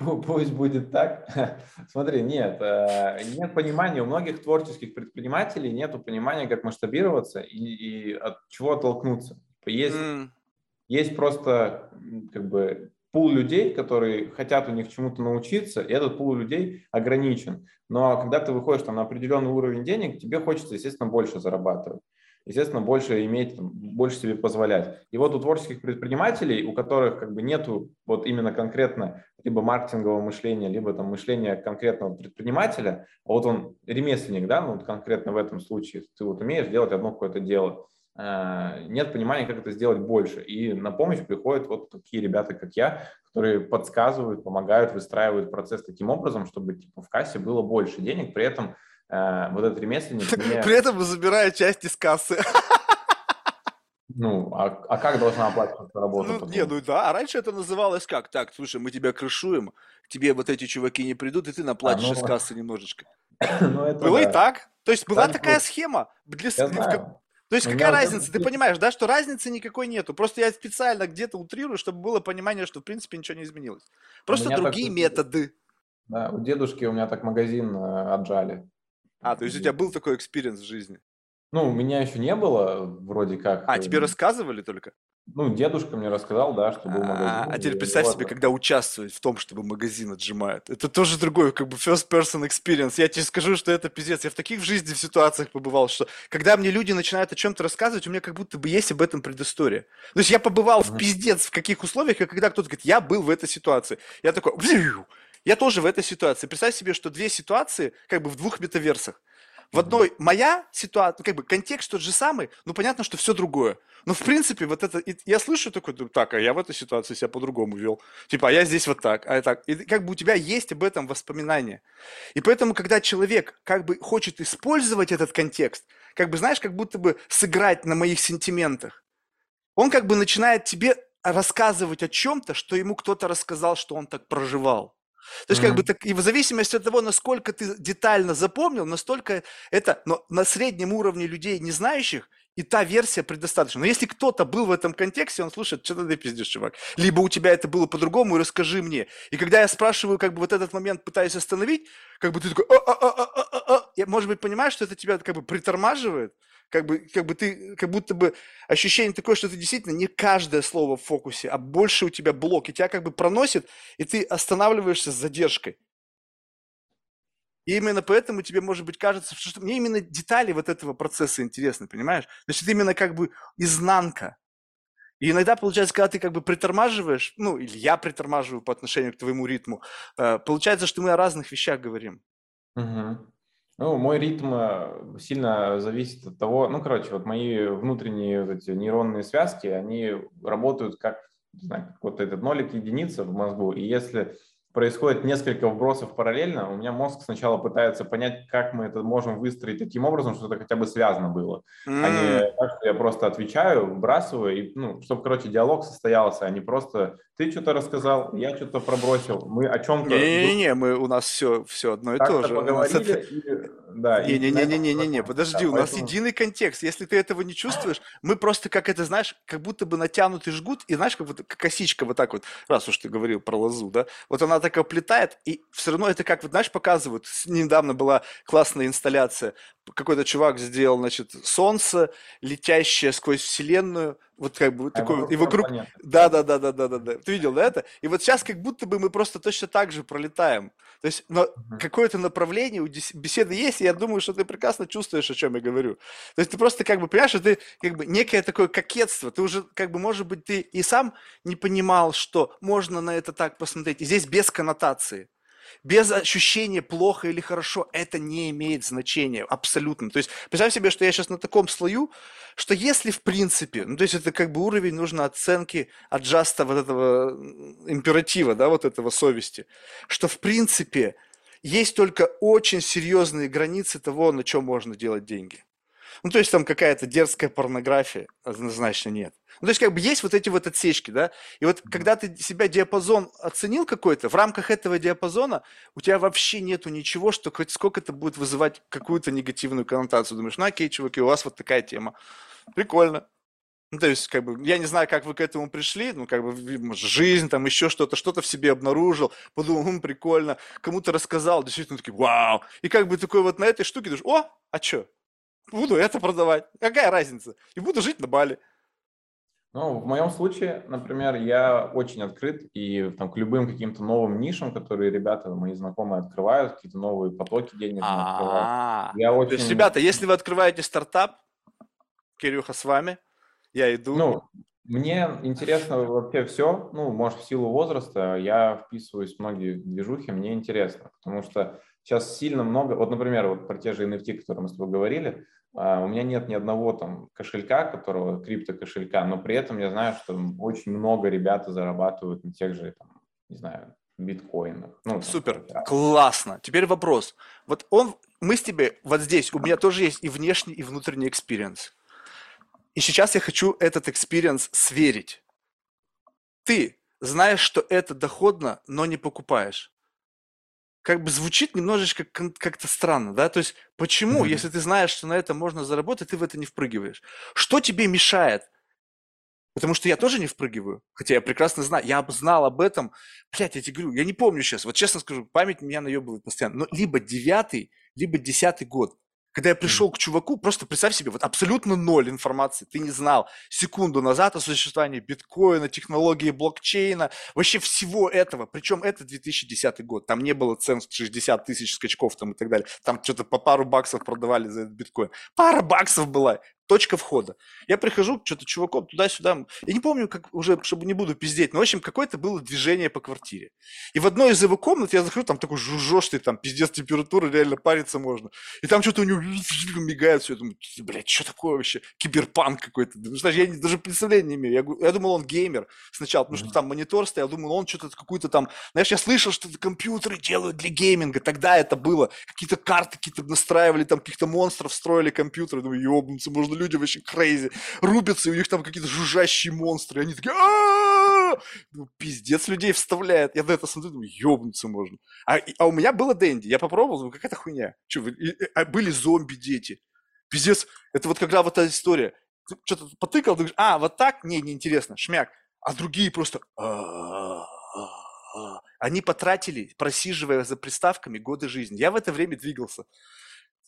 Пу- Пусть будет так. Смотри, нет, э, нет понимания у многих творческих предпринимателей, нету понимания, как масштабироваться и, и от чего оттолкнуться. Есть М, Есть просто как бы пул людей, которые хотят у них чему-то научиться, и этот пул людей ограничен. Но когда ты выходишь там, на определенный уровень денег, тебе хочется, естественно, больше зарабатывать. Естественно, больше иметь, больше себе позволять. И вот у творческих предпринимателей, у которых как бы нету вот именно конкретно либо маркетингового мышления, либо там мышления конкретного предпринимателя, а вот он ремесленник, да, ну вот конкретно в этом случае, ты вот умеешь делать одно какое-то дело, э, нет понимания, как это сделать больше. И на помощь приходят вот такие ребята, как я, которые подсказывают, помогают, выстраивают процесс таким образом, чтобы типа, в кассе было больше денег, при этом вот этот ремесленник мне... При этом забирая часть из кассы. Ну, а, а как должна оплачиваться работа? Ну, не, ну да, а раньше это называлось как? Так, слушай, мы тебя крышуем, тебе вот эти чуваки не придут, и ты наплатишь А, из ну, кассы немножечко. ну, это Было и да. так. То есть была Так такая вот. схема. Для, Я знаю. То есть какая разница? Ты понимаешь, да, что разницы никакой нету. Просто я специально где-то утрирую, чтобы было понимание, что в принципе ничего не изменилось. Просто другие так- методы. Да, у дедушки у меня так магазин э, отжали. А, то есть у тебя был такой experience в жизни. Ну, у меня еще не было, вроде как. А, э, тебе рассказывали только? Ну, дедушка мне рассказал, да, что был магазин. А, а теперь представь себе, когда участвовать в том, чтобы магазин отжимают. Это тоже другой, как бы first person experience. Я тебе скажу, что это пиздец. Я в таких в жизни в ситуациях побывал, что когда мне люди начинают о чем-то рассказывать, у меня как будто бы есть об этом предыстория. То есть я побывал в пиздец в каких условиях, и когда кто-то говорит, я был в этой ситуации. Я такой. Я тоже в этой ситуации. Представь себе, что две ситуации как бы в двух метаверсах. В одной моя ситуация, ну, как бы контекст тот же самый, но понятно, что все другое. Но в принципе вот это, я слышу такой, так, а я в этой ситуации себя по-другому вел. Типа, а я здесь вот так, а я так. И как бы у тебя есть об этом воспоминания. И поэтому, когда человек как бы хочет использовать этот контекст, как бы, знаешь, как будто бы сыграть на моих сентиментах, он как бы начинает тебе рассказывать о чем-то, что ему кто-то рассказал, что он так проживал. То есть, как бы, так, и в зависимости от того, насколько ты детально запомнил, настолько это, но на среднем уровне людей, не знающих, и та версия предостаточна. Но если кто-то был в этом контексте, он слушает, что ты пиздишь, чувак. Либо у тебя это было по-другому, и расскажи мне. И когда я спрашиваю, как бы вот этот момент пытаюсь остановить, как бы ты такой, «А, а, а, а, а, а». я, может быть, понимаешь, что это тебя как бы притормаживает, как бы, как бы ты, как будто бы ощущение такое, что ты действительно не каждое слово в фокусе, а больше у тебя блок, и тебя как бы проносит, и ты останавливаешься с задержкой. И именно поэтому тебе, может быть, кажется, что мне именно детали вот этого процесса интересны, понимаешь? То есть это именно как бы изнанка. И иногда получается, когда ты как бы притормаживаешь, ну, или я притормаживаю по отношению к твоему ритму, э, получается, что мы о разных вещах говорим. Мгм. Ну, мой ритм э, сильно зависит от того, ну, короче, вот мои внутренние вот эти нейронные связки, они работают как, не знаю, как вот этот нолик единица в мозгу, и если происходит несколько вбросов параллельно, у меня мозг сначала пытается понять, как мы это можем выстроить таким образом, что это хотя бы связано было, а М, не так, что я просто отвечаю, вбрасываю, и, ну, чтобы, короче, диалог состоялся, а не просто ты что-то рассказал, я что-то пробросил, мы о чем-то Не-не-не, мы, у нас все, все одно и то же. У нас это- поговорили, и, да, Не-не-не-не-не-не, подожди, Да, у нас поэтому- единый контекст. Если ты этого не чувствуешь, мы просто, как это, знаешь, как будто бы натянутый жгут, и знаешь, как, вот, как косичка вот так вот, раз уж ты говорил про лозу, да, вот она так оплетает, и все равно это как, вот, знаешь, показывают. Недавно была классная инсталляция, какой-то чувак сделал, значит, солнце, летящее сквозь вселенную, вот как бы вот А такой, вот, и вокруг да, да, да, да, да, да, да. Ты видел, да, это? И вот сейчас как будто бы мы просто точно так же пролетаем. То есть, но Мгм. какое-то направление у беседы есть, и я думаю, что ты прекрасно чувствуешь, о чем я говорю. То есть ты просто как бы понимаешь, что ты как бы некое такое кокетство. Ты уже как бы, может быть, ты и сам не понимал, что можно на это так посмотреть. И здесь без коннотации. Без ощущения плохо или хорошо, это не имеет значения абсолютно. То есть представь себе, что я сейчас на таком слою, что если в принципе, ну то есть это как бы уровень нужно оценки аджаста вот этого императива, да, вот этого совести, что в принципе есть только очень серьезные границы того, на чем можно делать деньги. Ну, то есть там какая-то дерзкая порнография, однозначно нет. Ну, то есть как бы есть вот эти вот отсечки, да, и вот когда ты себя диапазон оценил какой-то, в рамках этого диапазона у тебя вообще нету ничего, что хоть сколько это будет вызывать какую-то негативную коннотацию. Думаешь, ну окей, чуваки, у вас вот такая тема. Прикольно. Ну, то есть, как бы, я не знаю, как вы к этому пришли, ну, как бы, может, жизнь, там, еще что-то, что-то в себе обнаружил, подумал, «М, прикольно, кому-то рассказал, действительно, такие, вау. И как бы такой вот на этой штуке думаешь, о, а что? Буду это продавать. Какая разница? И буду жить на Бали. Ну, в моем случае, например, я очень открыт и там, к любым каким-то новым нишам, которые ребята, мои знакомые открывают, какие-то новые потоки денежные открывают. А, Я То очень... есть, ребята, если вы открываете стартап, Кирюха с вами, я иду. Ну, мне интересно вообще все, ну, может, в силу возраста я вписываюсь в многие движухи, мне интересно, потому что сейчас сильно много, вот, например, вот про те же NFT, о которых мы с тобой говорили, а, у меня нет ни одного там кошелька, которого крипто-кошелька, но при этом я знаю, что очень много ребята зарабатывают на тех же, там, не знаю, биткоинах. Ну, там, Супер, хотя- классно. Теперь вопрос. Вот он, мы с тебе, вот здесь, у меня тоже есть и внешний, и внутренний experience. И сейчас я хочу этот experience сверить. Ты знаешь, что это доходно, но не покупаешь. Как бы звучит немножечко как-то странно, да? То есть почему, Мгм. если ты знаешь, что на это можно заработать, ты в это не впрыгиваешь? Что тебе мешает? Потому что я тоже не впрыгиваю, хотя я прекрасно знаю, я знал об этом, блядь, я тебе говорю, я не помню сейчас, вот честно скажу, память меня наебывает постоянно, но либо девятый, либо десятый год, когда я пришел к чуваку, просто представь себе, вот абсолютно ноль информации, ты не знал. Секунду назад о существовании биткоина, технологии блокчейна, вообще всего этого, причем это 2010 год, там не было цен 60 тысяч скачков там и так далее, там что-то по пару баксов продавали за этот биткоин, пара баксов была, точка входа. Я прихожу к что-то чуваком туда-сюда. Я не помню, как уже, чтобы не буду пиздеть, но, в общем, какое-то было движение по квартире. И в одной из его комнат я захожу, там такой жужжёшный, там пиздец температура, реально париться можно. И там что-то у него мигает все. Я думаю, блядь, что такое вообще? Киберпанк какой-то. Ну, знаешь, я даже представления не имею. Я, я думал, он геймер сначала, потому что там монитор стоял. Я думал, он что-то какую-то там... Знаешь, я слышал, что это компьютеры делают для гейминга. Тогда это было. Какие-то карты какие-то настраивали, там каких-то монстров строили компьютеры. Думаю, ёбнуться, можно люди вообще crazy. Рубятся, и у них там какие-то жужжащие монстры. И они такие! Ну, пиздец людей вставляет. Я на это смотрю, думаю, ёбнуться можно. А, а у меня было Дэнди. Я попробовал, думаю, какая-то хуйня. И- а были зомби-дети. Пиздец. Это вот когда вот эта история. Ты что-то потыкал, ты говоришь, а, вот так? Не, неинтересно, шмяк. А другие просто... Они потратили, просиживая за приставками, годы жизни. Я в это время двигался.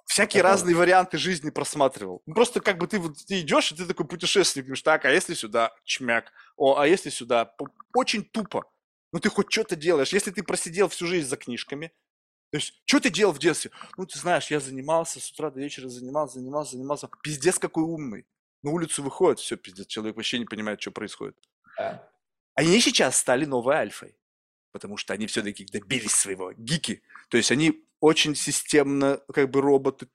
Всякие Это разные варианты жизни просматривал. Ну, Просто как бы ты, вот, ты идешь, и ты такой путешественник, говоришь, так, а если сюда, чмяк, о, а если сюда, очень тупо. Ну ты хоть что-то делаешь. Если ты просидел всю жизнь за книжками, то есть, что ты делал в детстве? Ну, ты знаешь, я занимался, с утра до вечера занимался, занимался, занимался. Пиздец, какой умный. На улицу выходит, все, пиздец, человек вообще не понимает, что происходит. Да. Они сейчас стали новой альфой, потому что они все-таки добились своего, гики. То есть они очень системно, как бы роботы,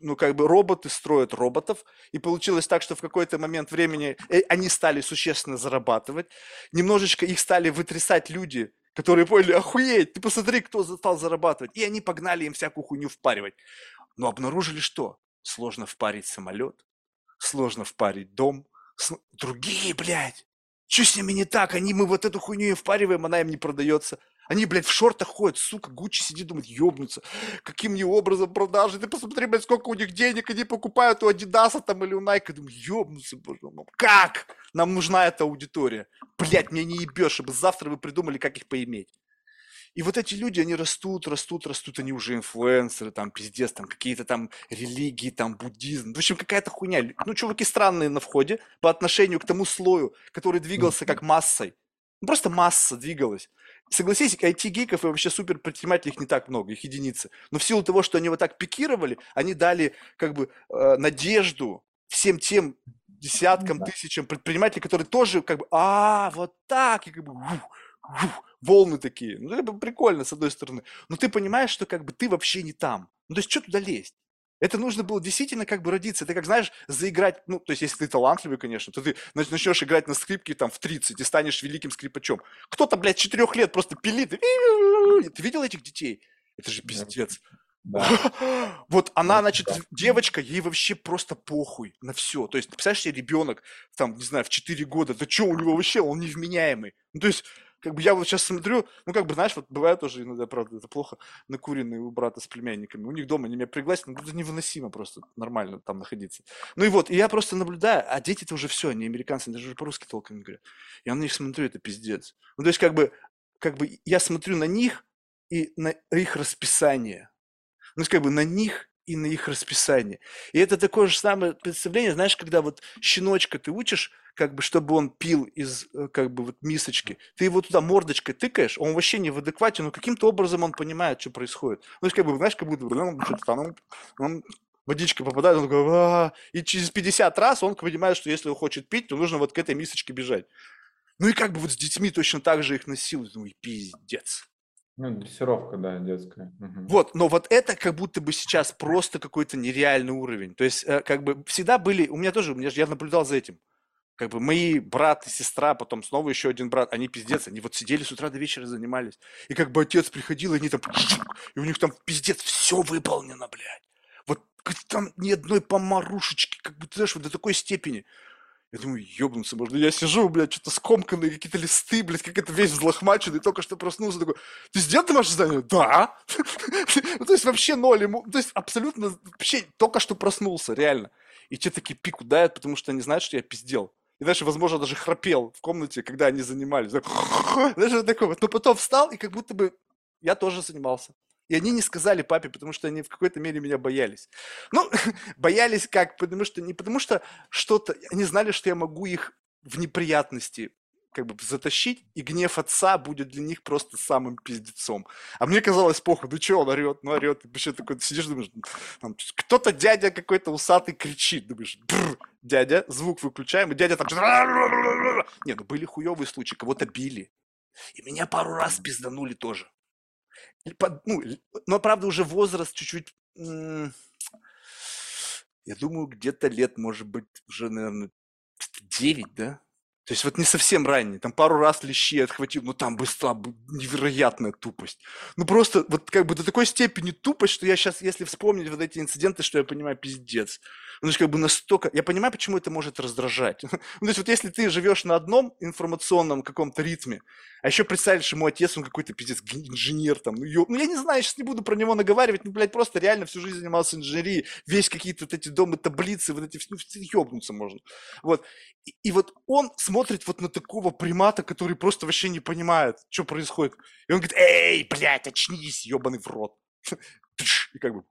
ну как бы роботы строят роботов, и получилось так, что в какой-то момент времени э, они стали существенно зарабатывать, немножечко их стали вытрясать люди, которые поняли, охуеть, ты посмотри, кто стал зарабатывать, и они погнали им всякую хуйню впаривать. Но обнаружили что? Сложно впарить самолет, сложно впарить дом, с- другие, блядь, что с ними не так? Они, мы вот эту хуйню им впариваем, она им не продается. Они, блядь, в шортах ходят, сука, Гуччи сидит, думает, ёбнуться. Каким мне образом продажи? Ты посмотри, блядь, сколько у них денег, они покупают у Адидаса там или у Найка. Думаю, ёбнуться, боже мой. Как? Нам нужна эта аудитория. Блядь, мне не ебешь, чтобы завтра вы придумали, как их поиметь. И вот эти люди, они растут, растут, растут, они уже инфлюенсеры, там, пиздец, там, какие-то там религии, там, буддизм. В общем, какая-то хуйня. Ну, чуваки странные на входе по отношению к тому слою, который двигался как массой. Ну, просто масса двигалась. Согласись, IT-гиков и вообще супер предпринимателей их не так много, их единицы. Но в силу того, что они вот так пикировали, они дали как бы э, надежду всем тем десяткам, тысячам предпринимателей, которые тоже как бы, а, вот так, и как бы ух, волны такие. Ну, это прикольно, с одной стороны. Но ты понимаешь, что как бы ты вообще не там. Ну, то есть, что туда лезть? Это нужно было действительно как бы родиться. Ты как, знаешь, заиграть, ну, то есть, если ты талантливый, конечно, то ты нач- начнешь играть на скрипке там в 30 и станешь великим скрипачом. Кто-то, блядь, четырех лет просто пилит. Ты видел этих детей? Это же пиздец. Да. Вот она, значит, да. девочка, ей вообще просто похуй на все. То есть, ты представляешь себе ребенок, там, не знаю, в 4 года, да что у него вообще, он невменяемый. Ну, то есть, как бы я вот сейчас смотрю, ну, как бы, знаешь, вот бывает тоже иногда, правда, это плохо, накуренные у брата с племянниками. У них дома они меня пригласят, ну, это невыносимо просто нормально там находиться. Ну и вот, и я просто наблюдаю, а дети-то уже все, они американцы, они даже по-русски толком не говорят. Я на них смотрю, это пиздец. Ну, то есть, как бы, как бы я смотрю на них и на их расписание. Ну, то есть, как бы на них и на их расписание. И это такое же самое представление, знаешь, когда вот щеночка ты учишь, как бы, чтобы он пил из, э, как бы, вот мисочки, ты его туда мордочкой тыкаешь, он вообще не в адеквате, но каким-то образом он понимает, что происходит. Ну, как бы, знаешь, как будто ну, что-то там, ну, ну, водичка попадает, он такой, «А-а-а». и через 50 раз он понимает, что если он хочет пить, то нужно вот к этой мисочке бежать. Ну и как бы вот с детьми точно так же их насилуют. Думаю, пиздец. Ну, дрессировка, да, детская. Мгм. Вот, но вот это как будто бы сейчас просто какой-то нереальный уровень. То есть, э, как бы всегда были, у меня тоже, у меня, же- я наблюдал за этим. Как бы мои брат и сестра, потом снова еще один брат, они пиздец, они вот сидели с утра до вечера занимались. И как бы отец приходил, и они там, и у них там пиздец, все выполнено, блядь. Вот там ни одной помарушечки, как бы, ты знаешь, вот до такой степени. Я думаю, ёбнуться можно. Я сижу, блядь, что-то скомканные какие-то листы, блядь, как это весь взлохмаченный, только что проснулся, такой, ты сделал домашнее задание? Да. Ну, то есть вообще ноль то есть абсолютно, вообще только что проснулся, реально. И те такие пику дают, потому что они знают, что я пиздел. И дальше, возможно, даже храпел в комнате, когда они занимались. Знаешь, вот такой вот. Но потом встал, и как будто бы я тоже занимался. И они не сказали папе, потому что они в какой-то мере меня боялись. Ну, боялись как? Потому что не потому что что-то... Они знали, что я могу их в неприятности как бы затащить, и гнев отца будет для них просто самым пиздецом. А мне казалось, похуй, ну что он орет, ну орет, ты вообще такой сидишь, думаешь, кто-то дядя какой-то усатый кричит, думаешь, дядя, звук выключаем, и дядя там... Не, ну были хуевые случаи, кого-то били. И меня пару раз пизданули тоже. Ну, но, правда, уже возраст чуть-чуть... Я думаю, где-то лет, может быть, уже, наверное, 9, да? То есть вот не совсем ранний, там пару раз лещи отхватил, но там быстро невероятная тупость. Ну просто вот как бы до такой степени тупость, что я сейчас, если вспомнить вот эти инциденты, что я понимаю, пиздец. Ну, то есть как бы настолько... Я понимаю, почему это может раздражать. ну, то есть вот если ты живешь на одном информационном каком-то ритме, а еще представишь, ему отец, он какой-то пиздец, инженер там, ну, ё... ну я не знаю, сейчас не буду про него наговаривать, ну, блядь, просто реально всю жизнь занимался инженерией, весь какие-то вот эти дома, таблицы, вот эти, ну, ёбнуться можно. Вот. И, и вот он смотрит вот на такого примата, который просто вообще не понимает, что происходит. И он говорит, эй, блядь, очнись, ебаный в рот. И как бы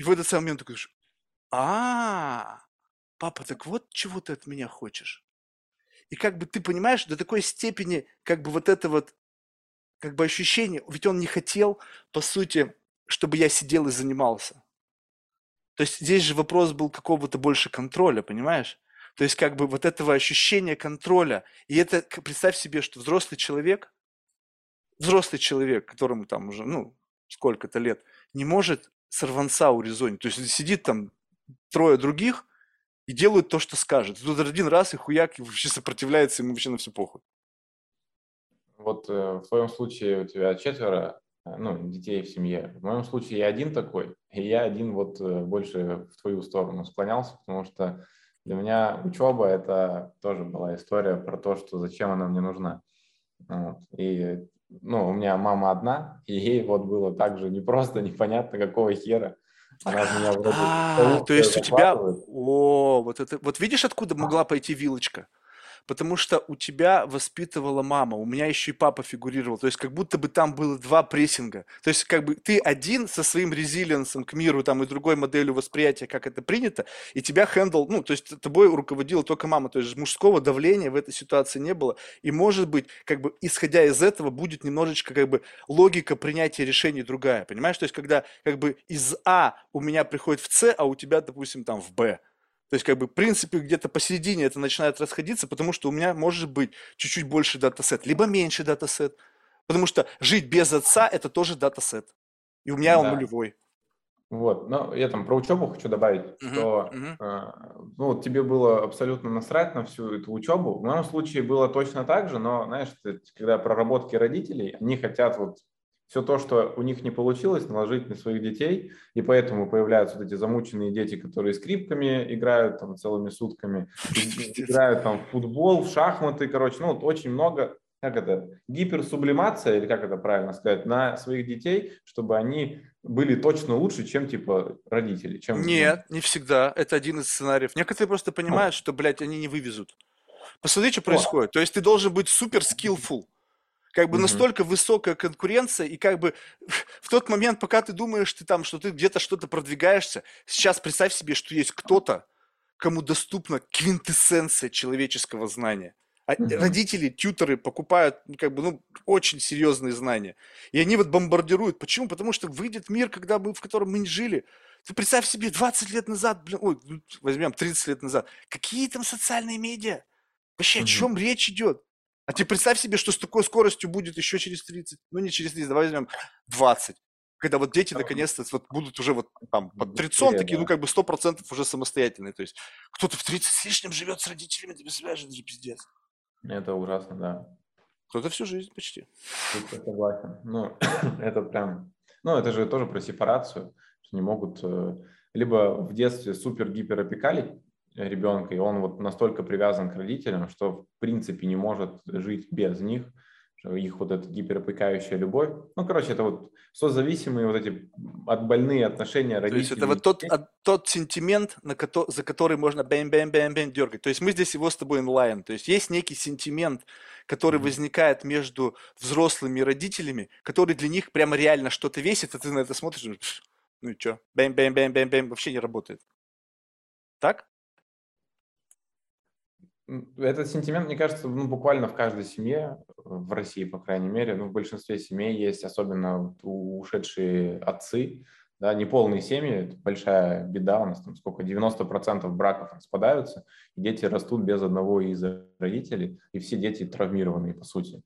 и в этот самый момент такой, а, папа, так вот чего ты от меня хочешь. И как бы ты понимаешь, до такой степени, как бы вот это вот, как бы ощущение, ведь он не хотел, по сути, чтобы я сидел и занимался. То есть здесь же вопрос был какого-то больше контроля, понимаешь? То есть как бы вот этого ощущения контроля. И это, представь себе, что взрослый человек, взрослый человек, которому там уже, ну, сколько-то лет, не может сорванца урезонить. То есть сидит там трое других и делают то, что скажет. Тут один раз и хуяк и вообще сопротивляется, ему вообще на все похуй. Вот э, в твоем случае у тебя четверо, э, ну, детей в семье. В моем случае я один такой, и я один вот э, больше в твою сторону склонялся, потому что для меня учеба – это тоже была история про то, что зачем она мне нужна. Вот. И ну, у меня мама одна, и ей вот было так же непросто, непонятно, какого хера. Она меня вроде... А, то есть у тебя... О, вот это... Вот видишь, откуда могла пойти вилочка? Потому что у тебя воспитывала мама, у меня еще и папа фигурировал, то есть как будто бы там было два прессинга, то есть как бы ты один со своим резилиенсом к миру там и другой моделью восприятия, как это принято, и тебя хендл, ну, то есть тобой руководила только мама, то есть мужского давления в этой ситуации не было, и может быть, как бы исходя из этого будет немножечко как бы логика принятия решений другая, понимаешь, то есть когда как бы из А у меня приходит в С, а у тебя, допустим, там в Б, то есть, как бы, в принципе, где-то посередине это начинает расходиться, потому что у меня может быть чуть-чуть больше dataset, либо меньше dataset. Потому что жить без отца – это тоже dataset. И у меня да. он нулевой. Вот, но я там про учебу хочу добавить, uh-huh, что uh-huh. Э, ну, тебе было абсолютно насрать на всю эту учебу. В моем случае было точно так же, но, знаешь, когда проработки родителей, они хотят вот все то, что у них не получилось, наложить на своих детей, и поэтому появляются вот эти замученные дети, которые скрипками играют там целыми сутками, играют там в футбол, в шахматы, короче, ну вот очень много, как это, гиперсублимация, или как это правильно сказать, на своих детей, чтобы они были точно лучше, чем типа родители. Чем, Нет, не всегда. Это один из сценариев. Некоторые просто понимают, ну. что, блядь, они не вывезут. Посмотри, что происходит. То есть ты должен быть супер skillful. Как бы mm-hmm. настолько высокая конкуренция, и как бы в тот момент, пока ты думаешь, ты там, что ты где-то что-то продвигаешься, сейчас представь себе, что есть кто-то, кому доступна квинтэссенция человеческого знания. А mm-hmm. родители, тьютеры покупают, ну, как бы, ну, очень серьезные знания. И они вот бомбардируют. Почему? Потому что выйдет мир, когда мы, в котором мы не жили. Ты представь себе 20 лет назад, блин, ой, ну, возьмем 30 лет назад. Какие там социальные медиа? Вообще, mm-hmm. о чем речь идет? А ты представь себе, что с такой скоростью будет еще через 30, ну не через 30, давай возьмем 20. Когда вот дети наконец-то вот будут уже вот там под 30 такие, ну как бы 100% уже самостоятельные. То есть кто-то в 30 с лишним живет с родителями, ты представляешь, это же пиздец. Это ужасно, да. Кто-то всю жизнь почти. Я согласен. Ну, это прям... Ну, это же тоже про сепарацию. Что не могут... э, Либо в детстве супер гиперопекали ребенка, и он вот настолько привязан к родителям, что в принципе не может жить без них, их вот эта гиперопекающая любовь. Ну, короче, это вот созависимые вот эти отбольные отношения То родителей. есть это вот тот, тот сентимент, на кото- за который можно бэм-бэм-бэм-бэм дергать. То есть мы здесь его с тобой in line. То есть есть некий сентимент, который Мгм. возникает между взрослыми и родителями, который для них прямо реально что-то весит, а ты на это смотришь, и думаешь, «Пш, ну и что, бэм-бэм-бэм-бэм-бэм, вообще не работает. Так? Этот сентимент, мне кажется, ну, буквально в каждой семье, в России, по крайней мере, ну, в большинстве семей есть, особенно ушедшие отцы, да, неполные семьи, это большая беда, у нас там сколько, 90% браков распадаются, и дети растут без одного из родителей, и все дети травмированные, по сути,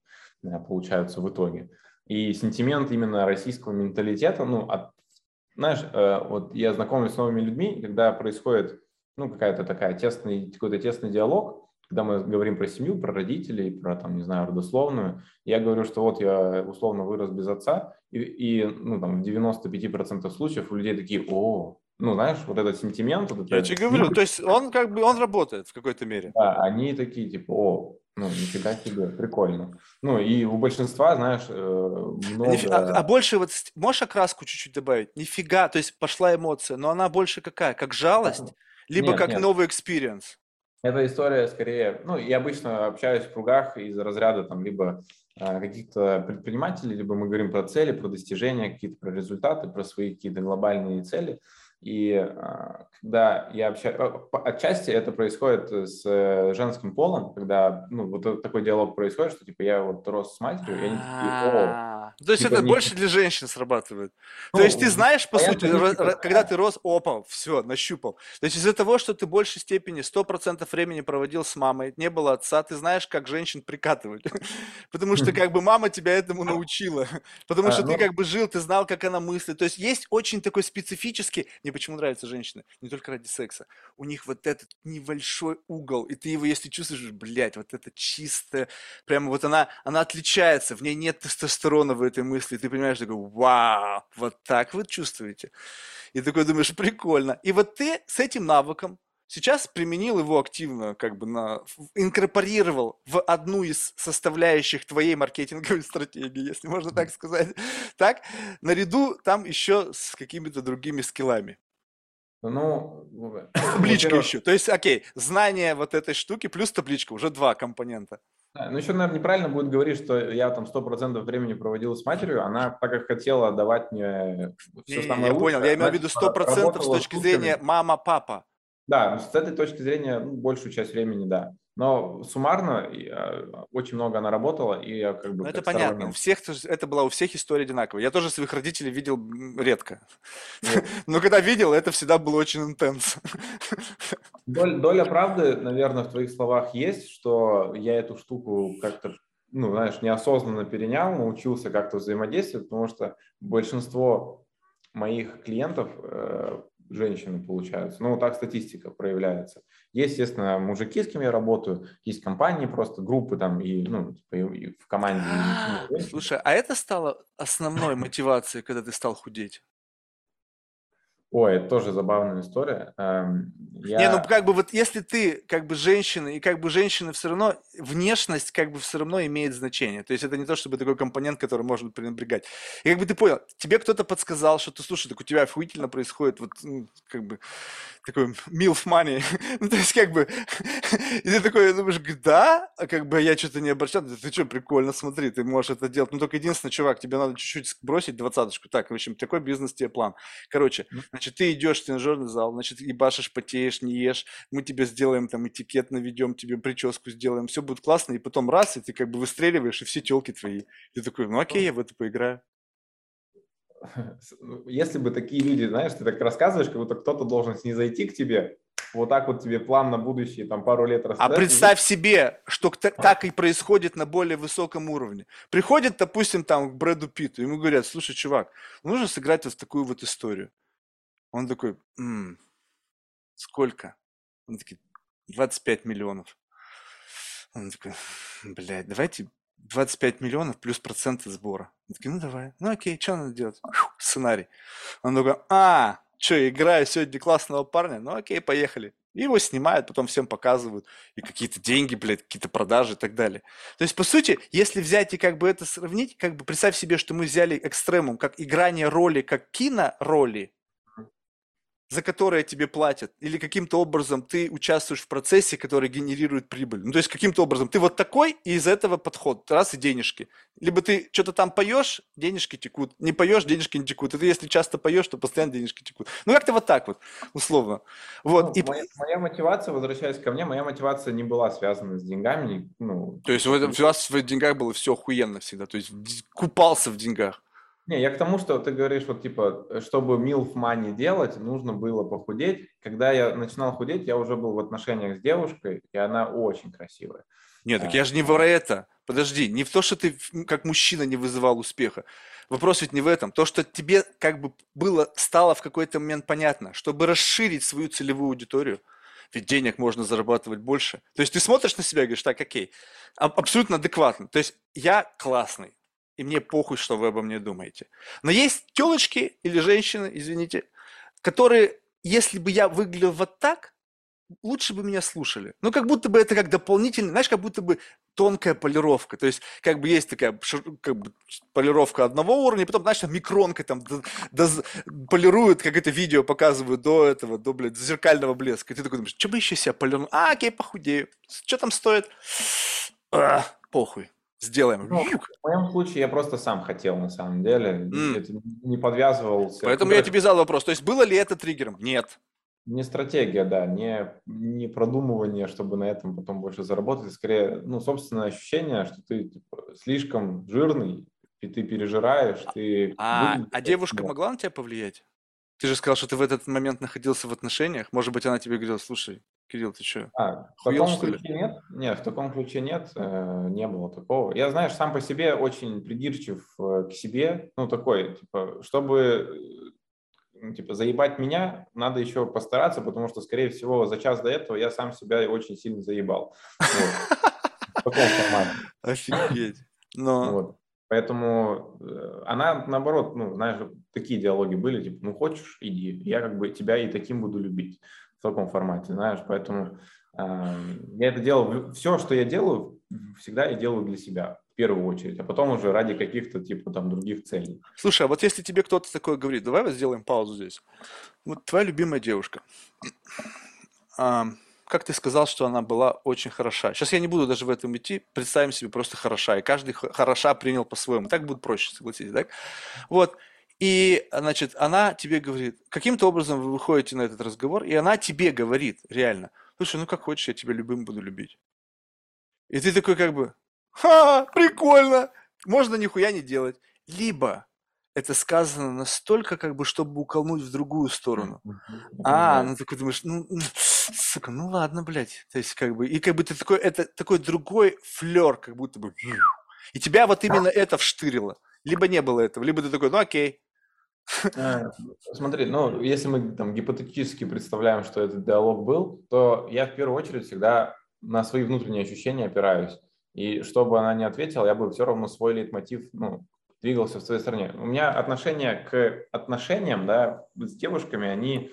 получаются в итоге. И сентимент именно российского менталитета, ну, от, знаешь, э, вот я знакомлюсь с новыми людьми, когда происходит, ну, какая-то такая тесный, какой-то тесный диалог, когда мы говорим про семью, про родителей, про, там, не знаю, родословную, я говорю, что вот я условно вырос без отца, и, и ну, там, в 95% случаев у людей такие, о, ну, знаешь, вот этот сентимент, вот Я это, тебе говорю, то есть он как бы, он работает в какой-то мере. да, они такие, типа, о, ну, нифига себе, прикольно. Ну, и у большинства, знаешь, э, А нифи- А, а много... больше вот, можешь окраску чуть-чуть добавить? Нифига, то есть пошла эмоция, но она больше какая? Как жалость? Либо Нет, как нет. новый experience? Эта история скорее, ну, я обычно общаюсь в кругах из разряда там либо а, каких-то предпринимателей, либо мы говорим про цели, про достижения, какие-то про результаты, про свои какие-то глобальные цели. И а, когда я общаюсь, отчасти это происходит с э, женским полом, когда, ну, вот такой диалог происходит, что, типа, я вот рос с матерью, и они такие, о, То есть типа это не- больше для женщин срабатывает. То Ну, есть ты знаешь, по сути, ро- типа, когда ты рос, опа, все, нащупал. То есть из-за того, что ты в большей степени 100% времени проводил с мамой, не было отца, ты знаешь, как женщин прикатывать. Потому что как бы мама тебя этому научила. Потому А, что ты ну- как бы жил, ты знал, как она мыслит. То есть есть очень такой специфический, мне почему нравятся женщины, не только ради секса, у них вот этот небольшой угол, и ты его, если чувствуешь, блядь, вот это чистое, прямо вот она, она отличается, в ней нет тестостерона этой мысли, и ты понимаешь, такой, вау, вот так вы чувствуете. И такой думаешь, прикольно. И вот ты с этим навыком сейчас применил его активно, как бы на, инкорпорировал в одну из составляющих твоей маркетинговой стратегии, если можно так сказать. Так, наряду там еще с какими-то другими скиллами. ну, Табличка еще. То есть, окей, знание вот этой штуки плюс табличка, уже два компонента. Да, Ну, еще, наверное, неправильно будет говорить, что я там 100% времени проводил с матерью. Она, так как хотела давать мне все Не-не-не, самое я лучшее, понял, я имел в виду типа, 100% с точки зрения мама-папа. Да, с этой точки зрения ну, большую часть времени, да. Но суммарно э, очень много она работала, и я как бы Ну, это понятно. У сторонник. всех, это была у всех история одинаковая. Я тоже своих родителей видел редко. Но когда видел, это всегда было очень интенс. Доль- доля правды, наверное, в твоих словах есть, что я эту штуку как-то, ну, знаешь, неосознанно перенял, научился как-то взаимодействовать, потому что большинство моих клиентов э, женщины получаются. Ну, так статистика проявляется. Есть, естественно, мужики, с кем я работаю, есть компании просто, группы там, и, ну, типа, и- и в команде. женщины. Слушай, а это стало основной мотивацией, когда ты стал худеть? Ой, это тоже забавная история. Эм, Не, ну Я... как бы вот если ты как бы женщина, и как бы женщина все равно, внешность как бы все равно имеет значение. То есть это не то, чтобы такой компонент, который можно пренебрегать. И как бы ты понял, тебе кто-то подсказал, что ты, слушай, так у тебя охуительно происходит вот ну, как бы такой milf money. ну, то есть как бы, и ты такой думаешь, да, а как бы я что-то не обращал, ты что, прикольно, смотри, ты можешь это делать. Ну только единственное, чувак, тебе надо чуть-чуть сбросить двадцаточку. Так, в общем, такой бизнес тебе план. Короче, Ну. Значит, ты идешь в тренажерный зал, значит, ебашишь, потеешь, не ешь, мы тебе сделаем там этикет, наведем тебе прическу, сделаем, все будет классно, и потом раз, и ты как бы выстреливаешь, и все телки твои. Ты такой, ну окей, я в это поиграю. Если бы такие люди, знаешь, ты так рассказываешь, как будто кто-то должен снизойти к тебе, вот так вот тебе план на будущее, там пару лет А рассказать. представь себе, что так и происходит на более высоком уровне. Приходит, допустим, там к Брэду Питту, ему говорят, слушай, чувак, нужно сыграть вот в такую вот историю. Он такой, «М, сколько? Он такой, 25 миллионов. Он такой, блядь, давайте 25 миллионов плюс проценты сбора. Он такой, ну давай, ну окей, что надо делать? Фу, Сценарий. Он такой, а, что, играю сегодня классного парня? Ну окей, поехали. И его снимают, потом всем показывают. И какие-то деньги, блядь, какие-то продажи и так далее. То есть, по сути, если взять и как бы это сравнить, как бы представь себе, что мы взяли экстремум, как играние роли, как кинороли, за которые тебе платят, или каким-то образом ты участвуешь в процессе, который генерирует прибыль. Ну, то есть каким-то образом ты вот такой, и из этого подход, раз и денежки. Либо ты что-то там поешь, денежки текут, не поешь, денежки не текут. И ты если часто поешь, то постоянно денежки текут. Ну, как-то вот так вот, условно. Вот. Ну, и, моя, моя мотивация, возвращаясь ко мне, моя мотивация не была связана с деньгами. Ну, то есть у вас- в деньгах было все охуенно всегда, то есть купался в деньгах. Не, я к тому, что ты говоришь, вот типа, чтобы milf money делать, нужно было похудеть. Когда я начинал худеть, я уже был в отношениях с девушкой, и она очень красивая. Нет, так А. я же не про это. Подожди, не в то, что ты как мужчина не вызывал успеха. Вопрос ведь не в этом. То, что тебе как бы было, стало в какой-то момент понятно, чтобы расширить свою целевую аудиторию, ведь денег можно зарабатывать больше. То есть ты смотришь на себя и говоришь, так, окей, абсолютно адекватно. То есть я классный, и мне похуй, что вы обо мне думаете. Но есть телочки или женщины, извините, которые, если бы я выглядел вот так, лучше бы меня слушали. Ну, как будто бы это как дополнительный, знаешь, как будто бы тонкая полировка. То есть, как бы есть такая как бы, полировка одного уровня, потом, знаешь, там микронкой там до- полируют, как это видео показывают до этого, до, блядь, зеркального блеска. И ты такой думаешь, что бы еще себя полирнуть? А, окей, похудею. Что там стоит? А, похуй. Сделаем. Ну. В моем случае я просто сам хотел, на самом деле. Это не подвязывался. Поэтому я тебе задал вопрос. То есть, было ли это триггером? Нет. Не стратегия, да, не, не продумывание, чтобы на этом потом больше заработать. Скорее, ну, собственное ощущение, что ты типа, слишком жирный, и ты пережираешь, ты... А, выглядишь а девушка смог. могла на тебя повлиять? Ты же сказал, что ты в этот момент находился в отношениях. Может быть, она тебе говорила, слушай, Кирилл, ты что? А, в таком что ли? ключе нет? Нет, в таком ключе нет, э, не было такого. Я, знаешь, сам по себе очень придирчив э, к себе, ну, такой, типа, чтобы, э, ну, типа, заебать меня, надо еще постараться, потому что, скорее всего, за час до этого я сам себя очень сильно заебал. Вот. В таком формате. Офигеть. Но. Поэтому э, она, наоборот, ну, знаешь, такие диалоги были, типа, ну, хочешь, иди, я как бы тебя и таким буду любить таком формате, знаешь, поэтому э, я это делал, все, что я делаю, всегда я делаю для себя в первую очередь, а потом уже ради каких-то, типа, там, других целей. слушай, а вот если тебе кто-то такое говорит, давай вот сделаем паузу здесь. Вот твоя любимая девушка. А, как ты сказал, что она была очень хороша. Сейчас я не буду даже в этом идти. Представим себе просто хороша. И каждый хороша принял по-своему. Так будет проще, согласитесь, так? Вот. И, значит, она тебе говорит, каким-то образом вы выходите на этот разговор, и она тебе говорит, реально, слушай, ну как хочешь, я тебя любым буду любить. И ты такой как бы, ха, прикольно, можно нихуя не делать. Либо это сказано настолько, как бы, чтобы уколнуть в другую сторону. А, ну такой думаешь, ну, сука, ну ладно, блядь. То есть, как бы, и как бы ты такой, это такой другой флер, как будто бы. И тебя вот именно это вштырило. Либо не было этого, либо ты такой, ну окей. А, Смотри, ну, если мы там гипотетически представляем, что этот диалог был, то я в первую очередь всегда на свои внутренние ощущения опираюсь. И чтобы она не ответила, я бы все равно свой лейтмотив, ну, двигался в своей стороне. У меня отношение к отношениям, да, с девушками, они,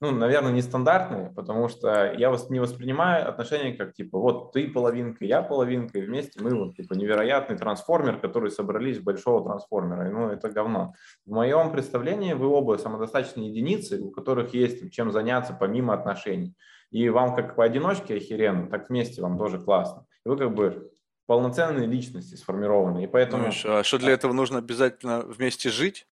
ну, наверное, нестандартные, потому что я вас не воспринимаю отношения как, типа, вот ты половинка, я половинка, и вместе мы вот, типа, невероятный трансформер, который собрались большого трансформера. И, Ну, это говно. В моем представлении вы оба самодостаточные единицы, у которых есть чем заняться помимо отношений. И вам как поодиночке охеренно, так вместе вам тоже классно. И вы как бы полноценные личности сформированы. И поэтому... Шо, а что для этого нужно обязательно вместе жить?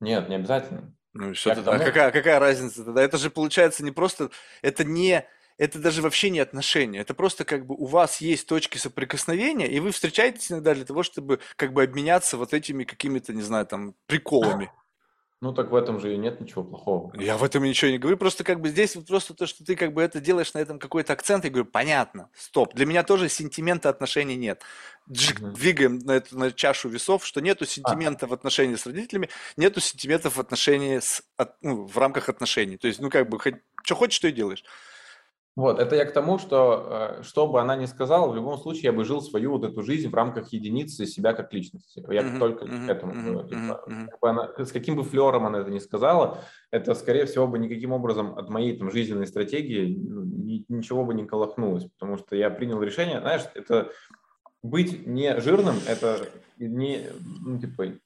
Нет, не обязательно. Ну что А какая, какая разница тогда? Это же получается не просто, это не, это даже вообще не отношения, это просто как бы у вас есть точки соприкосновения, и вы встречаетесь иногда для того, чтобы как бы обменяться вот этими какими-то, не знаю, там, приколами. Ну, так в этом же и нет ничего плохого. Я в этом ничего не говорю, просто как бы здесь вот просто то, что ты как бы это делаешь на этом какой-то акцент, я говорю, понятно, стоп. Для меня тоже сентимента отношений нет. Джик, Мгм. Двигаем на эту на чашу весов, что нету А, сентимента в отношении с родителями, нету сентимента в отношении с, от- ну, в рамках отношений. То есть, ну как бы, что хочешь, что и делаешь. Вот, это я к тому, что э, что бы она ни сказала, в любом случае я бы жил свою вот эту жизнь в рамках единицы себя как личности. Я Мгм, только мгм, к этому Типа, мгм. как бы она- с каким бы флером она это ни сказала, это, скорее всего, бы никаким образом от моей там, жизненной стратегии ну, ни- ничего бы не колохнулось, потому что я принял решение, знаешь, это быть не жирным, это не, ну, типа,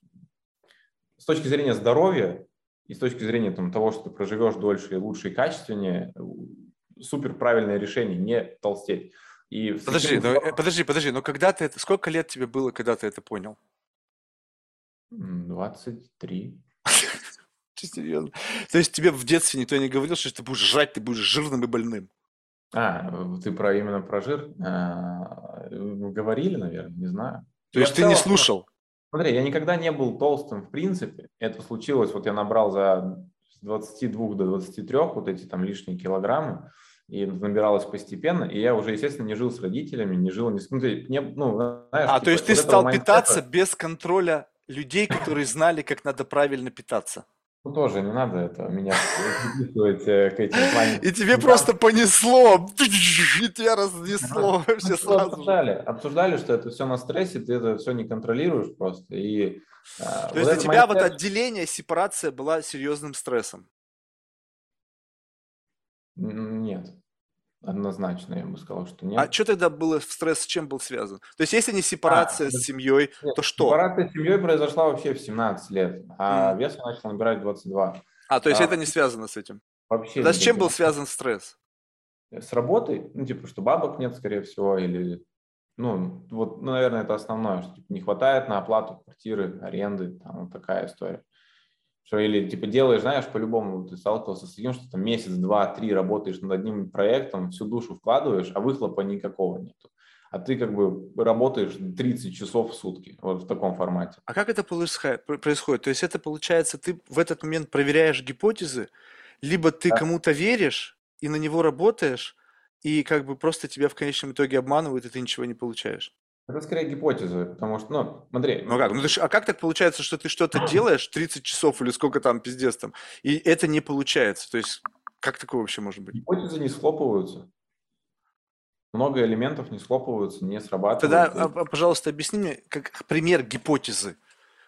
с точки зрения здоровья и с точки зрения там, того, что ты проживешь дольше и лучше и качественнее, супер правильное решение не толстеть. И Подожди, таким ну, э, подожди, подожди, но когда ты это, сколько лет тебе было, когда ты это понял? М, 23. Ты серьезно? То есть тебе в детстве никто не говорил, что ты будешь жрать, ты будешь жирным и больным? А, ты про именно про жир А, э, говорили, наверное, не знаю. То есть ты не целом, ну, слушал? Смотри, я никогда не был толстым в принципе. Это случилось, вот я набрал за с 22 до 23 вот эти там лишние килограммы, и набиралось постепенно, и я уже, естественно, не жил с родителями, не жил ни с... Ну, не, ну, знаешь, А, типа, то есть ты вот стал питаться без контроля людей, которые знали, как надо правильно питаться. Ну, тоже не надо это меня приписывать э, к этим маленьким И тебе просто понесло, и тебя разнесло вообще что сразу обсуждали, обсуждали, что это все на стрессе, ты это все не контролируешь просто. И, а, То есть для тебя вот отделение, сепарация была серьезным стрессом. Нет, однозначно я бы сказал, что нет. А что тогда было в стресс, с чем был связан? То есть если не сепарация А, с семьей, Нет, то что? Сепарация с семьей произошла вообще в 17 лет, а Мгм. вес я начал набирать в 22. А, то есть а, это не связано с этим. Вообще Тогда с чем был связан стресс? С работой, ну, типа, что бабок нет, скорее всего, или, ну, вот, ну, наверное, это основное, что типа, не хватает на оплату квартиры, аренды, там, вот такая история. Что или, типа, делаешь, знаешь, по-любому ты сталкивался с таким, что там месяц, два, три работаешь над одним проектом, всю душу вкладываешь, а выхлопа никакого нету. А ты как бы работаешь 30 часов в сутки, вот в таком формате. А как это происходит? То есть это получается, ты в этот момент проверяешь гипотезы, либо ты Да. кому-то веришь и на него работаешь, и как бы просто тебя в конечном итоге обманывают, и ты ничего не получаешь. Это скорее гипотеза, потому что, ну, смотри, Ну как? Ну ты а как так получается, что ты что-то делаешь 30 часов или сколько там пиздец там, и это не получается? То есть как такое вообще может быть? гипотезы не схлопываются. Много элементов не схлопываются, не срабатывают. Тогда, а, пожалуйста, объясни мне как пример гипотезы,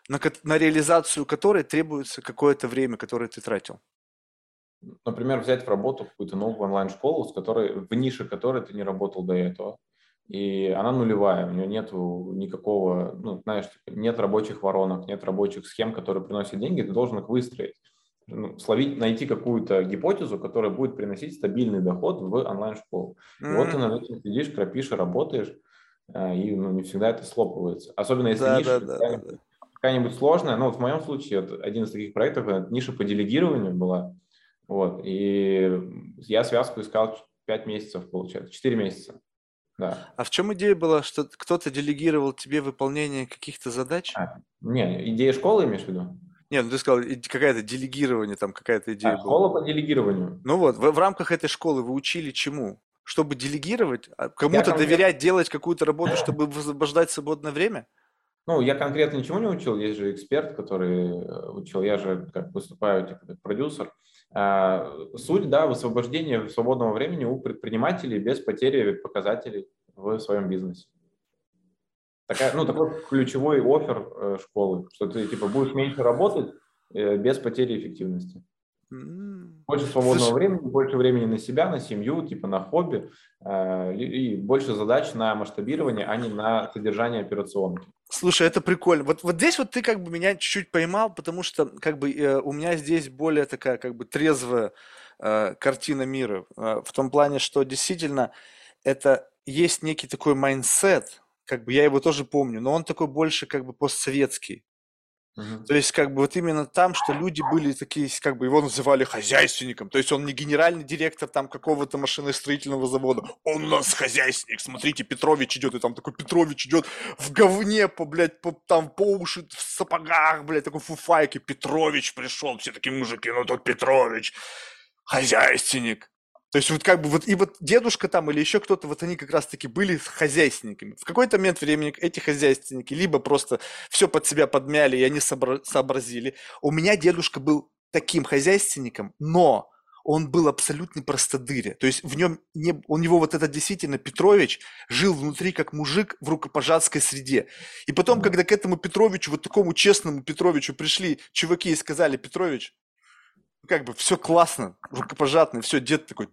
на, на реализацию которой требуется какое-то время, которое ты тратил. Например, взять в работу какую-то новую онлайн-школу, с которой, в нише которой ты не работал до этого. И она нулевая, у нее нет никакого, ну, знаешь, типа, нет рабочих воронок, нет рабочих схем, которые приносят деньги, ты должен их выстроить. Ну, словить, найти какую-то гипотезу, которая будет приносить стабильный доход в онлайн-школу. И вот ты над этим сидишь, кропишь и работаешь, а, и ну, не всегда это слопывается. Особенно если Да, ниша да, да, да, какая-нибудь сложная, ну вот в моем случае вот один из таких проектов, это ниша по делегированию была, вот, и я связку искал 5 месяцев, получается, 4 месяца, да. А в чем идея была, что кто-то делегировал тебе выполнение каких-то задач? А, не, идея школы имеешь в виду? Нет, ну ты сказал, какая-то делегирование, там какая-то идея А, была. школа по делегированию. Ну вот, в, в рамках этой школы вы учили чему? Чтобы делегировать, а кому-то доверять делать какую-то работу, чтобы высвобождать свободное время? Ну, я конкретно ничего не учил, есть же эксперт, который э, учил, я же как выступаю типа как продюсер. А, Суть, да, высвобождение свободного времени у предпринимателей без потери показателей в своем бизнесе. Такая, ну, такой ключевой офер э, школы, что ты типа будешь меньше работать э, без потери эффективности. Больше свободного Слушай- времени, больше времени на себя, на семью, типа на хобби, э, и и больше задач на масштабирование, а не на содержание операционки. Слушай, это прикольно. Вот, вот здесь вот ты как бы меня чуть-чуть поймал, потому что как бы э, у меня здесь более такая как бы трезвая э, картина мира. э, в том плане, что действительно это есть некий такой mindset, как бы я его тоже помню, но он такой больше как бы постсоветский. То есть, как бы вот именно там, что люди были такие, как бы его называли хозяйственником. То есть он не генеральный директор там какого-то машиностроительного завода. Он у нас хозяйственник. Смотрите, Петрович идет, и там такой Петрович идет в говне, по, блядь, по, там по уши, в сапогах, блядь, такой фуфайке. Петрович пришел, все такие мужики, ну тут Петрович, хозяйственник. То есть вот как бы вот и вот дедушка там или еще кто-то, вот они как раз-таки были хозяйственниками. В какой-то момент времени эти хозяйственники либо просто все под себя подмяли, и они собра- сообразили. У меня дедушка был таким хозяйственником, но он был абсолютный простодыря. То есть в нем не, у него вот этот действительно Петрович жил внутри как мужик в рукопожатской среде. И потом, когда к этому Петровичу, вот такому честному Петровичу пришли чуваки и сказали, Петрович, как бы все классно, рукопожатный, все, дед такой,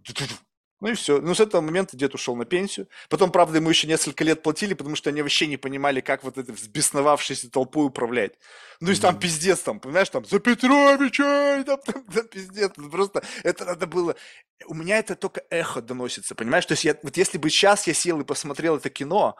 ну и все. Ну, с этого момента дед ушел на пенсию. Потом, правда, ему еще несколько лет платили, потому что они вообще не понимали, как вот этой взбесновавшейся толпой управлять. Ну, и там пиздец, там, понимаешь, там, за Петровича, там, там, там пиздец. Ну, просто это надо было... У меня это только эхо доносится, понимаешь? То есть я, вот если бы сейчас я сел и посмотрел это кино,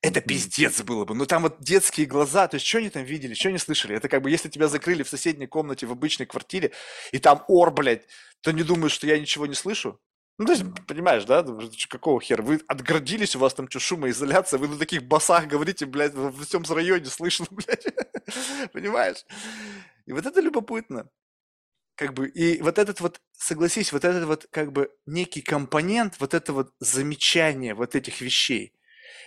это пиздец было бы. Ну там вот детские глаза, то есть что они там видели, что они слышали? Это как бы если тебя закрыли в соседней комнате в обычной квартире, и там ор, блядь, то не думаешь, что я ничего не слышу? Ну, то есть, понимаешь, да? Какого хера? Вы отгородились, у вас там что, шумоизоляция, вы на таких басах говорите, блядь, во всем районе слышно, блядь. Понимаешь? И вот это любопытно. Как бы, и вот этот вот, согласись, вот этот вот, как бы, некий компонент, вот это вот замечание вот этих вещей,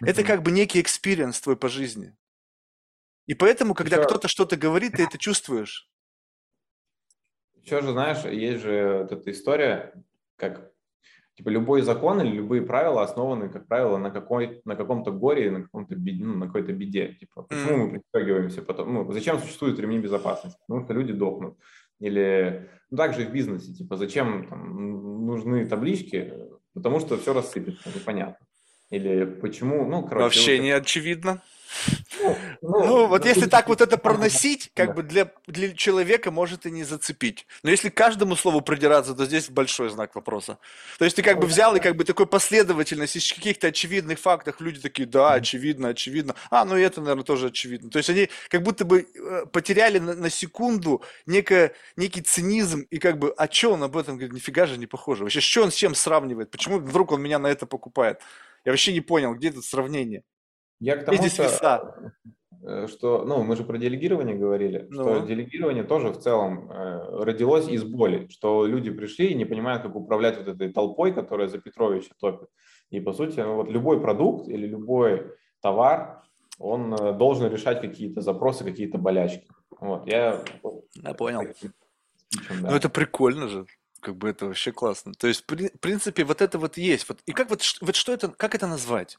это как бы некий experience твой по жизни. И поэтому, когда Еще... кто-то что-то говорит, ты это чувствуешь. Еще же, знаешь, есть же вот эта история, как типа любой закон или любые правила основаны, как правило, на, какой, на каком-то горе, на, каком-то беде, ну, на какой-то беде. Типа, почему mm. мы пристегиваемся потом? Ну, зачем существуют ремни безопасности? Потому что люди дохнут. Или ну, также в бизнесе, типа, зачем там, нужны таблички? Потому что все рассыпется, непонятно. Или почему, ну, короче. Вообще вот... не очевидно. Ну, ну, ну вот если так вот это проносить, как бы для, для человека может и не зацепить. Но если каждому слову придираться, то здесь большой знак вопроса. То есть ты как бы взял и как бы такой последовательность из каких-то очевидных фактов, люди такие, да, очевидно, очевидно. А, ну и это, наверное, тоже очевидно. То есть они как будто бы э, потеряли на, на секунду некое, некий цинизм и как бы, а что он об этом говорит, нифига же не похоже. Вообще, что он с чем сравнивает? Почему вдруг он меня на это покупает? Я вообще не понял, где это сравнение. Я к тому, что, э, что, ну, мы же про делегирование говорили, ну. что делегирование тоже в целом э, родилось из боли, что люди пришли и не понимают, как управлять вот этой толпой, которая за Петровича топит. И, по сути, ну, вот любой продукт или любой товар, он э, должен решать какие-то запросы, какие-то болячки. Вот, я... Я понял. Таким, да. Ну, это прикольно же как бы это вообще классно. То есть, в принципе, вот это вот есть. Вот, и как вот, вот что это, как это назвать?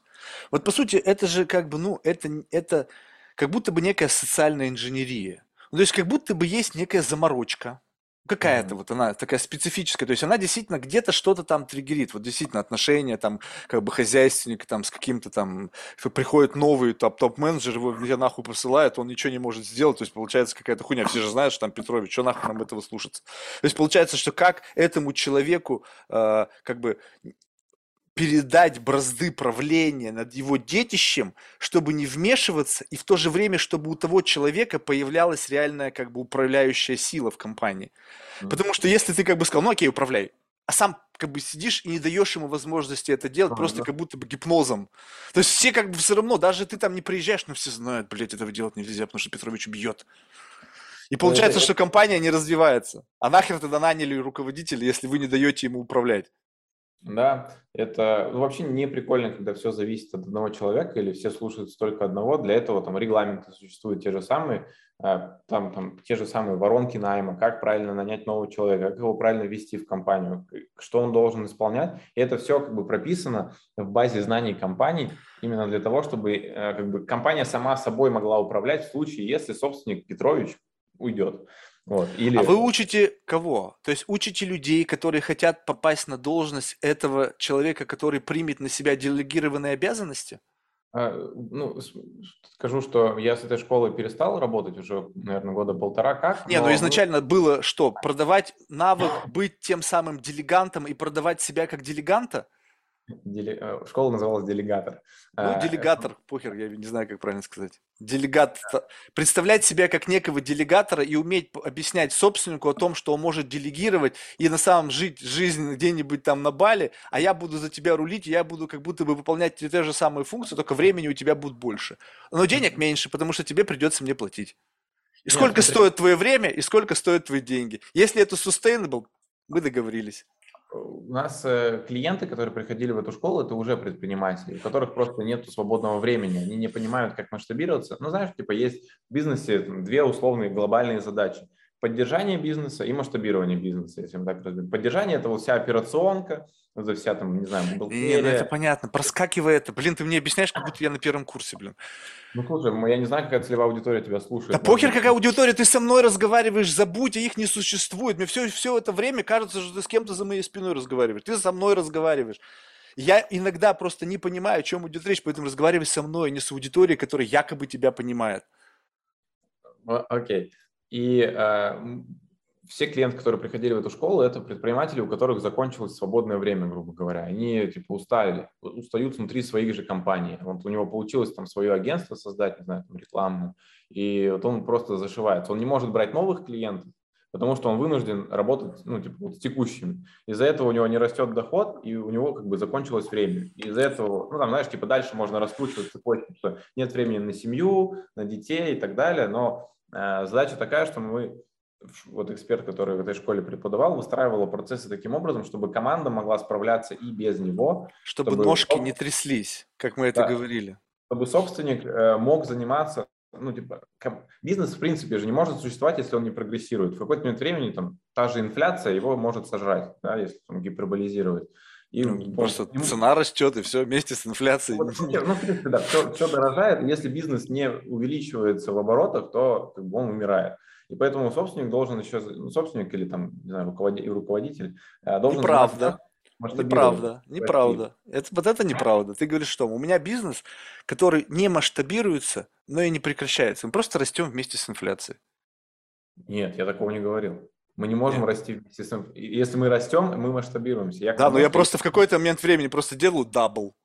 Вот по сути, это же как бы, ну, это, это как будто бы некая социальная инженерия. Ну, то есть, как будто бы есть некая заморочка, Какая-то вот она такая специфическая, то есть она действительно где-то что-то там триггерит, вот действительно отношения там как бы хозяйственника там с каким-то там, приходит новый топ топ-менеджер, его меня нахуй посылает, он ничего не может сделать, то есть получается какая-то хуйня, все же знают, что там Петрович, что нахуй нам этого слушаться. То есть получается, что как этому человеку э, как бы передать бразды правления над его детищем, чтобы не вмешиваться, и в то же время, чтобы у того человека появлялась реальная как бы управляющая сила в компании. Mm-hmm. Потому что если ты как бы сказал, ну окей, управляй, а сам как бы сидишь и не даешь ему возможности это делать, а, просто да. как будто бы гипнозом. То есть все как бы все равно, даже ты там не приезжаешь, но все знают, блядь, этого делать нельзя, потому что Петрович бьет. И получается, что компания не развивается. А нахер тогда наняли руководителя, если вы не даете ему управлять? Да, это ну, вообще не прикольно, когда все зависит от одного человека или все слушают только одного. Для этого там регламенты существуют те же самые, а, там, там те же самые воронки найма, как правильно нанять нового человека, как его правильно вести в компанию, что он должен исполнять. И это все как бы прописано в базе знаний компаний именно для того, чтобы э, как бы компания сама собой могла управлять в случае, если собственник Петрович уйдет. Вот. Или... А вы учите кого? То есть учите людей, которые хотят попасть на должность этого человека, который примет на себя делегированные обязанности? А, ну, скажу, что я с этой школы перестал работать уже, наверное, года полтора как. Не, ну, но... ну изначально было что? Продавать навык, быть тем самым делегантом и продавать себя как делеганта? Деле... Э, школа называлась «Делегатор». Ну, А, делегатор, похер, я не знаю, как правильно сказать. Делегат, представлять себя как некого делегатора и уметь объяснять собственнику о том, что он может делегировать и на самом жить жизнь где-нибудь там на Бали, а я буду за тебя рулить, и я буду как будто бы выполнять те же самые функции, только времени у тебя будет больше. Но денег меньше, потому что тебе придется мне платить. И Нет, сколько смотри. стоит твое время, и сколько стоят твои деньги. Если это sustainable, мы договорились. У нас э, клиенты, которые приходили в эту школу, это уже предприниматели, у которых просто нет свободного времени, они не понимают, как масштабироваться. Ну, знаешь, типа есть в бизнесе две условные глобальные задачи. Поддержание бизнеса и масштабирование бизнеса, если мы так разберем. Поддержание – это вот вся операционка, за вся там, не знаю, Не, ну это бухгалтерия. понятно. Проскакивай это. Блин, ты мне объясняешь, как будто я на первом курсе, блин. Ну, слушай, я не знаю, какая целевая аудитория тебя слушает. Да Может похер, какая аудитория, ты со мной разговариваешь, забудь, а их не существует. Мне все, все это время кажется, что ты с кем-то за моей спиной разговариваешь. Ты со мной разговариваешь. Я иногда просто не понимаю, о чем идет речь, поэтому разговаривай со мной, а не с аудиторией, которая якобы тебя понимает. Окей. И э, все клиенты, которые приходили в эту школу, это предприниматели, у которых закончилось свободное время, грубо говоря. Они типа устали, устают внутри своих же компаний. Вот у него получилось там свое агентство создать, не знаю, там, рекламное, и вот он просто зашивается. Он не может брать новых клиентов, потому что он вынужден работать, ну, типа, вот с текущими. Из-за этого у него не растет доход, и у него как бы закончилось время. Из-за этого, ну, там, знаешь, типа дальше можно раскручивать цепочку, что нет времени на семью, на детей и так далее, но задача такая, что мы, вот эксперт, который в этой школе преподавал, выстраивал процессы таким образом, чтобы команда могла справляться и без него, Чтобы Чтобы- ножки не тряслись, как мы это Да. говорили. чтобы собственник э, мог заниматься, ну, типа, бизнес, в принципе, же не может существовать, если он не прогрессирует. В какой-то момент времени там та же инфляция его может сожрать, да, если там гиперболизировать. И Ну, он- Просто ему- цена растет, и все вместе с инфляцией. Вот, ну, в принципе, да, все, все дорожает. Если бизнес не увеличивается в оборотах, то как бы он умирает. И поэтому собственник должен еще, ну, собственник или там, не знаю, руководитель, руководитель э, должен Неправда. Неправда, неправда. Это, вот это неправда. Ты говоришь, что у меня бизнес, который не масштабируется, но и не прекращается. Мы просто растем вместе с инфляцией. Нет, я такого не говорил. Мы не можем Нет. расти вместе с Если мы растем, мы масштабируемся. Я Да, но я просто в какой-то момент времени просто делаю double.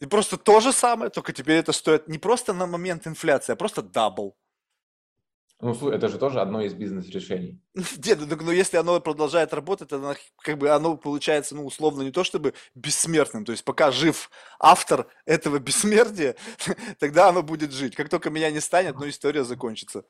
И просто то же самое, только теперь это стоит не просто на момент инфляции, а просто double. Ну, слушай, это же тоже одно из бизнес-решений. Нет, ну, ну, если оно продолжает работать, оно, как бы оно получается, ну, условно, не то чтобы бессмертным. То есть пока жив автор этого бессмертия, тогда оно будет жить. Как только меня не станет, ну, история закончится.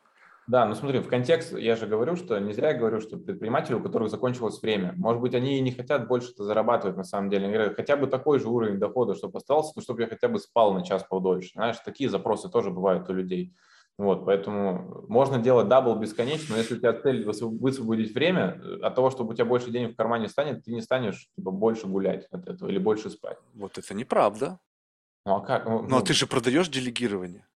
Да, ну смотри, в контекст я же говорю, что не зря я говорю, что предприниматели, у которых закончилось время, может быть, они и не хотят больше это зарабатывать на самом деле. Они говорят, хотя бы такой же уровень дохода, чтобы остался, но чтобы я хотя бы спал на час подольше. Знаешь, такие запросы тоже бывают у людей. Вот, поэтому можно делать double бесконечно, но если у тебя цель высв- высвободить время, э, от того, чтобы у тебя больше денег в кармане станет, ты не станешь типа, больше гулять от этого или больше спать. Вот это неправда. Ну а как? Ну, Но ну, ты же продаешь делегирование.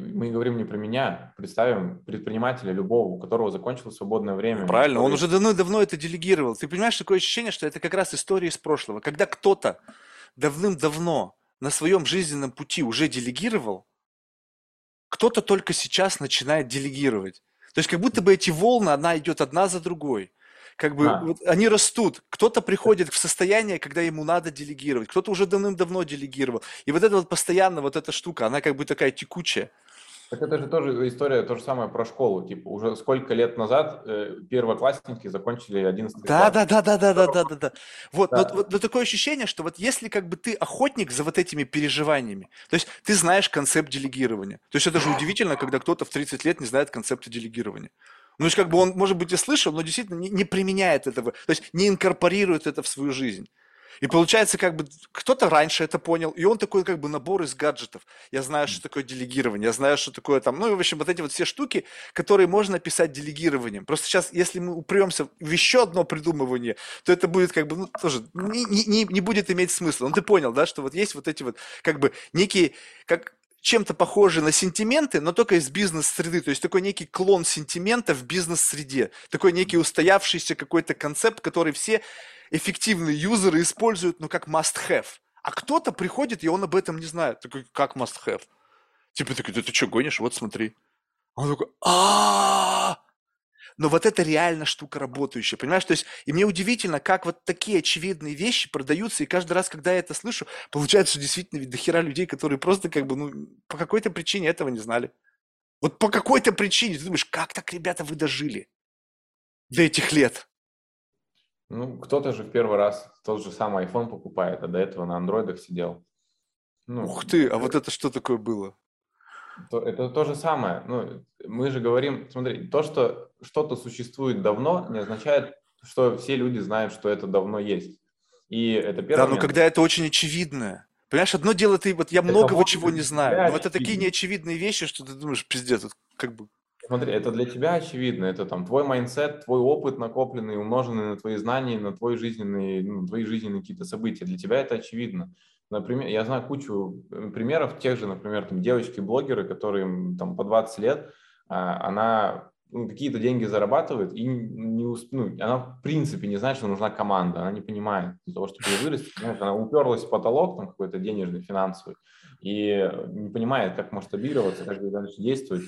Мы говорим не про меня, представим предпринимателя любого, у которого закончилось свободное время. Правильно, он который- уже давно-давно это делегировал. Ты понимаешь, такое ощущение, что это как раз история из прошлого. Когда кто-то давным-давно на своем жизненном пути уже делегировал, кто-то только сейчас начинает делегировать. То есть как будто бы эти волны, она идет одна за другой. Как бы Да. вот они растут. Кто-то приходит в состояние, когда ему надо делегировать, кто-то уже давным-давно делегировал. И вот эта вот постоянно вот эта штука, она как бы такая текучая. Так это же тоже история, то же самое про школу. Типа уже сколько лет назад э, первоклассники закончили 11 Да, класс. да, да, да, да, да, да, да, да. Вот, но, Да. вот- но такое ощущение, что вот если как бы ты охотник за вот этими переживаниями, то есть ты знаешь концепт делегирования. То есть это же удивительно, когда кто-то в 30 лет не знает концепта делегирования. Ну, то есть как бы он, может быть, и слышал, но действительно не, не применяет этого, то есть не инкорпорирует это в свою жизнь. И получается, как бы кто-то раньше это понял, и он такой как бы набор из гаджетов. Я знаю, что такое делегирование, я знаю, что такое там, ну, и, в общем, вот эти вот все штуки, которые можно описать делегированием. Просто сейчас, если мы упремся в еще одно придумывание, то это будет как бы, ну, тоже не, не- не- будет иметь смысла. Ну, ты понял, да, что вот есть вот эти вот как бы некие, как чем-то похожие на сентименты, но только из бизнес-среды. То есть такой некий клон сентимента в бизнес-среде. Такой некий устоявшийся какой-то концепт, который все эффективные юзеры используют, ну, как must-have. А кто-то приходит, и он об этом не знает. Такой, как must-have? Типа такой, да ты что, гонишь? Вот смотри. Он такой, а но вот это реально штука работающая, понимаешь? То есть, и мне удивительно, как вот такие очевидные вещи продаются, и каждый раз, когда я это слышу, получается, что действительно ведь дохера людей, которые просто как бы, ну, по какой-то причине этого не знали. Вот по какой-то причине ты думаешь, как так, ребята, вы дожили до этих лет? Ну, кто-то же в первый раз тот же самый iPhone покупает, а до этого на андроидах сидел. Ну, Ух ты, а вот это что такое было? То, это то же самое. Ну, мы же говорим, смотри, то, что что-то существует давно, не означает, что все люди знают, что это давно есть. И это первое. Да, но когда это очень очевидно. Понимаешь, одно дело ты, вот я это многого чего не знаю, но это такие неочевидные вещи, что ты думаешь, пиздец, как бы Смотри, это для тебя очевидно, это там твой mindset, твой опыт накопленный, умноженный на твои знания, на твои жизненные, ну, твои жизненные какие-то события. Для тебя это очевидно. Например, я знаю кучу э, примеров тех же, например, там девочки-блогеры, которые там по 20 лет, а, она ну, какие-то деньги зарабатывает и не, ну, она в принципе не знает, что нужна команда, она не понимает для того, чтобы вырасти, она уперлась в потолок там какой-то денежный, финансовый, и не понимает, как масштабироваться, как дальше действовать.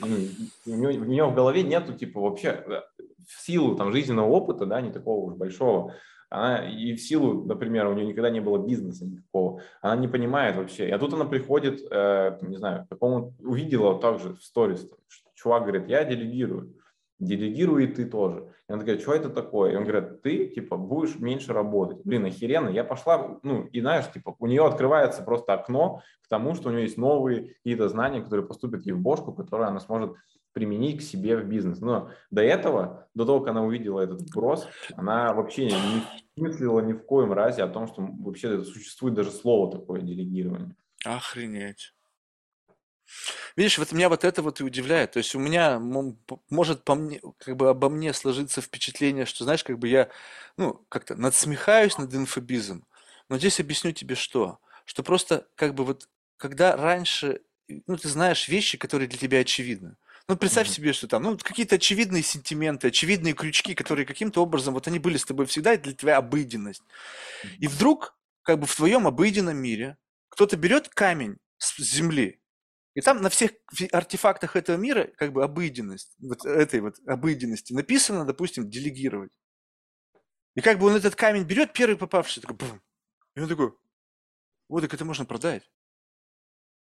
И у, нее, у нее в голове нету, типа, вообще э, в силу там жизненного опыта, да, не такого уж большого, она и в силу, например, у нее никогда не было бизнеса никакого, она не понимает вообще. А тут она приходит, э, не знаю, какому увидела также в сторис, чувак говорит, я делегирую делегируй и ты тоже. И она такая, что это такое? И он говорит, ты, типа, будешь меньше работать. Блин, охеренно. Я пошла, ну, и знаешь, типа, у нее открывается просто окно к тому, что у нее есть новые какие-то знания, которые поступят ей в бошку, которые она сможет применить к себе в бизнес. Но до этого, до того, как она увидела этот сброс, она вообще не мыслила ни в коем разе о том, что вообще существует даже слово такое делегирование. Охренеть. Видишь, вот меня вот это вот и удивляет. То есть у меня может по мне, как бы обо мне сложиться впечатление, что, знаешь, как бы я, ну, как-то надсмехаюсь над инфобизом. Но здесь объясню тебе что. Что просто как бы вот, когда раньше, ну, ты знаешь вещи, которые для тебя очевидны. Ну, представь mm-hmm. себе, что там, ну, какие-то очевидные сентименты, очевидные крючки, которые каким-то образом, вот они были с тобой всегда, и для тебя обыденность. И вдруг, как бы в твоем обыденном мире, кто-то берет камень с земли и там на всех артефактах этого мира как бы обыденность, вот этой вот обыденности написано, допустим, делегировать. И как бы он этот камень берет, первый попавший, такой, бум, и он такой, вот, так это можно продать.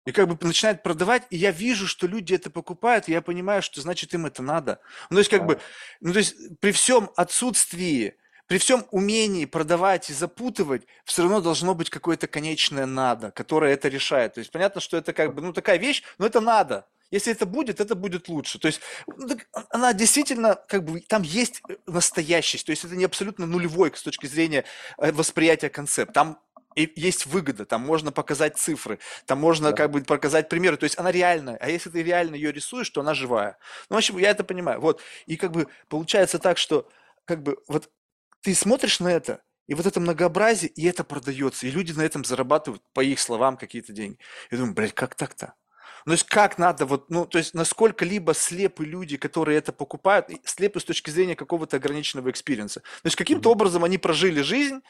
И как бы начинает продавать, и я вижу, что люди это покупают, и я понимаю, что значит им это надо. Ну, то есть, как бы, ну, то есть, при всем отсутствии при всем умении продавать и запутывать, все равно должно быть какое-то конечное надо, которое это решает. То есть понятно, что это как бы, ну, такая вещь, но это надо. Если это будет, это будет лучше. То есть ну, она действительно, как бы, там есть настоящесть. То есть это не абсолютно нулевой с точки зрения э, восприятия концепта. Там и есть выгода, там можно показать цифры, там можно да. как бы показать примеры, то есть она реальная, а если ты реально ее рисуешь, то она живая. Ну, в общем, я это понимаю, вот, и как бы получается так, что как бы вот ты смотришь на это, и вот это многообразие, и это продается, и люди на этом зарабатывают, по их словам, какие-то деньги. Я думаю, блядь, как так-то? Ну, то есть как надо, вот, ну, то есть насколько либо слепы люди, которые это покупают, слепы с точки зрения какого-то ограниченного experience а. То есть каким-то образом они прожили жизнь,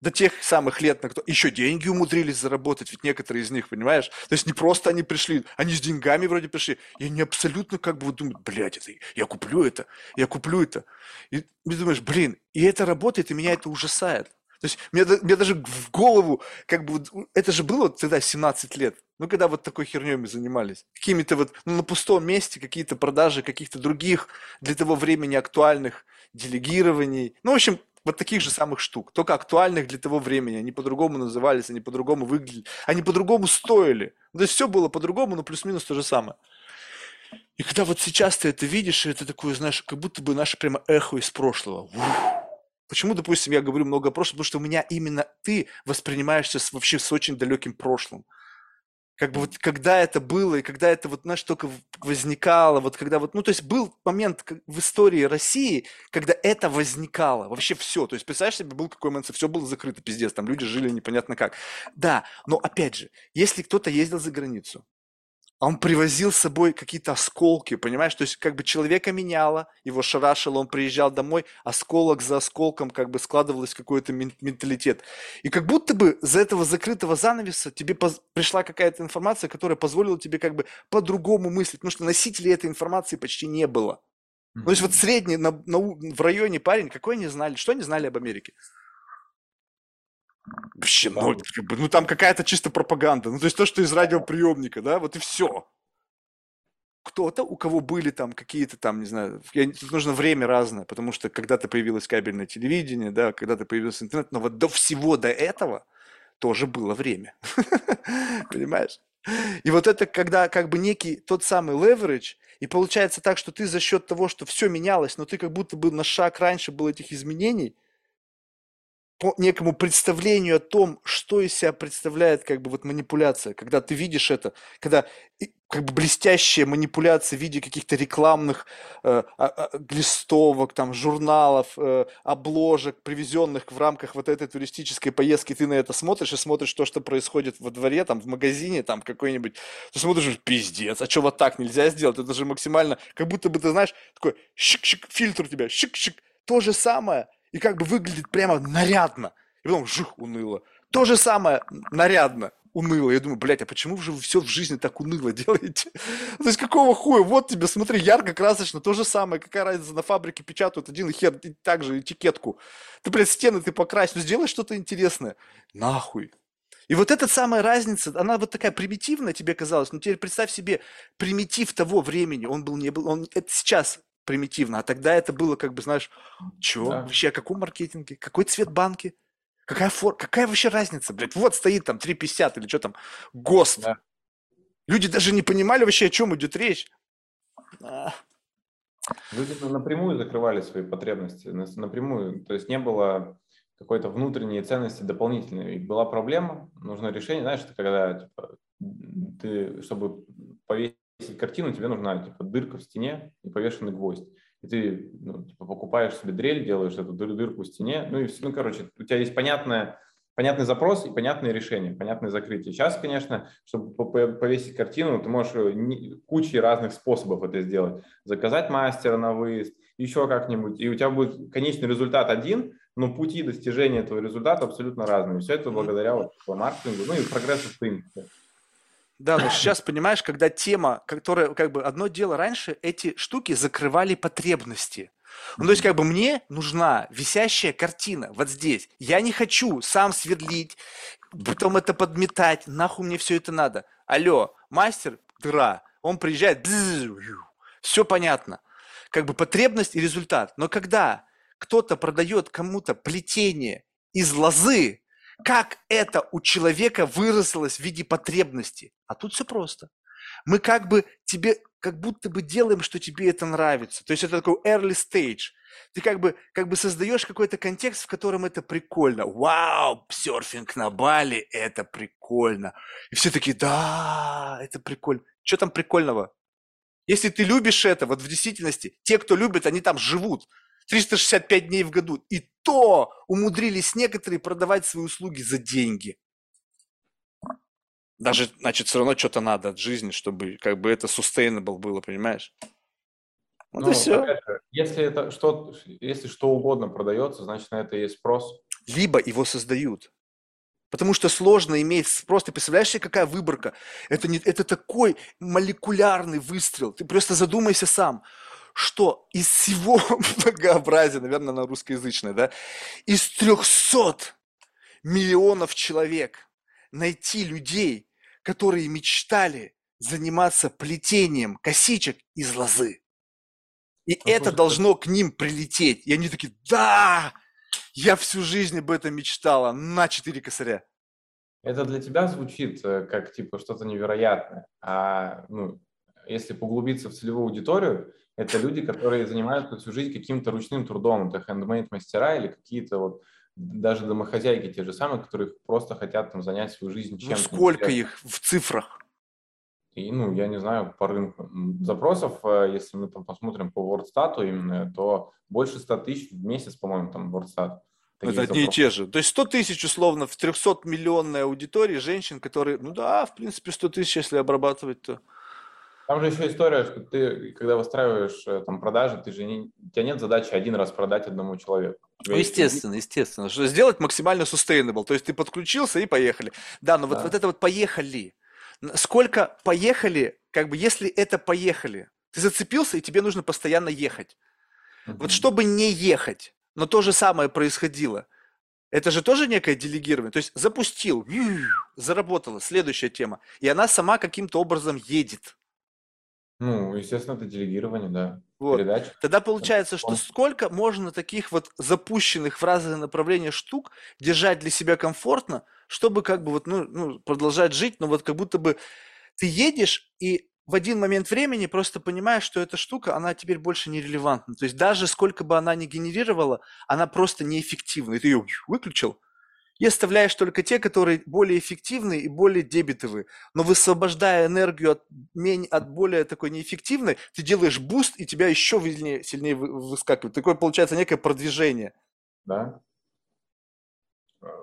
до тех самых лет, на кто еще деньги умудрились заработать, ведь некоторые из них, понимаешь? То есть не просто они пришли, они с деньгами вроде пришли, и они абсолютно как бы думают, блядь, это, я куплю это, я куплю это. И ты думаешь, блин, и это работает, и меня это ужасает. То есть мне, мне даже в голову, как бы, это же было тогда 17 лет. Ну, когда вот такой херней мы занимались. Какими-то вот, ну, на пустом месте какие-то продажи каких-то других для того времени актуальных делегирований. Ну, в общем, вот таких же самых штук, только актуальных для того времени. Они по-другому назывались, они по-другому выглядели, они по-другому стоили. Ну, то есть все было по-другому, но плюс-минус то же самое. И когда вот сейчас ты это видишь, это такое, знаешь, как будто бы наше прямо эхо из прошлого. Ух. Почему, допустим, я говорю много о прошлом? Потому что у меня именно ты воспринимаешься вообще с очень далеким прошлым как бы вот когда это было, и когда это вот, знаешь, только возникало, вот когда вот, ну, то есть был момент в истории России, когда это возникало, вообще все, то есть представляешь себе, был какой момент, все было закрыто, пиздец, там люди жили непонятно как. Да, но опять же, если кто-то ездил за границу, а он привозил с собой какие-то осколки, понимаешь? То есть как бы человека меняло, его шарашило, он приезжал домой, осколок за осколком как бы складывалось какой-то менталитет. И как будто бы за этого закрытого занавеса тебе поз- пришла какая-то информация, которая позволила тебе как бы по-другому мыслить, потому что носителей этой информации почти не было. Ну, то есть вот средний на, на, в районе парень, какой они знали, что они знали об Америке? Вообще, ну, как бы, ну там какая-то чисто пропаганда. Ну, то есть то, что из радиоприемника, да, вот и все. Кто-то, у кого были там какие-то там, не знаю, я, тут нужно время разное, потому что когда-то появилось кабельное телевидение, да, когда-то появился интернет, но вот до всего до этого тоже было время. Понимаешь? И вот это когда как бы некий тот самый leverage, и получается так, что ты за счет того, что все менялось, но ты как будто бы на шаг раньше был этих изменений, по некому представлению о том, что из себя представляет как бы вот манипуляция, когда ты видишь это, когда как бы блестящая манипуляция в виде каких-то рекламных э, э, листовок, там, журналов, э, обложек, привезенных в рамках вот этой туристической поездки, ты на это смотришь и смотришь то, что происходит во дворе, там, в магазине, там, какой-нибудь, ты смотришь, пиздец, а что вот так нельзя сделать? Это же максимально, как будто бы ты знаешь, такой щик-щик, фильтр у тебя, щик-щик, то же самое – и как бы выглядит прямо нарядно. И потом жух, уныло. То же самое нарядно, уныло. Я думаю, блядь, а почему же вы все в жизни так уныло делаете? То есть какого хуя? Вот тебе, смотри, ярко, красочно, то же самое. Какая разница, на фабрике печатают один и хер, и так же этикетку. Ты, блядь, стены ты покрась, ну сделай что-то интересное. Нахуй. И вот эта самая разница, она вот такая примитивная тебе казалась, но теперь представь себе примитив того времени, он был, не был, он это сейчас примитивно. А тогда это было как бы, знаешь, что да. вообще, о каком маркетинге, какой цвет банки, какая фор, какая вообще разница, блядь, вот стоит там 3,50 или что там, ГОСТ. Да. Люди даже не понимали вообще, о чем идет речь. А. Люди напрямую закрывали свои потребности, напрямую, то есть не было какой-то внутренней ценности дополнительной. И была проблема, нужно решение, знаешь, это когда типа, ты, чтобы повесить повесить картину, тебе нужна типа дырка в стене и повешенный гвоздь. И ты ну, типа, покупаешь себе дрель, делаешь эту дыр дырку в стене. Ну и все, ну, короче, у тебя есть понятное, понятный запрос и понятное решение, понятное закрытие. Сейчас, конечно, чтобы повесить картину, ты можешь э, кучей разных способов это сделать. Заказать мастера на выезд, еще как-нибудь. И у тебя будет конечный результат один, но пути достижения этого результата абсолютно разные. Все это благодаря вот, маркетингу, ну и прогрессу в принципе. Да, но сейчас, понимаешь, когда тема, которая, как бы, одно дело раньше, эти штуки закрывали потребности. Ну, то есть, как бы, мне нужна висящая картина вот здесь. Я не хочу сам свердлить, потом это подметать, нахуй мне все это надо. Алло, мастер, дыра, он приезжает, все понятно. Как бы потребность и результат. Но когда кто-то продает кому-то плетение из лозы, как это у человека вырослось в виде потребности. А тут все просто. Мы как бы тебе, как будто бы делаем, что тебе это нравится. То есть это такой early stage. Ты как бы, как бы создаешь какой-то контекст, в котором это прикольно. Вау, серфинг на Бали, это прикольно. И все такие, да, это прикольно. Что там прикольного? Если ты любишь это, вот в действительности, те, кто любит, они там живут. 365 дней в году. И то умудрились некоторые продавать свои услуги за деньги. Даже, значит, все равно что-то надо от жизни, чтобы как бы это sustainable было, понимаешь? Вот ну, и все. Же, если это что, если что угодно продается, значит на это есть спрос. Либо его создают. Потому что сложно иметь спрос. Ты представляешь себе, какая выборка? Это, не, это такой молекулярный выстрел. Ты просто задумайся сам что из всего многообразия, наверное, на русскоязычное, да, из 300 миллионов человек найти людей, которые мечтали заниматься плетением косичек из лозы. И а это должно к ним прилететь. И они такие, да, я всю жизнь об этом мечтала, на четыре косаря. Это для тебя звучит э, как типа что-то невероятное. А ну, если поглубиться в целевую аудиторию, это люди, которые занимаются всю жизнь каким-то ручным трудом. Это хендмейд мастера или какие-то вот даже домохозяйки те же самые, которые просто хотят там занять свою жизнь ну, чем-то. Ну, сколько их в цифрах? И, ну, я не знаю, по рынку запросов, э, если мы там посмотрим по WordStat именно, то больше 100 тысяч в месяц, по-моему, там WordStat. Это одни и те же. То есть 100 тысяч, условно, в 300-миллионной аудитории женщин, которые, ну да, в принципе, 100 тысяч, если обрабатывать, то там же еще история, что ты, когда выстраиваешь э, там продажи, ты же не, у тебя нет задачи один раз продать одному человеку. Ну, естественно, естественно. Что сделать максимально sustainable. То есть ты подключился и поехали. Да, но да. вот, вот это вот поехали. Сколько поехали, как бы если это поехали, Ты зацепился, и тебе нужно постоянно ехать. Мгм. Вот чтобы не ехать, но то же самое происходило. Это же тоже некое делегирование. То есть запустил, заработала, следующая тема. И она сама каким-то образом едет. Ну, естественно, это делегирование, да. Вот. Передача. Тогда получается, что сколько можно таких вот запущенных в разные направления штук держать для себя комфортно, чтобы как бы вот, ну, ну, продолжать жить, но вот как будто бы ты едешь и в один момент времени просто понимаешь, что эта штука, она теперь больше не релевантна. То есть даже сколько бы она ни генерировала, она просто неэффективна. И ты ее выключил, и оставляешь только те, которые более эффективные и более дебетовые. Но высвобождая энергию от, от более такой неэффективной, ты делаешь boost, и тебя еще сильнее, сильнее вы- выскакивает. Такое получается некое продвижение. Да.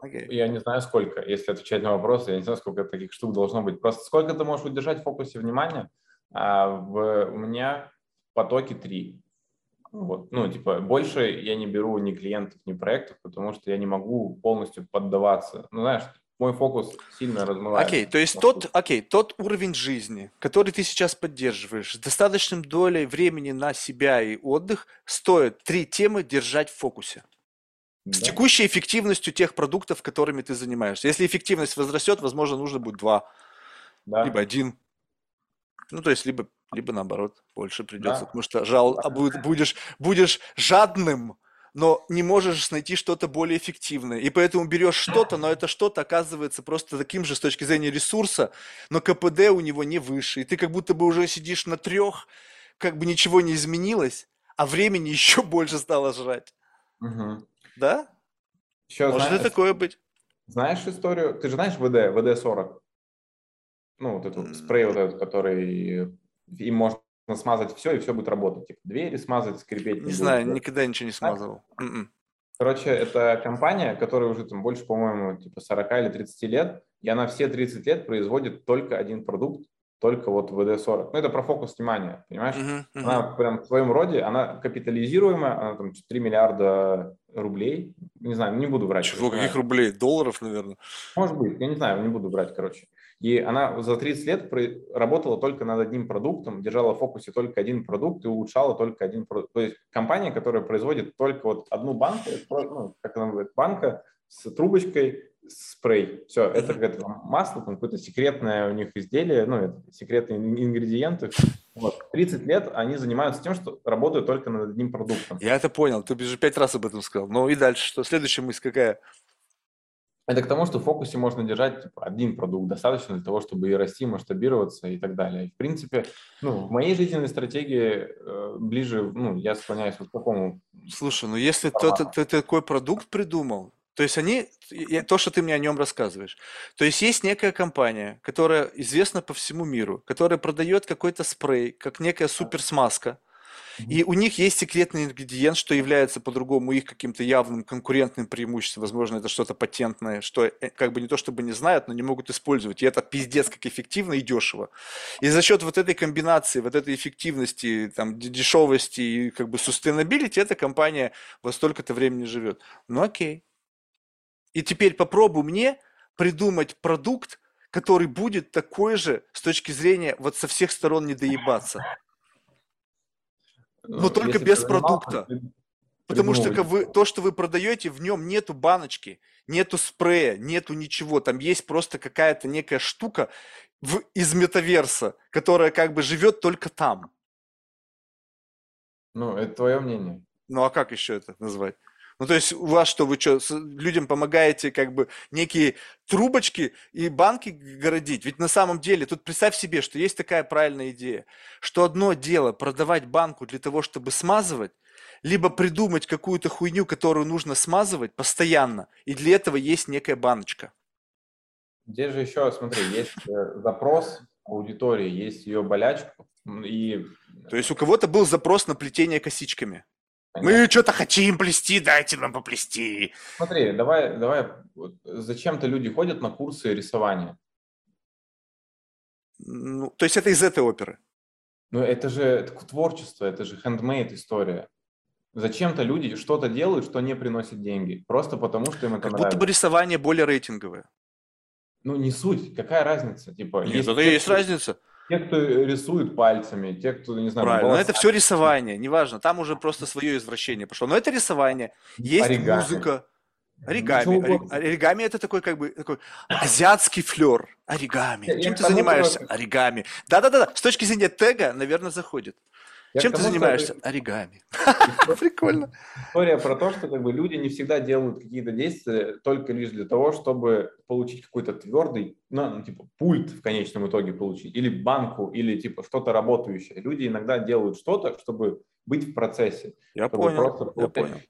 Окей. Я не знаю, сколько, если отвечать на вопрос, я не знаю, сколько таких штук должно быть. Просто сколько ты можешь удержать в фокусе внимания? А, в, у меня в потоке три. Вот. Ну, типа, больше я не беру ни клиентов, ни проектов, потому что я не могу полностью поддаваться. Ну, знаешь, мой фокус сильно размывается. Окей, то есть тот, окей, тот уровень жизни, который ты сейчас поддерживаешь, с достаточным долей времени на себя и отдых, стоит три темы держать в фокусе. С Да. текущей эффективностью тех продуктов, которыми ты занимаешься. Если эффективность возрастет, возможно, нужно будет два, Да. либо один. Ну, то есть, либо, либо наоборот, больше придется, Да. потому что жал, а будешь, будешь жадным, но не можешь найти что-то более эффективное. И поэтому берешь что-то, но это что-то оказывается просто таким же с точки зрения ресурса, но КПД у него не выше. И ты как будто бы уже сидишь на трех, как бы ничего не изменилось, а времени еще больше стало жрать. Мгм. Да? Еще Может и знаешь, такое быть. знаешь историю? Ты же знаешь ВД, ВД-40? Ну, вот этот М. спрей, вот этот, который им можно смазать все, и все будет работать. Типа двери смазать, скрипеть. Не будет. знаю, никогда ничего не смазывал. М-м. Короче, это компания, которая уже там больше, по-моему, типа 40 или 30 лет, и она все 30 лет производит только один продукт, только вот ВД-40. Ну, это про фокус внимания, понимаешь? Мгм, мгм. Она прям в своем роде, она капитализируемая, она там 3 миллиарда рублей. Не знаю, не буду врать. Чего, не каких рублей? Долларов, наверное. Может быть, я не знаю, не буду брать, короче. И она за 30 лет работала только над одним продуктом, держала в фокусе только один продукт и улучшала только один продукт. То есть компания, которая производит только вот одну банку, ну, как она называется, банка с трубочкой, спрей. Все, это какое-то масло, там какое-то секретное у них изделие, ну, это секретные ин- ингредиенты. Вот. 30 лет они занимаются тем, что работают только над одним продуктом. Я это понял. Ты уже пять раз об этом сказал. Ну и дальше что? Следующая мысль какая? Это к тому, что в фокусе можно держать типа, один продукт, достаточно для того, чтобы и расти, масштабироваться и так далее. И, в принципе, ну, в моей жизненной стратегии э, ближе, ну, я склоняюсь вот к такому. Слушай, ну если ты, ты- ты такой продукт придумал, то есть они, я- то, что ты мне о нем рассказываешь, то есть есть некая компания, которая известна по всему миру, которая продает какой-то спрей, как некая суперсмазка, и у них есть секретный ингредиент, что является по-другому их каким-то явным конкурентным преимуществом. Возможно, это что-то патентное, что э, как бы не то чтобы не знают, но не могут использовать. И это пиздец как эффективно и дешево. И за счет вот этой комбинации, вот этой эффективности, там, дешевости и как бы sustainability, эта компания во столько-то времени живет. Ну окей. И теперь попробуй мне придумать продукт, который будет такой же с точки зрения вот со всех сторон не доебаться. Но только Ну, Если без продукта. ты Потому что вы, то, что вы продаете, в нем нету баночки, нету спрея, нету ничего. Там есть просто какая-то некая штука в, из метаверса, которая как бы живет только там. Ну, это твое мнение. Ну а как еще это назвать? Ну то есть у вас что, вы что, людям помогаете как бы некие трубочки и банки городить? Ведь на самом деле, тут представь себе, что есть такая правильная идея, что одно дело продавать банку для того, чтобы смазывать, либо придумать какую-то хуйню, которую нужно смазывать постоянно, и для этого есть некая баночка. Здесь же еще, смотри, есть э, запрос аудитории, есть ее болячка, и То есть у кого-то был запрос на плетение косичками. Понятно. Мы что-то хотим плести, дайте нам поплести. Смотри, давай, давай, зачем-то люди ходят на курсы рисования. Ну, то есть это из этой оперы. Ну, это же это творчество, это же handmade история. Зачем-то люди что-то делают, что не приносит деньги, просто потому что им это Как нравится. будто бы рисование более рейтинговое. Ну, не суть, какая разница? Типа, Нет, это те, и есть разница. Те, кто рисует пальцами, те, кто, не знаю, Правильно, но это все рисование, неважно, там уже просто свое извращение пошло. Но это рисование, есть оригами. музыка, оригами. Ори, оригами это такой как бы такой азиатский флер. Оригами. Я, Чем я ты занимаешься? Оригами. Да-да-да, с точки зрения тега, наверное, заходит. Я Чем ты занимаешься? Что... Оригами. Прикольно. История про то, что как бы люди не всегда делают какие-то действия только лишь для того, чтобы получить какой-то твердый, ну, ну, типа, пульт в конечном итоге получить, или банку, или типа что-то работающее. Люди иногда делают что-то, чтобы быть в процессе. Я понял, просто я понял.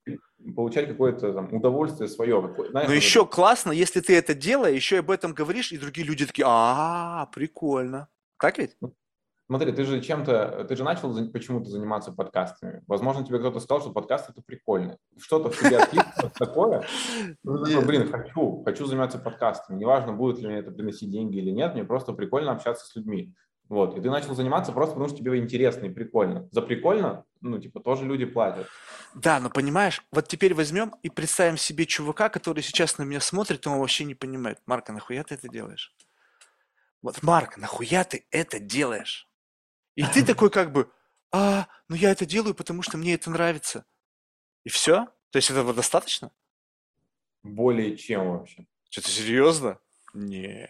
Получать какое-то там удовольствие свое. Знаешь, Но еще это... классно, если ты это делаешь, еще об этом говоришь, и другие люди такие, а, прикольно. Так ведь? Смотри, ты же чем-то, ты же начал почему-то заниматься подкастами. Возможно, тебе кто-то сказал, что подкаст это прикольно. Что-то в тебе откликнулось такое. Ну, такой, блин, хочу, хочу заниматься подкастами. Неважно, будет ли мне это приносить деньги или нет, мне просто прикольно общаться с людьми. Вот, и ты начал заниматься просто потому, что тебе интересно и прикольно. За прикольно, ну, типа, тоже люди платят. Да, но понимаешь, вот теперь возьмем и представим себе чувака, который сейчас на меня смотрит, он вообще не понимает. Марка, нахуя ты это делаешь? Вот, Марк, нахуя ты это делаешь? И ты такой как бы, а, ну я это делаю, потому что мне это нравится. И все? То есть этого достаточно? Более чем вообще. Что-то серьезно? Не.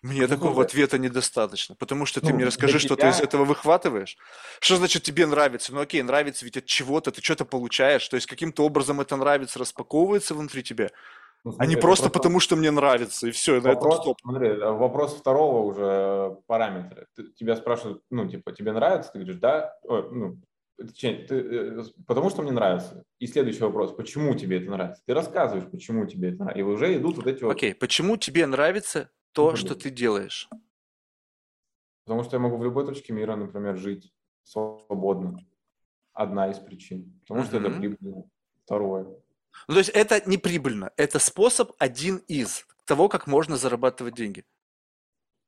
Мне ну, такого да. ответа недостаточно, потому что ты ну, мне расскажи, что тебя... ты из этого выхватываешь. Что значит тебе нравится? Ну окей, нравится ведь от чего-то, ты что-то получаешь, то есть каким-то образом это нравится, распаковывается внутри тебя. Ну, смотри, а не просто, просто потому, что мне нравится, и все, вопрос, на этом стоп. Смотри, э, вопрос второго уже параметра. Ты, тебя спрашивают, ну, типа, тебе нравится? Ты говоришь, да? О, ну, ты, ты, э, потому что мне нравится. И следующий вопрос, почему тебе это нравится? Ты рассказываешь, почему тебе это нравится. И уже идут вот эти вот... Окей, почему тебе нравится то, ну, что ты делаешь? Потому что я могу в любой точке мира, например, жить свободно. Одна из причин. Потому что mm-hmm. это прибыльно. Второе. Ну, то есть это не прибыльно, это способ один из того, как можно зарабатывать деньги.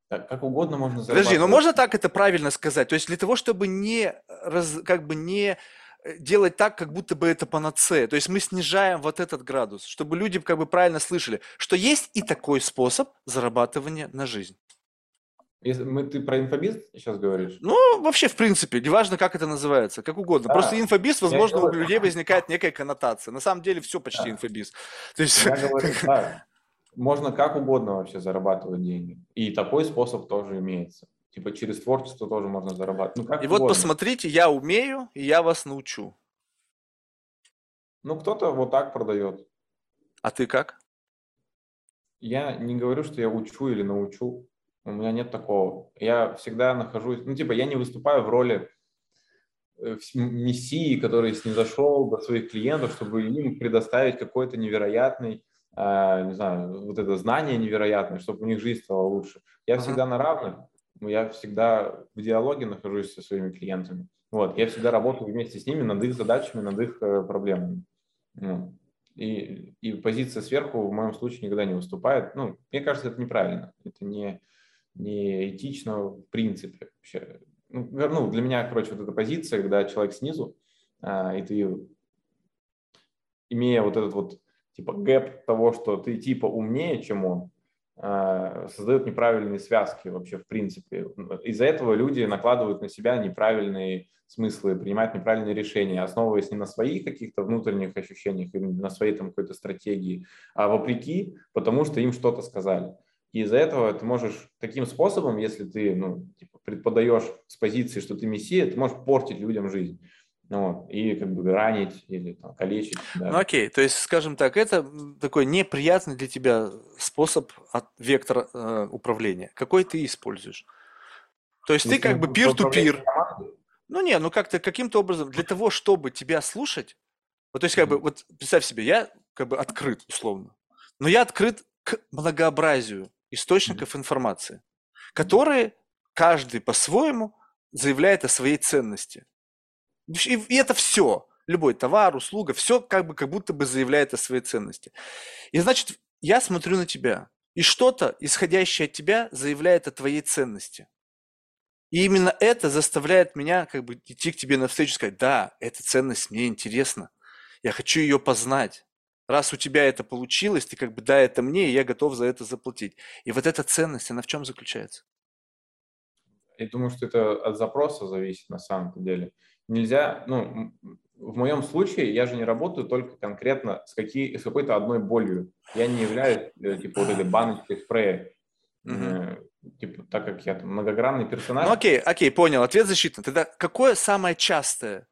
Так, как угодно можно зарабатывать. Подожди, но можно так это правильно сказать? То есть для того, чтобы не, раз, как бы не э, делать так, как будто бы это панацея. То есть мы снижаем вот этот градус, чтобы люди как бы правильно слышали, что есть и такой способ зарабатывания на жизнь. Если мы, ты про инфобиз сейчас говоришь? Ну, вообще, в принципе, неважно, как это называется, как угодно. Да. Просто инфобиз, возможно, у людей возникает некая коннотация. На самом деле все почти да. инфобиз. То есть... Я говорю, да. Можно как угодно вообще зарабатывать деньги. И такой способ тоже имеется. Типа через творчество тоже можно зарабатывать. Ну, как и угодно. вот посмотрите, я умею, и я вас научу. Ну, кто-то вот так продает. А ты как? Я не говорю, что я учу или научу. У меня нет такого. Я всегда нахожусь, ну, типа, я не выступаю в роли э, мессии, который снизошел до своих клиентов, чтобы им предоставить какой-то невероятный, э, не знаю, вот это знание невероятное, чтобы у них жизнь стала лучше. Я uh-huh. всегда на равных, я всегда в диалоге нахожусь со своими клиентами. Вот, я всегда работаю вместе с ними над их задачами, над их э, проблемами. Ну, и, и позиция сверху в моем случае никогда не выступает. Ну, мне кажется, это неправильно. Это не, не этично в принципе вообще. Ну, ну, для меня, короче, вот эта позиция, когда человек снизу, а, и ты, имея вот этот вот типа гэп того, что ты типа умнее, чем он, а, создает неправильные связки вообще в принципе. Из-за этого люди накладывают на себя неправильные смыслы, принимают неправильные решения, основываясь не на своих каких-то внутренних ощущениях или на своей там какой-то стратегии, а вопреки, потому что им что-то сказали. И из-за этого ты можешь таким способом, если ты ну, типа, предподаешь с позиции, что ты мессия, ты можешь портить людям жизнь. Ну, и как бы ранить или там, калечить. Да. Ну окей, то есть, скажем так, это такой неприятный для тебя способ, от, вектор э, управления. Какой ты используешь? То есть Если ты как бы peer-to-peer. Ну не, ну как-то каким-то образом, для того, чтобы тебя слушать, вот то есть как mm-hmm. бы, вот представь себе, я как бы открыт условно, но я открыт к многообразию источников информации, которые каждый по-своему заявляет о своей ценности. И это все. Любой товар, услуга, все как бы как будто бы заявляет о своей ценности. И значит, я смотрю на тебя, и что-то, исходящее от тебя, заявляет о твоей ценности. И именно это заставляет меня как бы идти к тебе навстречу и сказать, да, эта ценность мне интересна, я хочу ее познать раз у тебя это получилось, ты как бы, да, это мне, и я готов за это заплатить. И вот эта ценность, она в чем заключается? я думаю, что это от запроса зависит на самом деле. Нельзя, ну, в моем случае я же не работаю только конкретно с, какие, с какой-то одной болью. Я не являюсь, э, типа, вот этой баночкой спрея. Mm-hmm. Типа, так как я там многогранный персонаж. Ну окей, окей, понял, ответ защитный. Тогда какое самое частое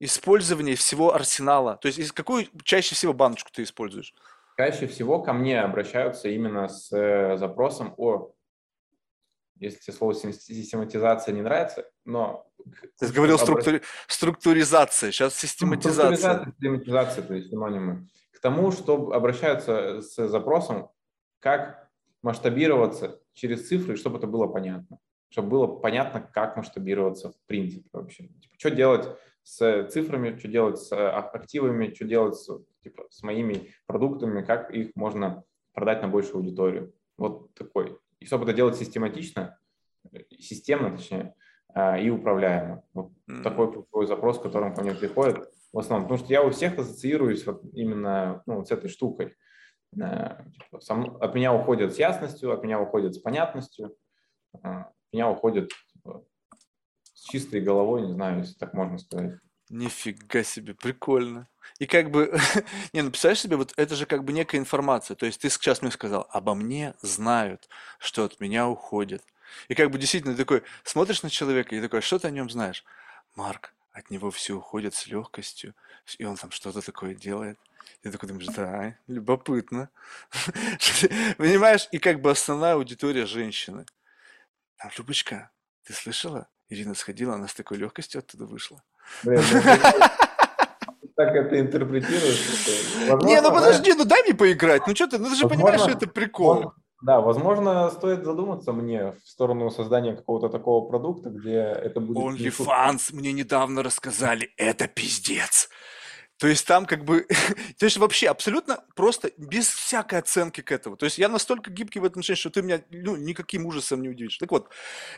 использование всего арсенала? То есть какую чаще всего баночку ты используешь? Чаще всего ко мне обращаются именно с э, запросом о если тебе слово систематизация не нравится, но... Ты говорил структури... структуризация, сейчас систематизация. Структуризация, систематизация, то есть синонимы. К тому, что обращаются с запросом, как масштабироваться через цифры, чтобы это было понятно. Чтобы было понятно, как масштабироваться в принципе вообще. Типа, что делать с цифрами, что делать с а, активами, что делать с, типа, с моими продуктами, как их можно продать на большую аудиторию. Вот такой и чтобы это делать систематично, системно, точнее, а, и управляемо. Вот mm-hmm. такой ключевой запрос, к которому ко мне приходит в основном. Потому что я у всех ассоциируюсь вот именно ну, вот с этой штукой. Э, типа, сам, от меня уходят с ясностью, от меня уходят с понятностью, а, от меня уходят с чистой головой, не знаю, если так можно сказать. Нифига себе, прикольно. И как бы, не, ну себе, вот это же как бы некая информация. То есть ты сейчас мне сказал, обо мне знают, что от меня уходит. И как бы действительно ты такой, смотришь на человека и такой, что ты о нем знаешь? Марк, от него все уходит с легкостью, и он там что-то такое делает. Ты такой думаешь, да, любопытно. Понимаешь, и как бы основная аудитория женщины. Там, Любочка, ты слышала? Ирина сходила, она с такой легкостью оттуда вышла. Так это интерпретируешь? Не, ну подожди, ну дай мне поиграть. Ну что ты, ну ты же понимаешь, что это прикол. Да, возможно, стоит задуматься мне в сторону создания какого-то такого продукта, где это будет... OnlyFans мне недавно рассказали, это пиздец. То есть там как бы, то есть вообще абсолютно просто без всякой оценки к этому. То есть я настолько гибкий в этом отношении, что ты меня ну, никаким ужасом не удивишь. Так вот,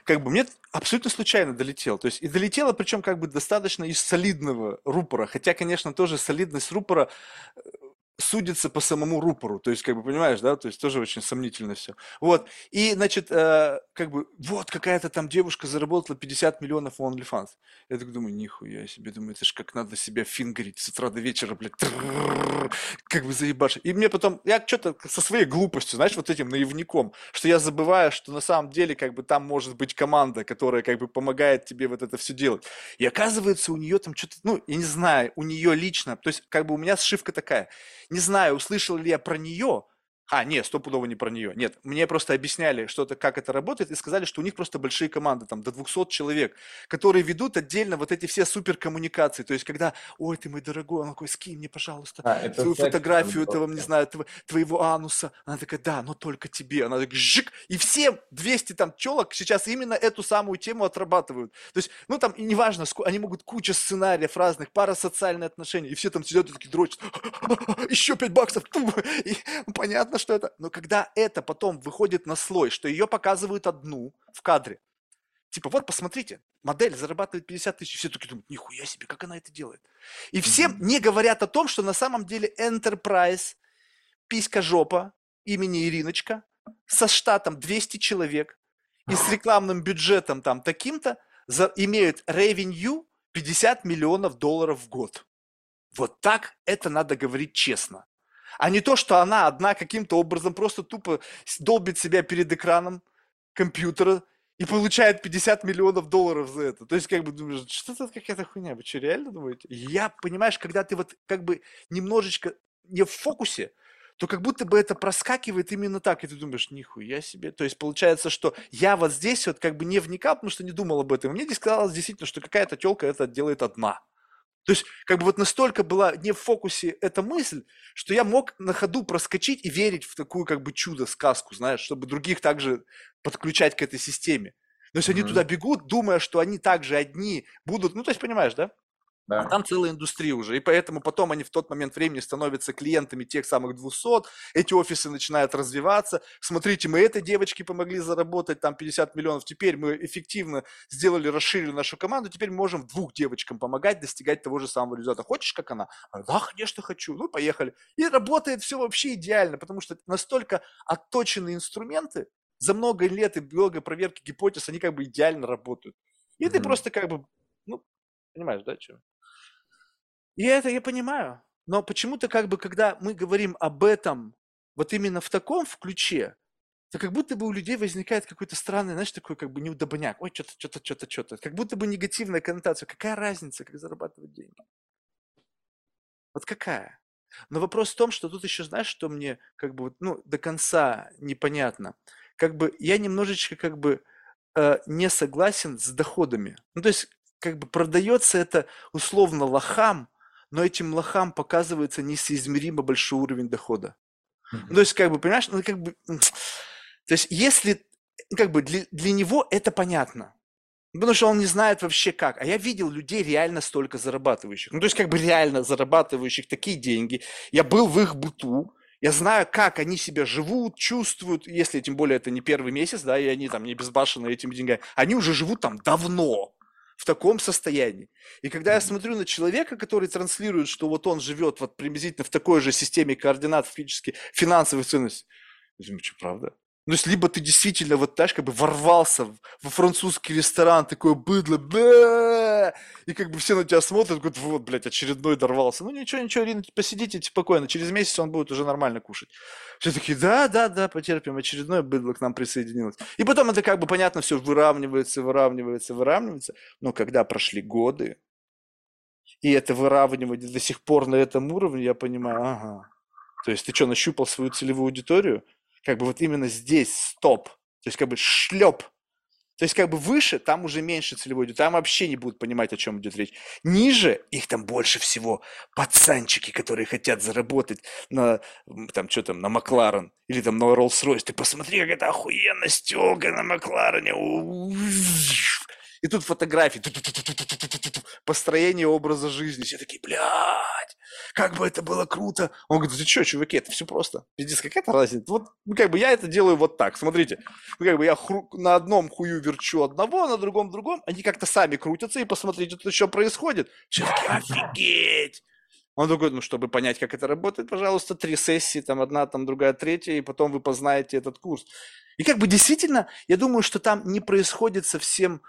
как бы мне абсолютно случайно долетело. То есть и долетело, причем как бы достаточно из солидного рупора. Хотя, конечно, тоже солидность рупора э, судится по самому рупору, то есть, как бы, понимаешь, да, то есть тоже очень сомнительно все. Вот, и, значит, э, как бы, вот какая-то там девушка заработала 50 миллионов в OnlyFans. Я так думаю, нихуя себе, думаю, это же как надо себя фингерить с утра до вечера, блядь, как бы заебашить. И мне потом, я что-то со своей глупостью, знаешь, вот этим наивником, что я забываю, что на самом деле, как бы, там может быть команда, которая, как бы, помогает тебе вот это все делать. И оказывается, у нее там что-то, ну, я не знаю, у нее лично, то есть, как бы, у меня сшивка такая – не знаю, услышал ли я про нее, а, нет, стопудово не про нее. Нет, мне просто объясняли, что это, как это работает, и сказали, что у них просто большие команды, там, до 200 человек, которые ведут отдельно вот эти все суперкоммуникации. То есть, когда, ой, ты мой дорогой, он такой, скинь мне, пожалуйста, а, свою фотографию этого, не знаю, этого, твоего ануса. Она такая, да, но только тебе. Она такая, жик, и все 200 там челок сейчас именно эту самую тему отрабатывают. То есть, ну, там, и неважно, они могут куча сценариев разных, парасоциальные отношения, и все там сидят и такие дрочат, еще 5 баксов, и, ну, понятно, что это, но когда это потом выходит на слой, что ее показывают одну в кадре, типа, вот, посмотрите, модель зарабатывает 50 тысяч, все такие думают, нихуя себе, как она это делает. И все mm-hmm. не говорят о том, что на самом деле Enterprise, писька жопа, имени Ириночка, со штатом 200 человек и с рекламным бюджетом там таким-то за, имеют revenue 50 миллионов долларов в год. Вот так это надо говорить честно а не то, что она одна каким-то образом просто тупо долбит себя перед экраном компьютера и получает 50 миллионов долларов за это. То есть, как бы думаешь, что это какая-то хуйня, вы что, реально думаете? Я, понимаешь, когда ты вот как бы немножечко не в фокусе, то как будто бы это проскакивает именно так, и ты думаешь, нихуя себе. То есть получается, что я вот здесь вот как бы не вникал, потому что не думал об этом. Мне здесь казалось действительно, что какая-то телка это делает одна. То есть, как бы вот настолько была не в фокусе эта мысль, что я мог на ходу проскочить и верить в такую как бы чудо-сказку, знаешь, чтобы других также подключать к этой системе. То есть mm-hmm. они туда бегут, думая, что они также одни будут, ну, то есть, понимаешь, да? Да. А там целая индустрия уже. И поэтому потом они в тот момент времени становятся клиентами тех самых 200, эти офисы начинают развиваться. Смотрите, мы этой девочке помогли заработать там 50 миллионов, теперь мы эффективно сделали, расширили нашу команду, теперь мы можем двух девочкам помогать достигать того же самого результата. Хочешь, как она? Да, конечно, хочу. Ну, поехали. И работает все вообще идеально, потому что настолько отточены инструменты, за много лет и много проверки гипотез, они как бы идеально работают. И mm-hmm. ты просто как бы, ну, понимаешь, да, что? И это я понимаю. Но почему-то как бы, когда мы говорим об этом вот именно в таком ключе, то как будто бы у людей возникает какой-то странный, знаешь, такой как бы неудобняк. Ой, что-то, что-то, что-то, что-то. Как будто бы негативная коннотация. Какая разница, как зарабатывать деньги? Вот какая? Но вопрос в том, что тут еще, знаешь, что мне как бы, ну, до конца непонятно. Как бы я немножечко как бы э, не согласен с доходами. Ну, то есть, как бы продается это условно лохам, но этим лохам показывается несоизмеримо большой уровень дохода. Mm-hmm. Ну, то есть, как бы, понимаешь, ну, как бы, то есть, если, как бы, для, для него это понятно, потому что он не знает вообще как. А я видел людей реально столько зарабатывающих. Ну, то есть, как бы, реально зарабатывающих такие деньги. Я был в их быту, я знаю, как они себя живут, чувствуют, если тем более это не первый месяц, да, и они там не безбашенные этими деньгами. Они уже живут там давно в таком состоянии. И когда я смотрю на человека, который транслирует, что вот он живет вот приблизительно в такой же системе координат фактически финансовых ценностей, думаю, что правда? Ну, есть либо ты действительно вот, знаешь, как бы ворвался во французский ресторан, такое быдло, и как бы все на тебя смотрят, говорят, вот, блядь, очередной дорвался. Ну, ничего, ничего, Ирина, посидите спокойно, через месяц он будет уже нормально кушать. Все такие, да, да, да, потерпим, очередное быдло к нам присоединилось. И потом это как бы, понятно, все выравнивается, выравнивается, выравнивается. Но когда прошли годы, и это выравнивание до сих пор на этом уровне, я понимаю, ага. То есть ты что, нащупал свою целевую аудиторию? Как бы вот именно здесь стоп, то есть как бы шлеп. То есть как бы выше, там уже меньше целевой идет, там вообще не будут понимать, о чем идет речь. Ниже их там больше всего пацанчики, которые хотят заработать на, там, что там, на Макларен или там на Роллс-Ройс. Ты посмотри, как это охуенно стёга на Макларене. И тут фотографии, построение образа жизни. Все такие, блядь, как бы это было круто. Он говорит, ты что, чуваки, это все просто. Пиздец, какая-то разница. Вот, ну, как бы я это делаю вот так, смотрите. Ну, как бы я хру... на одном хую верчу одного, на другом другом. Они как-то сами крутятся, и посмотрите, тут еще происходит. Все такие, офигеть. Он такой, ну, чтобы понять, как это работает, пожалуйста, три сессии, там одна, там другая, третья, и потом вы познаете этот курс. И как бы действительно, я думаю, что там не происходит совсем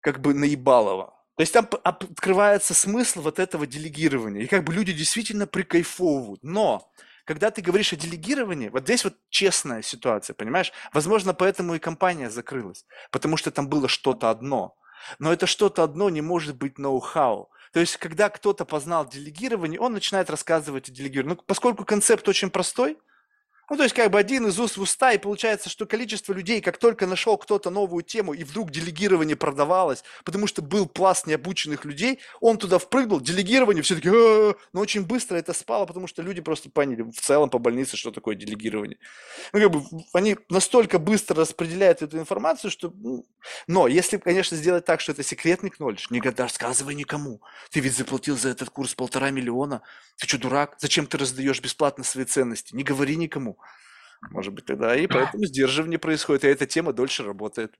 как бы наебалово. То есть там открывается смысл вот этого делегирования. И как бы люди действительно прикайфовывают. Но когда ты говоришь о делегировании, вот здесь вот честная ситуация, понимаешь? Возможно, поэтому и компания закрылась. Потому что там было что-то одно. Но это что-то одно не может быть ноу-хау. То есть, когда кто-то познал делегирование, он начинает рассказывать о делегировании. Ну, поскольку концепт очень простой – ну, то есть как бы один из уст в уста, и получается, что количество людей, как только нашел кто-то новую тему, и вдруг делегирование продавалось, потому что был пласт необученных людей, он туда впрыгнул, делегирование, все таки но очень быстро это спало, потому что люди просто поняли в целом по больнице, что такое делегирование. Ну, как бы они настолько быстро распределяют эту информацию, что... Ну, но если, конечно, сделать так, что это секретный knowledge, не рассказывай никому. Ты ведь заплатил за этот курс полтора миллиона. Ты что, дурак? Зачем ты раздаешь бесплатно свои ценности? Не говори никому. Может быть, тогда и поэтому сдерживание происходит, и эта тема дольше работает.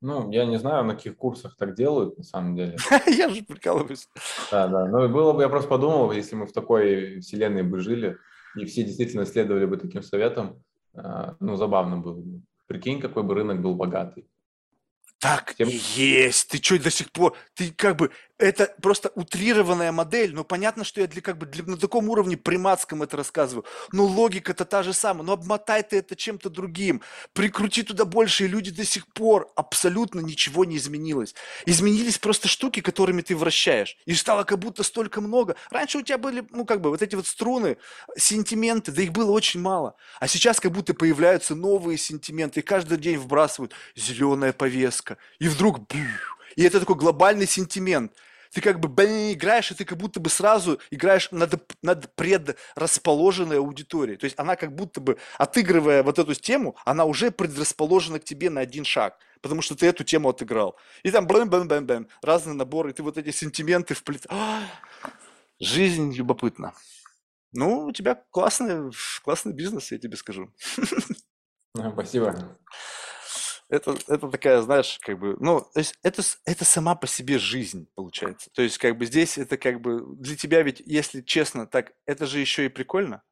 Ну, я не знаю, на каких курсах так делают, на самом деле. Я же прикалываюсь. Да, да. Ну, было бы, я просто подумал, если мы в такой вселенной бы жили, и все действительно следовали бы таким советам, а, ну, забавно было бы. Прикинь, какой бы рынок был богатый. Так Тем... есть. Ты что до сих пор? Ты как бы это просто утрированная модель, но понятно, что я для как бы для, на таком уровне приматском это рассказываю. Но логика-то та же самая. Но обмотай ты это чем-то другим, прикрути туда больше, и люди до сих пор абсолютно ничего не изменилось. Изменились просто штуки, которыми ты вращаешь. И стало как будто столько много. Раньше у тебя были, ну как бы, вот эти вот струны, сентименты, да их было очень мало. А сейчас как будто появляются новые сентименты, и каждый день вбрасывают зеленая повестка. И вдруг, и это такой глобальный сентимент. Ты как бы блин, играешь, и ты как будто бы сразу играешь над, над предрасположенной аудиторией. То есть она как будто бы, отыгрывая вот эту тему, она уже предрасположена к тебе на один шаг, потому что ты эту тему отыграл. И там блин, блин, блин, блин, разные наборы, и ты вот эти сентименты вплет... А, жизнь любопытна. Ну, у тебя классный, классный бизнес, я тебе скажу. Спасибо это, это такая, знаешь, как бы, ну, то есть это, это сама по себе жизнь, получается. То есть, как бы здесь это как бы для тебя ведь, если честно, так это же еще и прикольно.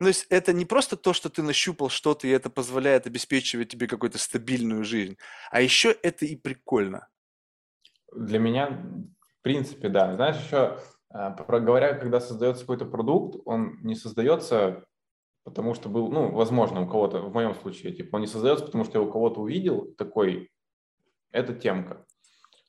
Ну, то есть это не просто то, что ты нащупал что-то, и это позволяет обеспечивать тебе какую-то стабильную жизнь, а еще это и прикольно. Для меня, в принципе, да. Знаешь, еще э, говоря, когда создается какой-то продукт, он не создается потому что был, ну, возможно, у кого-то, в моем случае, типа, он не создается, потому что я у кого-то увидел такой, это темка.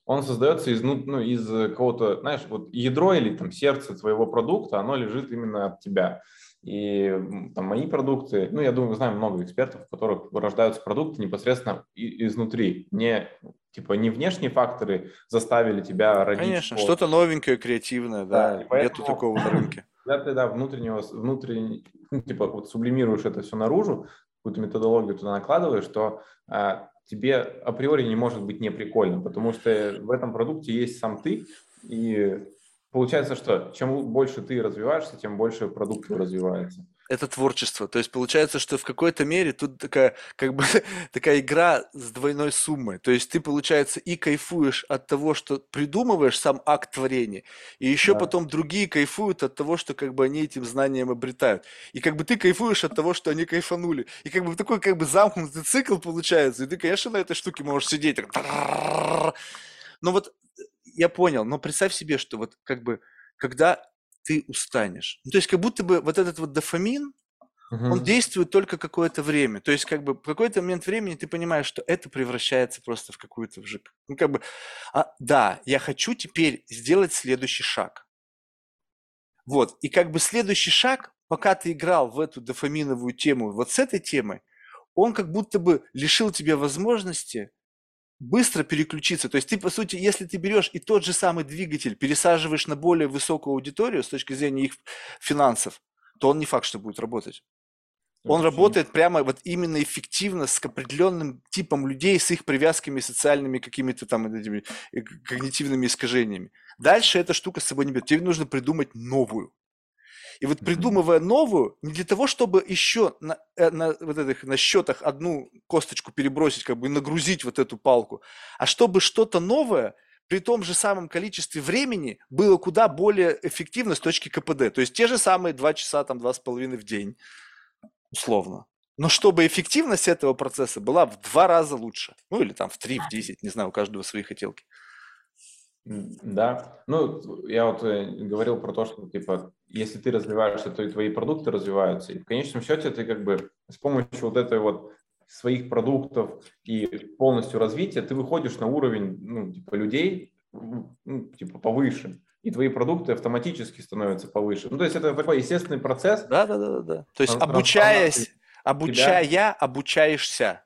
Он создается из, ну, ну, из кого-то, знаешь, вот ядро или там сердце твоего продукта, оно лежит именно от тебя. И там мои продукты, ну, я думаю, мы знаем много экспертов, у которых рождаются продукты непосредственно изнутри. Не, типа, не внешние факторы заставили тебя родить. Конечно, что-то новенькое, креативное, да, да поэтому, нету такого на рынке. Когда ты, да, внутреннего, внутренний, типа, вот сублимируешь это все наружу, какую-то методологию туда накладываешь, то а, тебе априори не может быть не прикольно, потому что в этом продукте есть сам ты, и получается, что чем больше ты развиваешься, тем больше продукт развивается это творчество. То есть получается, что в какой-то мере тут такая, как бы, такая игра с двойной суммой. То есть ты, получается, и кайфуешь от того, что придумываешь сам акт творения, и еще да. потом другие кайфуют от того, что как бы они этим знанием обретают. И как бы ты кайфуешь от того, что они кайфанули. И как бы такой как бы замкнутый цикл получается. И ты, конечно, на этой штуке можешь сидеть так. Но вот я понял, но представь себе, что вот как бы когда ты устанешь. Ну, то есть как будто бы вот этот вот дофамин, угу. он действует только какое-то время. То есть как бы в какой-то момент времени ты понимаешь, что это превращается просто в какую-то вжик. Ну как бы, а, да, я хочу теперь сделать следующий шаг. Вот, и как бы следующий шаг, пока ты играл в эту дофаминовую тему, вот с этой темой, он как будто бы лишил тебя возможности быстро переключиться. То есть ты, по сути, если ты берешь и тот же самый двигатель пересаживаешь на более высокую аудиторию с точки зрения их финансов, то он не факт, что будет работать. Он работает прямо вот именно эффективно с определенным типом людей, с их привязками социальными какими-то там этими э, когнитивными искажениями. Дальше эта штука с собой не берет. Тебе нужно придумать новую. И вот придумывая новую, не для того, чтобы еще на, э, на, вот этих, на счетах одну косточку перебросить, как бы нагрузить вот эту палку, а чтобы что-то новое при том же самом количестве времени было куда более эффективно с точки КПД. То есть те же самые 2 часа, там 2,5 в день, условно. Но чтобы эффективность этого процесса была в два раза лучше. Ну или там в три, в десять, не знаю, у каждого свои хотелки. Да, ну, я вот э, говорил про то, что, типа, если ты развиваешься, то и твои продукты развиваются. И в конечном счете ты как бы с помощью вот этой вот своих продуктов и полностью развития ты выходишь на уровень, ну, типа, людей, ну, типа, повыше. И твои продукты автоматически становятся повыше. Ну, то есть это такой естественный процесс. Да, да, да, да. То есть обучаясь, обучая, тебя... обучаешься.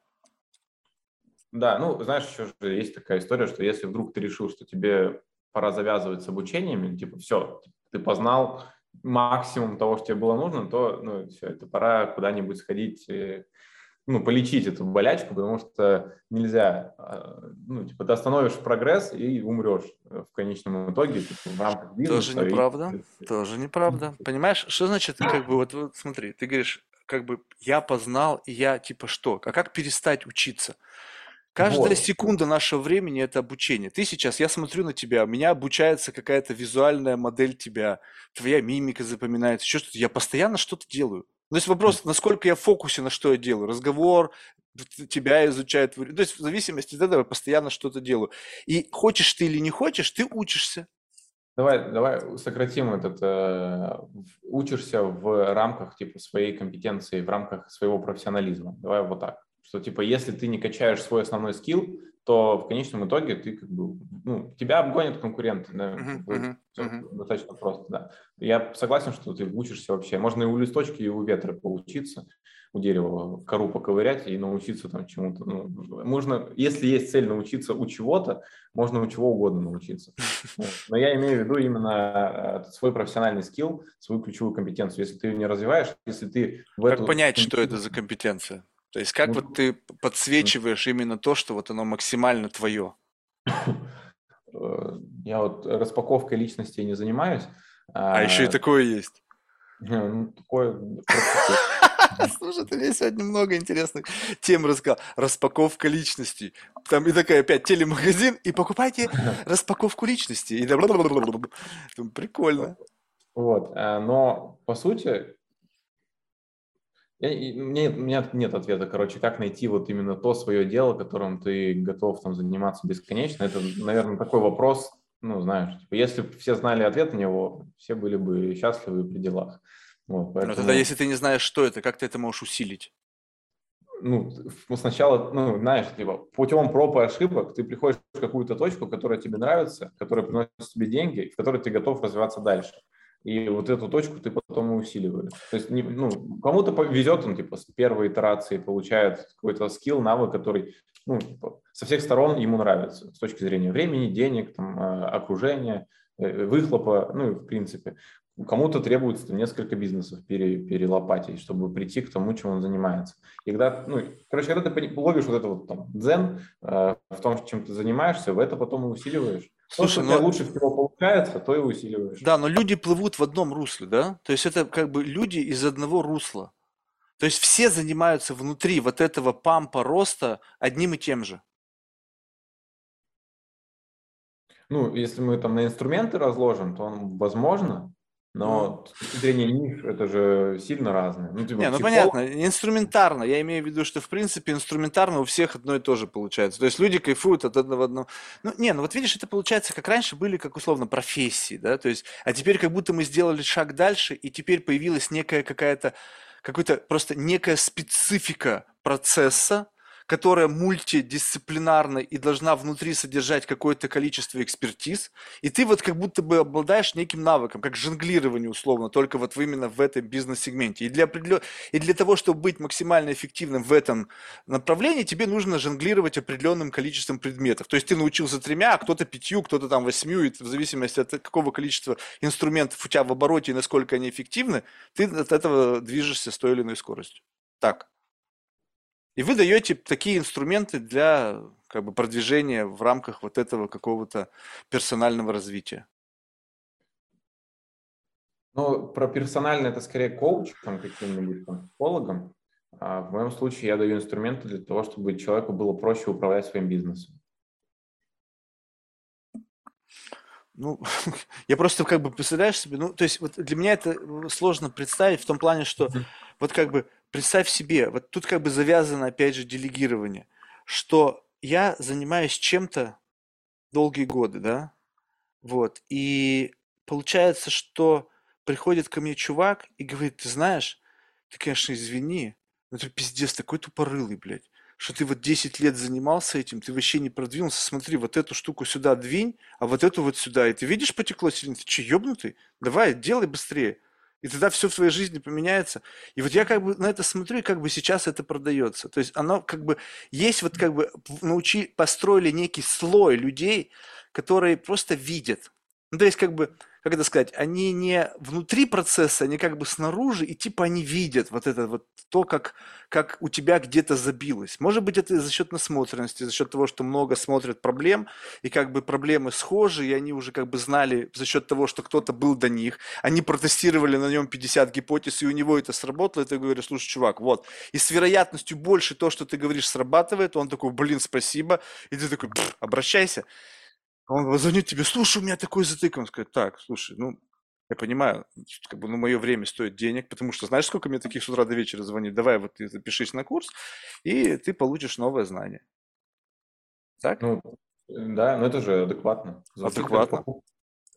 Да, ну, знаешь, еще же есть такая история, что если вдруг ты решил, что тебе пора завязывать с обучениями, типа, все, ты познал максимум того, что тебе было нужно, то, ну, все, это пора куда-нибудь сходить, э, ну, полечить эту болячку, потому что нельзя, а, ну, типа, ты остановишь прогресс и умрешь в конечном итоге, типа, в рамках бизнеса. Тоже неправда, и... тоже неправда. Понимаешь, что значит, как бы, вот, вот смотри, ты говоришь, как бы, я познал, и я, типа, что? А как перестать учиться? Каждая вот. секунда нашего времени – это обучение. Ты сейчас, я смотрю на тебя, у меня обучается какая-то визуальная модель тебя, твоя мимика запоминается, еще что-то. Я постоянно что-то делаю. То есть вопрос, насколько я в фокусе на что я делаю. Разговор, тебя изучает. То есть в зависимости от этого я постоянно что-то делаю. И хочешь ты или не хочешь, ты учишься. Давай, давай сократим этот. Э, учишься в рамках типа своей компетенции, в рамках своего профессионализма. Давай вот так что типа если ты не качаешь свой основной скилл, то в конечном итоге ты как бы, ну, тебя обгонят конкуренты. Да? Uh-huh, uh-huh, uh-huh. Достаточно просто, да. Я согласен, что ты учишься вообще. Можно и у листочки, и у ветра поучиться, у дерева кору поковырять и научиться там чему-то. Ну, можно, если есть цель научиться у чего-то, можно у чего угодно научиться. Но я имею в виду именно э, свой профессиональный скилл, свою ключевую компетенцию. Если ты ее не развиваешь, если ты в Как эту... понять, что это за компетенция? То есть как ну, вот ты подсвечиваешь именно то, что вот оно максимально твое? Э, я вот распаковкой личности не занимаюсь. А, а еще и такое есть. Ну, такое... Слушай, ты мне сегодня много интересных тем рассказал. Распаковка личностей. Там и такая опять телемагазин, и покупайте распаковку личности. И Прикольно. Вот, э, но по сути, Я, мне, у меня нет ответа, короче, как найти вот именно то свое дело, которым ты готов там заниматься бесконечно. Это, наверное, такой вопрос, ну, знаешь, типа, если бы все знали ответ на него, все были бы счастливы при делах. Вот, Но поэтому, тогда, если ты не знаешь, что это, как ты это можешь усилить? ну, сначала, ну, знаешь, типа, путем проб и ошибок ты приходишь в какую-то точку, которая тебе нравится, которая приносит тебе деньги, в которой ты готов развиваться дальше. И вот эту точку ты потом и усиливаешь. То есть, не- ну, кому-то повезет, он, типа, с первой итерации получает какой-то скилл, навык, который, ну, типа, со всех сторон ему нравится с точки зрения времени, денег, там, э, окружения, э, выхлопа, ну, и в принципе. Кому-то требуется несколько бизнесов пере, перелопатить, чтобы прийти к тому, чем он занимается. И когда, ну, короче, когда ты ловишь вот это вот там дзен э, в том, чем ты занимаешься, в это потом и усиливаешь. То, Слушай, что у ну- тебя лучше всего получается, то и усиливаешь. Да, но люди плывут в одном русле, да? То есть это как бы люди из одного русла. То есть все занимаются внутри вот этого пампа роста одним и тем же. Ну, если мы там на инструменты разложим, то он возможно, но с точки зрения ниш это же сильно разное. Ну, типа, Не, ну психолог- понятно, инструментарно. Я имею в виду, что в принципе инструментарно у всех одно и то же получается. То есть люди кайфуют от одного одного. Ну, не, ну вот видишь, это получается, как раньше были, как условно, профессии, да, то есть, а теперь как будто мы сделали шаг дальше, и теперь появилась некая какая-то, какой-то просто некая специфика процесса, которая мультидисциплинарна и должна внутри содержать какое-то количество экспертиз, и ты вот как будто бы обладаешь неким навыком, как жонглирование условно, только вот именно в этом бизнес-сегменте. И для, определен... и для того, чтобы быть максимально эффективным в этом направлении, тебе нужно жонглировать определенным количеством предметов. То есть ты научился тремя, а кто-то пятью, кто-то там восьмью, и в зависимости от какого количества инструментов у тебя в обороте и насколько они эффективны, ты от этого движешься с той или иной скоростью. Так. И вы даете такие инструменты для как бы, продвижения в рамках вот этого какого-то персонального развития. Ну, про персонально это скорее коучем каким-нибудь там, психологом. А в моем случае я даю инструменты для того, чтобы человеку было проще управлять своим бизнесом. Ну, я просто как бы представляешь себе, ну, то есть вот для меня это сложно представить в том плане, что вот как бы представь себе, вот тут как бы завязано опять же делегирование, что я занимаюсь чем-то долгие годы, да, вот, и получается, что приходит ко мне чувак и говорит, ты знаешь, ты, конечно, извини, но ты пиздец такой тупорылый, блядь, что ты вот 10 лет занимался этим, ты вообще не продвинулся, смотри, вот эту штуку сюда двинь, а вот эту вот сюда, и ты видишь, потекло сильно, ты че, ёбнутый? Давай, делай быстрее. И тогда все в твоей жизни поменяется. И вот я как бы на это смотрю, и как бы сейчас это продается. То есть оно как бы есть вот как бы научи, построили некий слой людей, которые просто видят. Ну, то есть как бы, как это сказать, они не внутри процесса, они как бы снаружи, и типа они видят вот это вот то, как, как у тебя где-то забилось. Может быть, это за счет насмотренности, за счет того, что много смотрят проблем, и как бы проблемы схожи, и они уже как бы знали за счет того, что кто-то был до них, они протестировали на нем 50 гипотез, и у него это сработало, и ты говоришь, слушай, чувак, вот, и с вероятностью больше то, что ты говоришь, срабатывает, он такой, блин, спасибо, и ты такой, «Пф, обращайся. Он звонит тебе, слушай, у меня такой затык. Он скажет, так, слушай, ну, я понимаю, как бы, ну, мое время стоит денег, потому что знаешь, сколько мне таких с утра до вечера звонит? Давай вот ты запишись на курс, и ты получишь новое знание. Так? Ну, да, но это же адекватно. Звучит как Адекватно. покуп-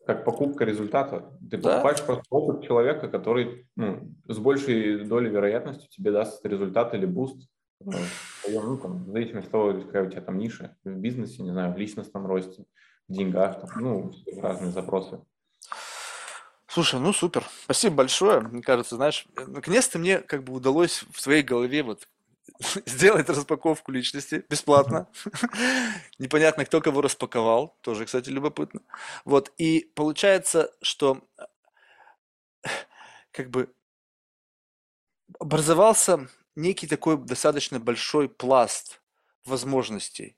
Как покупка результата. Ты Да. покупаешь просто опыт человека, который ну, с большей долей вероятности тебе даст результат или boost э, ну, там, в зависимости от того, какая у тебя там ниша в бизнесе, не знаю, в личностном росте, деньгах, там, ну, разные запросы. Слушай, ну супер. Спасибо большое. Мне кажется, знаешь, наконец-то мне как бы удалось в своей голове вот сделать распаковку личности бесплатно. Непонятно, кто кого распаковал. Тоже, кстати, любопытно. Вот. И получается, что э, как бы образовался некий такой достаточно большой пласт возможностей.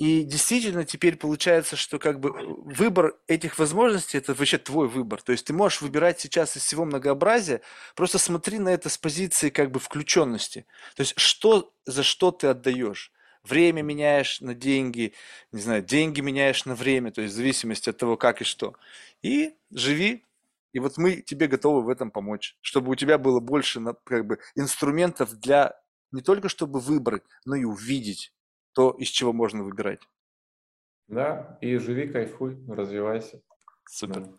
И действительно теперь получается, что как бы э, выбор этих возможностей это вообще твой выбор. То есть ты можешь выбирать сейчас из всего многообразия, просто смотри на это с позиции как бы включенности. То есть что за что ты отдаешь? Время меняешь на деньги, не знаю, деньги меняешь на время, то есть в зависимости от того, как и что. И живи И вот мы тебе готовы в этом помочь, чтобы у тебя было больше как бы, инструментов для не только чтобы выбрать, но и увидеть то, из чего можно выбирать. Да, и живи, кайфуй, развивайся. Супер. Да.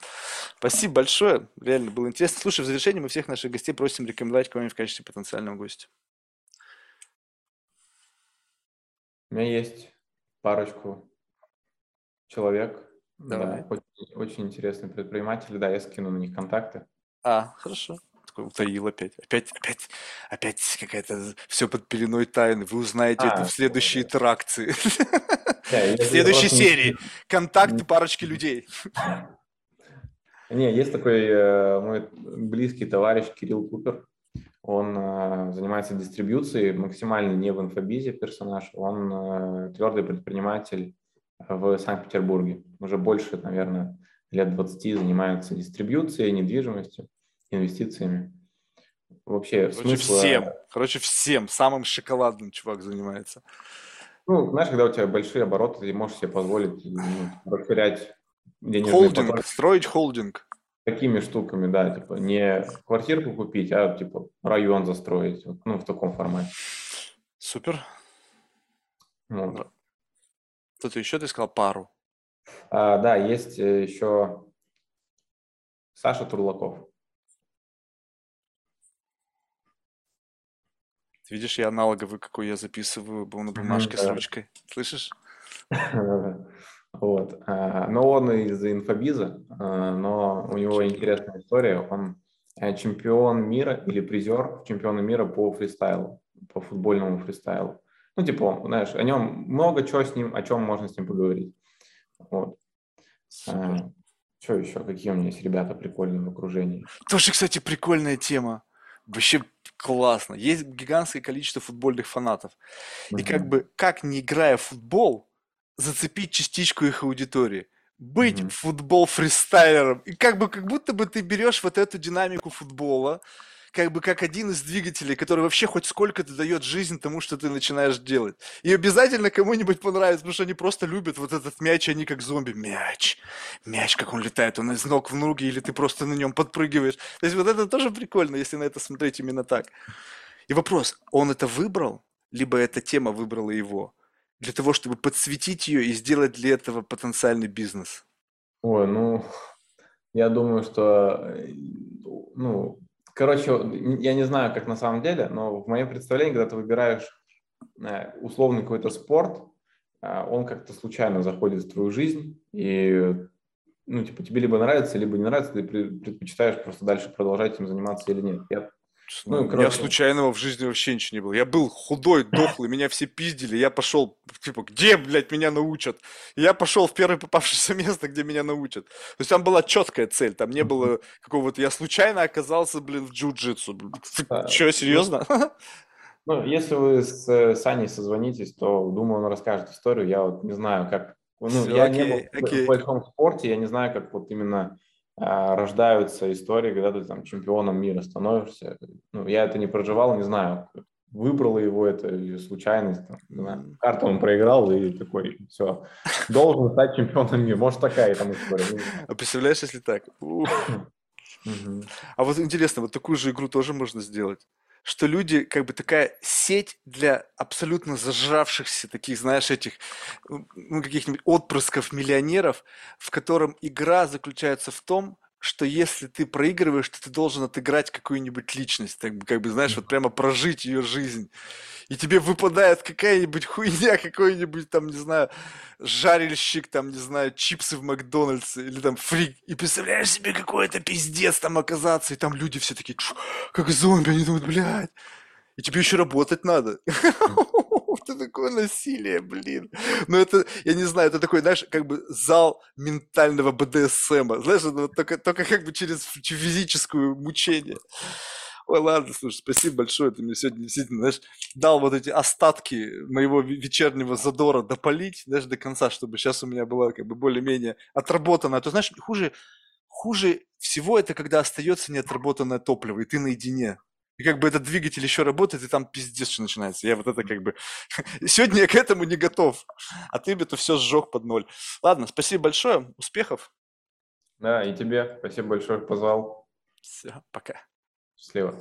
Спасибо большое. Реально было интересно. Слушай, в завершении мы всех наших гостей просим рекомендовать кого-нибудь в качестве потенциального гостя. У меня есть парочку человек. Давай. Да, очень, очень интересные предприниматели. Да, я скину на них контакты. А, хорошо. Такой утаил опять. Опять, опять, опять какая-то все под пеленой тайны. Вы узнаете а, это в следующей интеракции. В следующей серии. Контакты парочки людей. Не, есть такой э, мой близкий товарищ Кирилл Купер. Он э, занимается дистрибьюцией, максимально не в инфобизе персонаж. Он э, твердый предприниматель в Санкт-Петербурге. Уже больше, наверное, лет 20 занимается дистрибьюцией, недвижимостью, инвестициями. Вообще, Короче, смысла... всем. Короче, всем. Самым шоколадным чувак занимается. Ну, знаешь, когда у тебя большие обороты, ты можешь себе позволить ну, расширять Холдинг, поток. строить холдинг. Такими штуками, да, типа не квартирку купить, а типа район застроить, ну, в таком формате. Супер. Вот. Кто-то еще ты сказал пару. А, да, есть э, еще Саша Турлаков. Видишь, я аналоговый, какой я записываю, был на бумажке с ручкой. Слышишь? Вот. А, но он из инфобиза, а, но у него интересная история. Он э, чемпион мира или призер чемпиона мира по фристайлу, по футбольному фристайлу. Ну, типа, знаешь, о нем много чего с ним, о чем можно с ним поговорить. Вот. А, что еще? Какие у меня есть ребята прикольные в окружении? Тоже, кстати, прикольная тема. Вообще классно. Есть гигантское количество футбольных фанатов. Mm-hmm. И как бы, как не играя в футбол, зацепить частичку их аудитории. Быть mm-hmm. футбол фристайлером. И как бы, как будто бы ты берешь вот эту динамику футбола, как бы как один из двигателей, который вообще хоть сколько-то дает жизнь тому, что ты начинаешь делать. И обязательно кому-нибудь понравится, потому что они просто любят вот этот мяч, они как зомби. Мяч, мяч, как он летает, он из ног в ноги, или ты просто на нем подпрыгиваешь. То есть вот это тоже прикольно, если на это смотреть именно так. И вопрос, он это выбрал, либо эта тема выбрала его? Для того, чтобы подсветить ее и сделать для этого потенциальный бизнес? Ой, ну, я думаю, что, э, ну, Короче, я не знаю, как на самом деле, но в моем представлении, когда ты выбираешь э, условный какой-то спорт, э, он как-то случайно заходит в твою жизнь, и ну, типа, тебе либо нравится, либо не нравится, ты предпочитаешь просто дальше продолжать этим заниматься или нет. Я ну. Я случайного в жизни вообще ничего не было. Я был худой, дохлый, меня все пиздили. Я пошел, типа, где, блядь, меня научат? И я пошел в первое попавшееся место, где меня научат. То есть там была четкая цель. Там не было какого-то... Я случайно оказался, блин, в джиу-джитсу. А, Че, серьезно? Ну, если вы с э, Саней созвонитесь, то, думаю, он расскажет историю. Я вот не знаю, как... Ну, Все, я окей, не был окей. в большом спорте, я не знаю, как вот именно рождаются истории, когда ты там чемпионом мира становишься. Ну, я это не проживал, не знаю, выбрало его это или случайность. Там, не знаю, карту он проиграл и такой, все, должен стать чемпионом мира. Может, такая там история. А представляешь, если так? А вот интересно, вот такую же игру тоже можно сделать что люди, как бы такая сеть для абсолютно зажравшихся таких, знаешь, этих, ну, каких-нибудь отпрысков миллионеров, в котором игра заключается в том, что если ты проигрываешь, то ты должен отыграть какую-нибудь личность, так как бы, знаешь, вот прямо прожить ее жизнь. И тебе выпадает какая-нибудь хуйня, какой-нибудь там, не знаю, жарильщик, там, не знаю, чипсы в Макдональдсе или там фрик. И представляешь себе, какой это пиздец там оказаться. И там люди все такие, как зомби, они думают, блядь. И тебе еще работать надо. Это такое насилие, блин. Ну, это, я не знаю, это такой, знаешь, как бы зал ментального БДСМа. Знаешь, это вот только, только как бы через физическую мучение. Ой, ладно, слушай, спасибо большое, ты мне сегодня действительно, знаешь, дал вот эти остатки моего вечернего задора допалить, знаешь, до конца, чтобы сейчас у меня была как бы более-менее отработанная. А то, знаешь, хуже, хуже всего это, когда остается неотработанное топливо, и ты наедине. И как бы этот двигатель еще работает, и там пиздец что начинается. Я вот это как бы... Сегодня я к этому не готов. А ты бы это все сжег под ноль. Ладно, спасибо большое. Успехов. Да, и тебе спасибо большое, что позвал. Все, пока. Счастливо.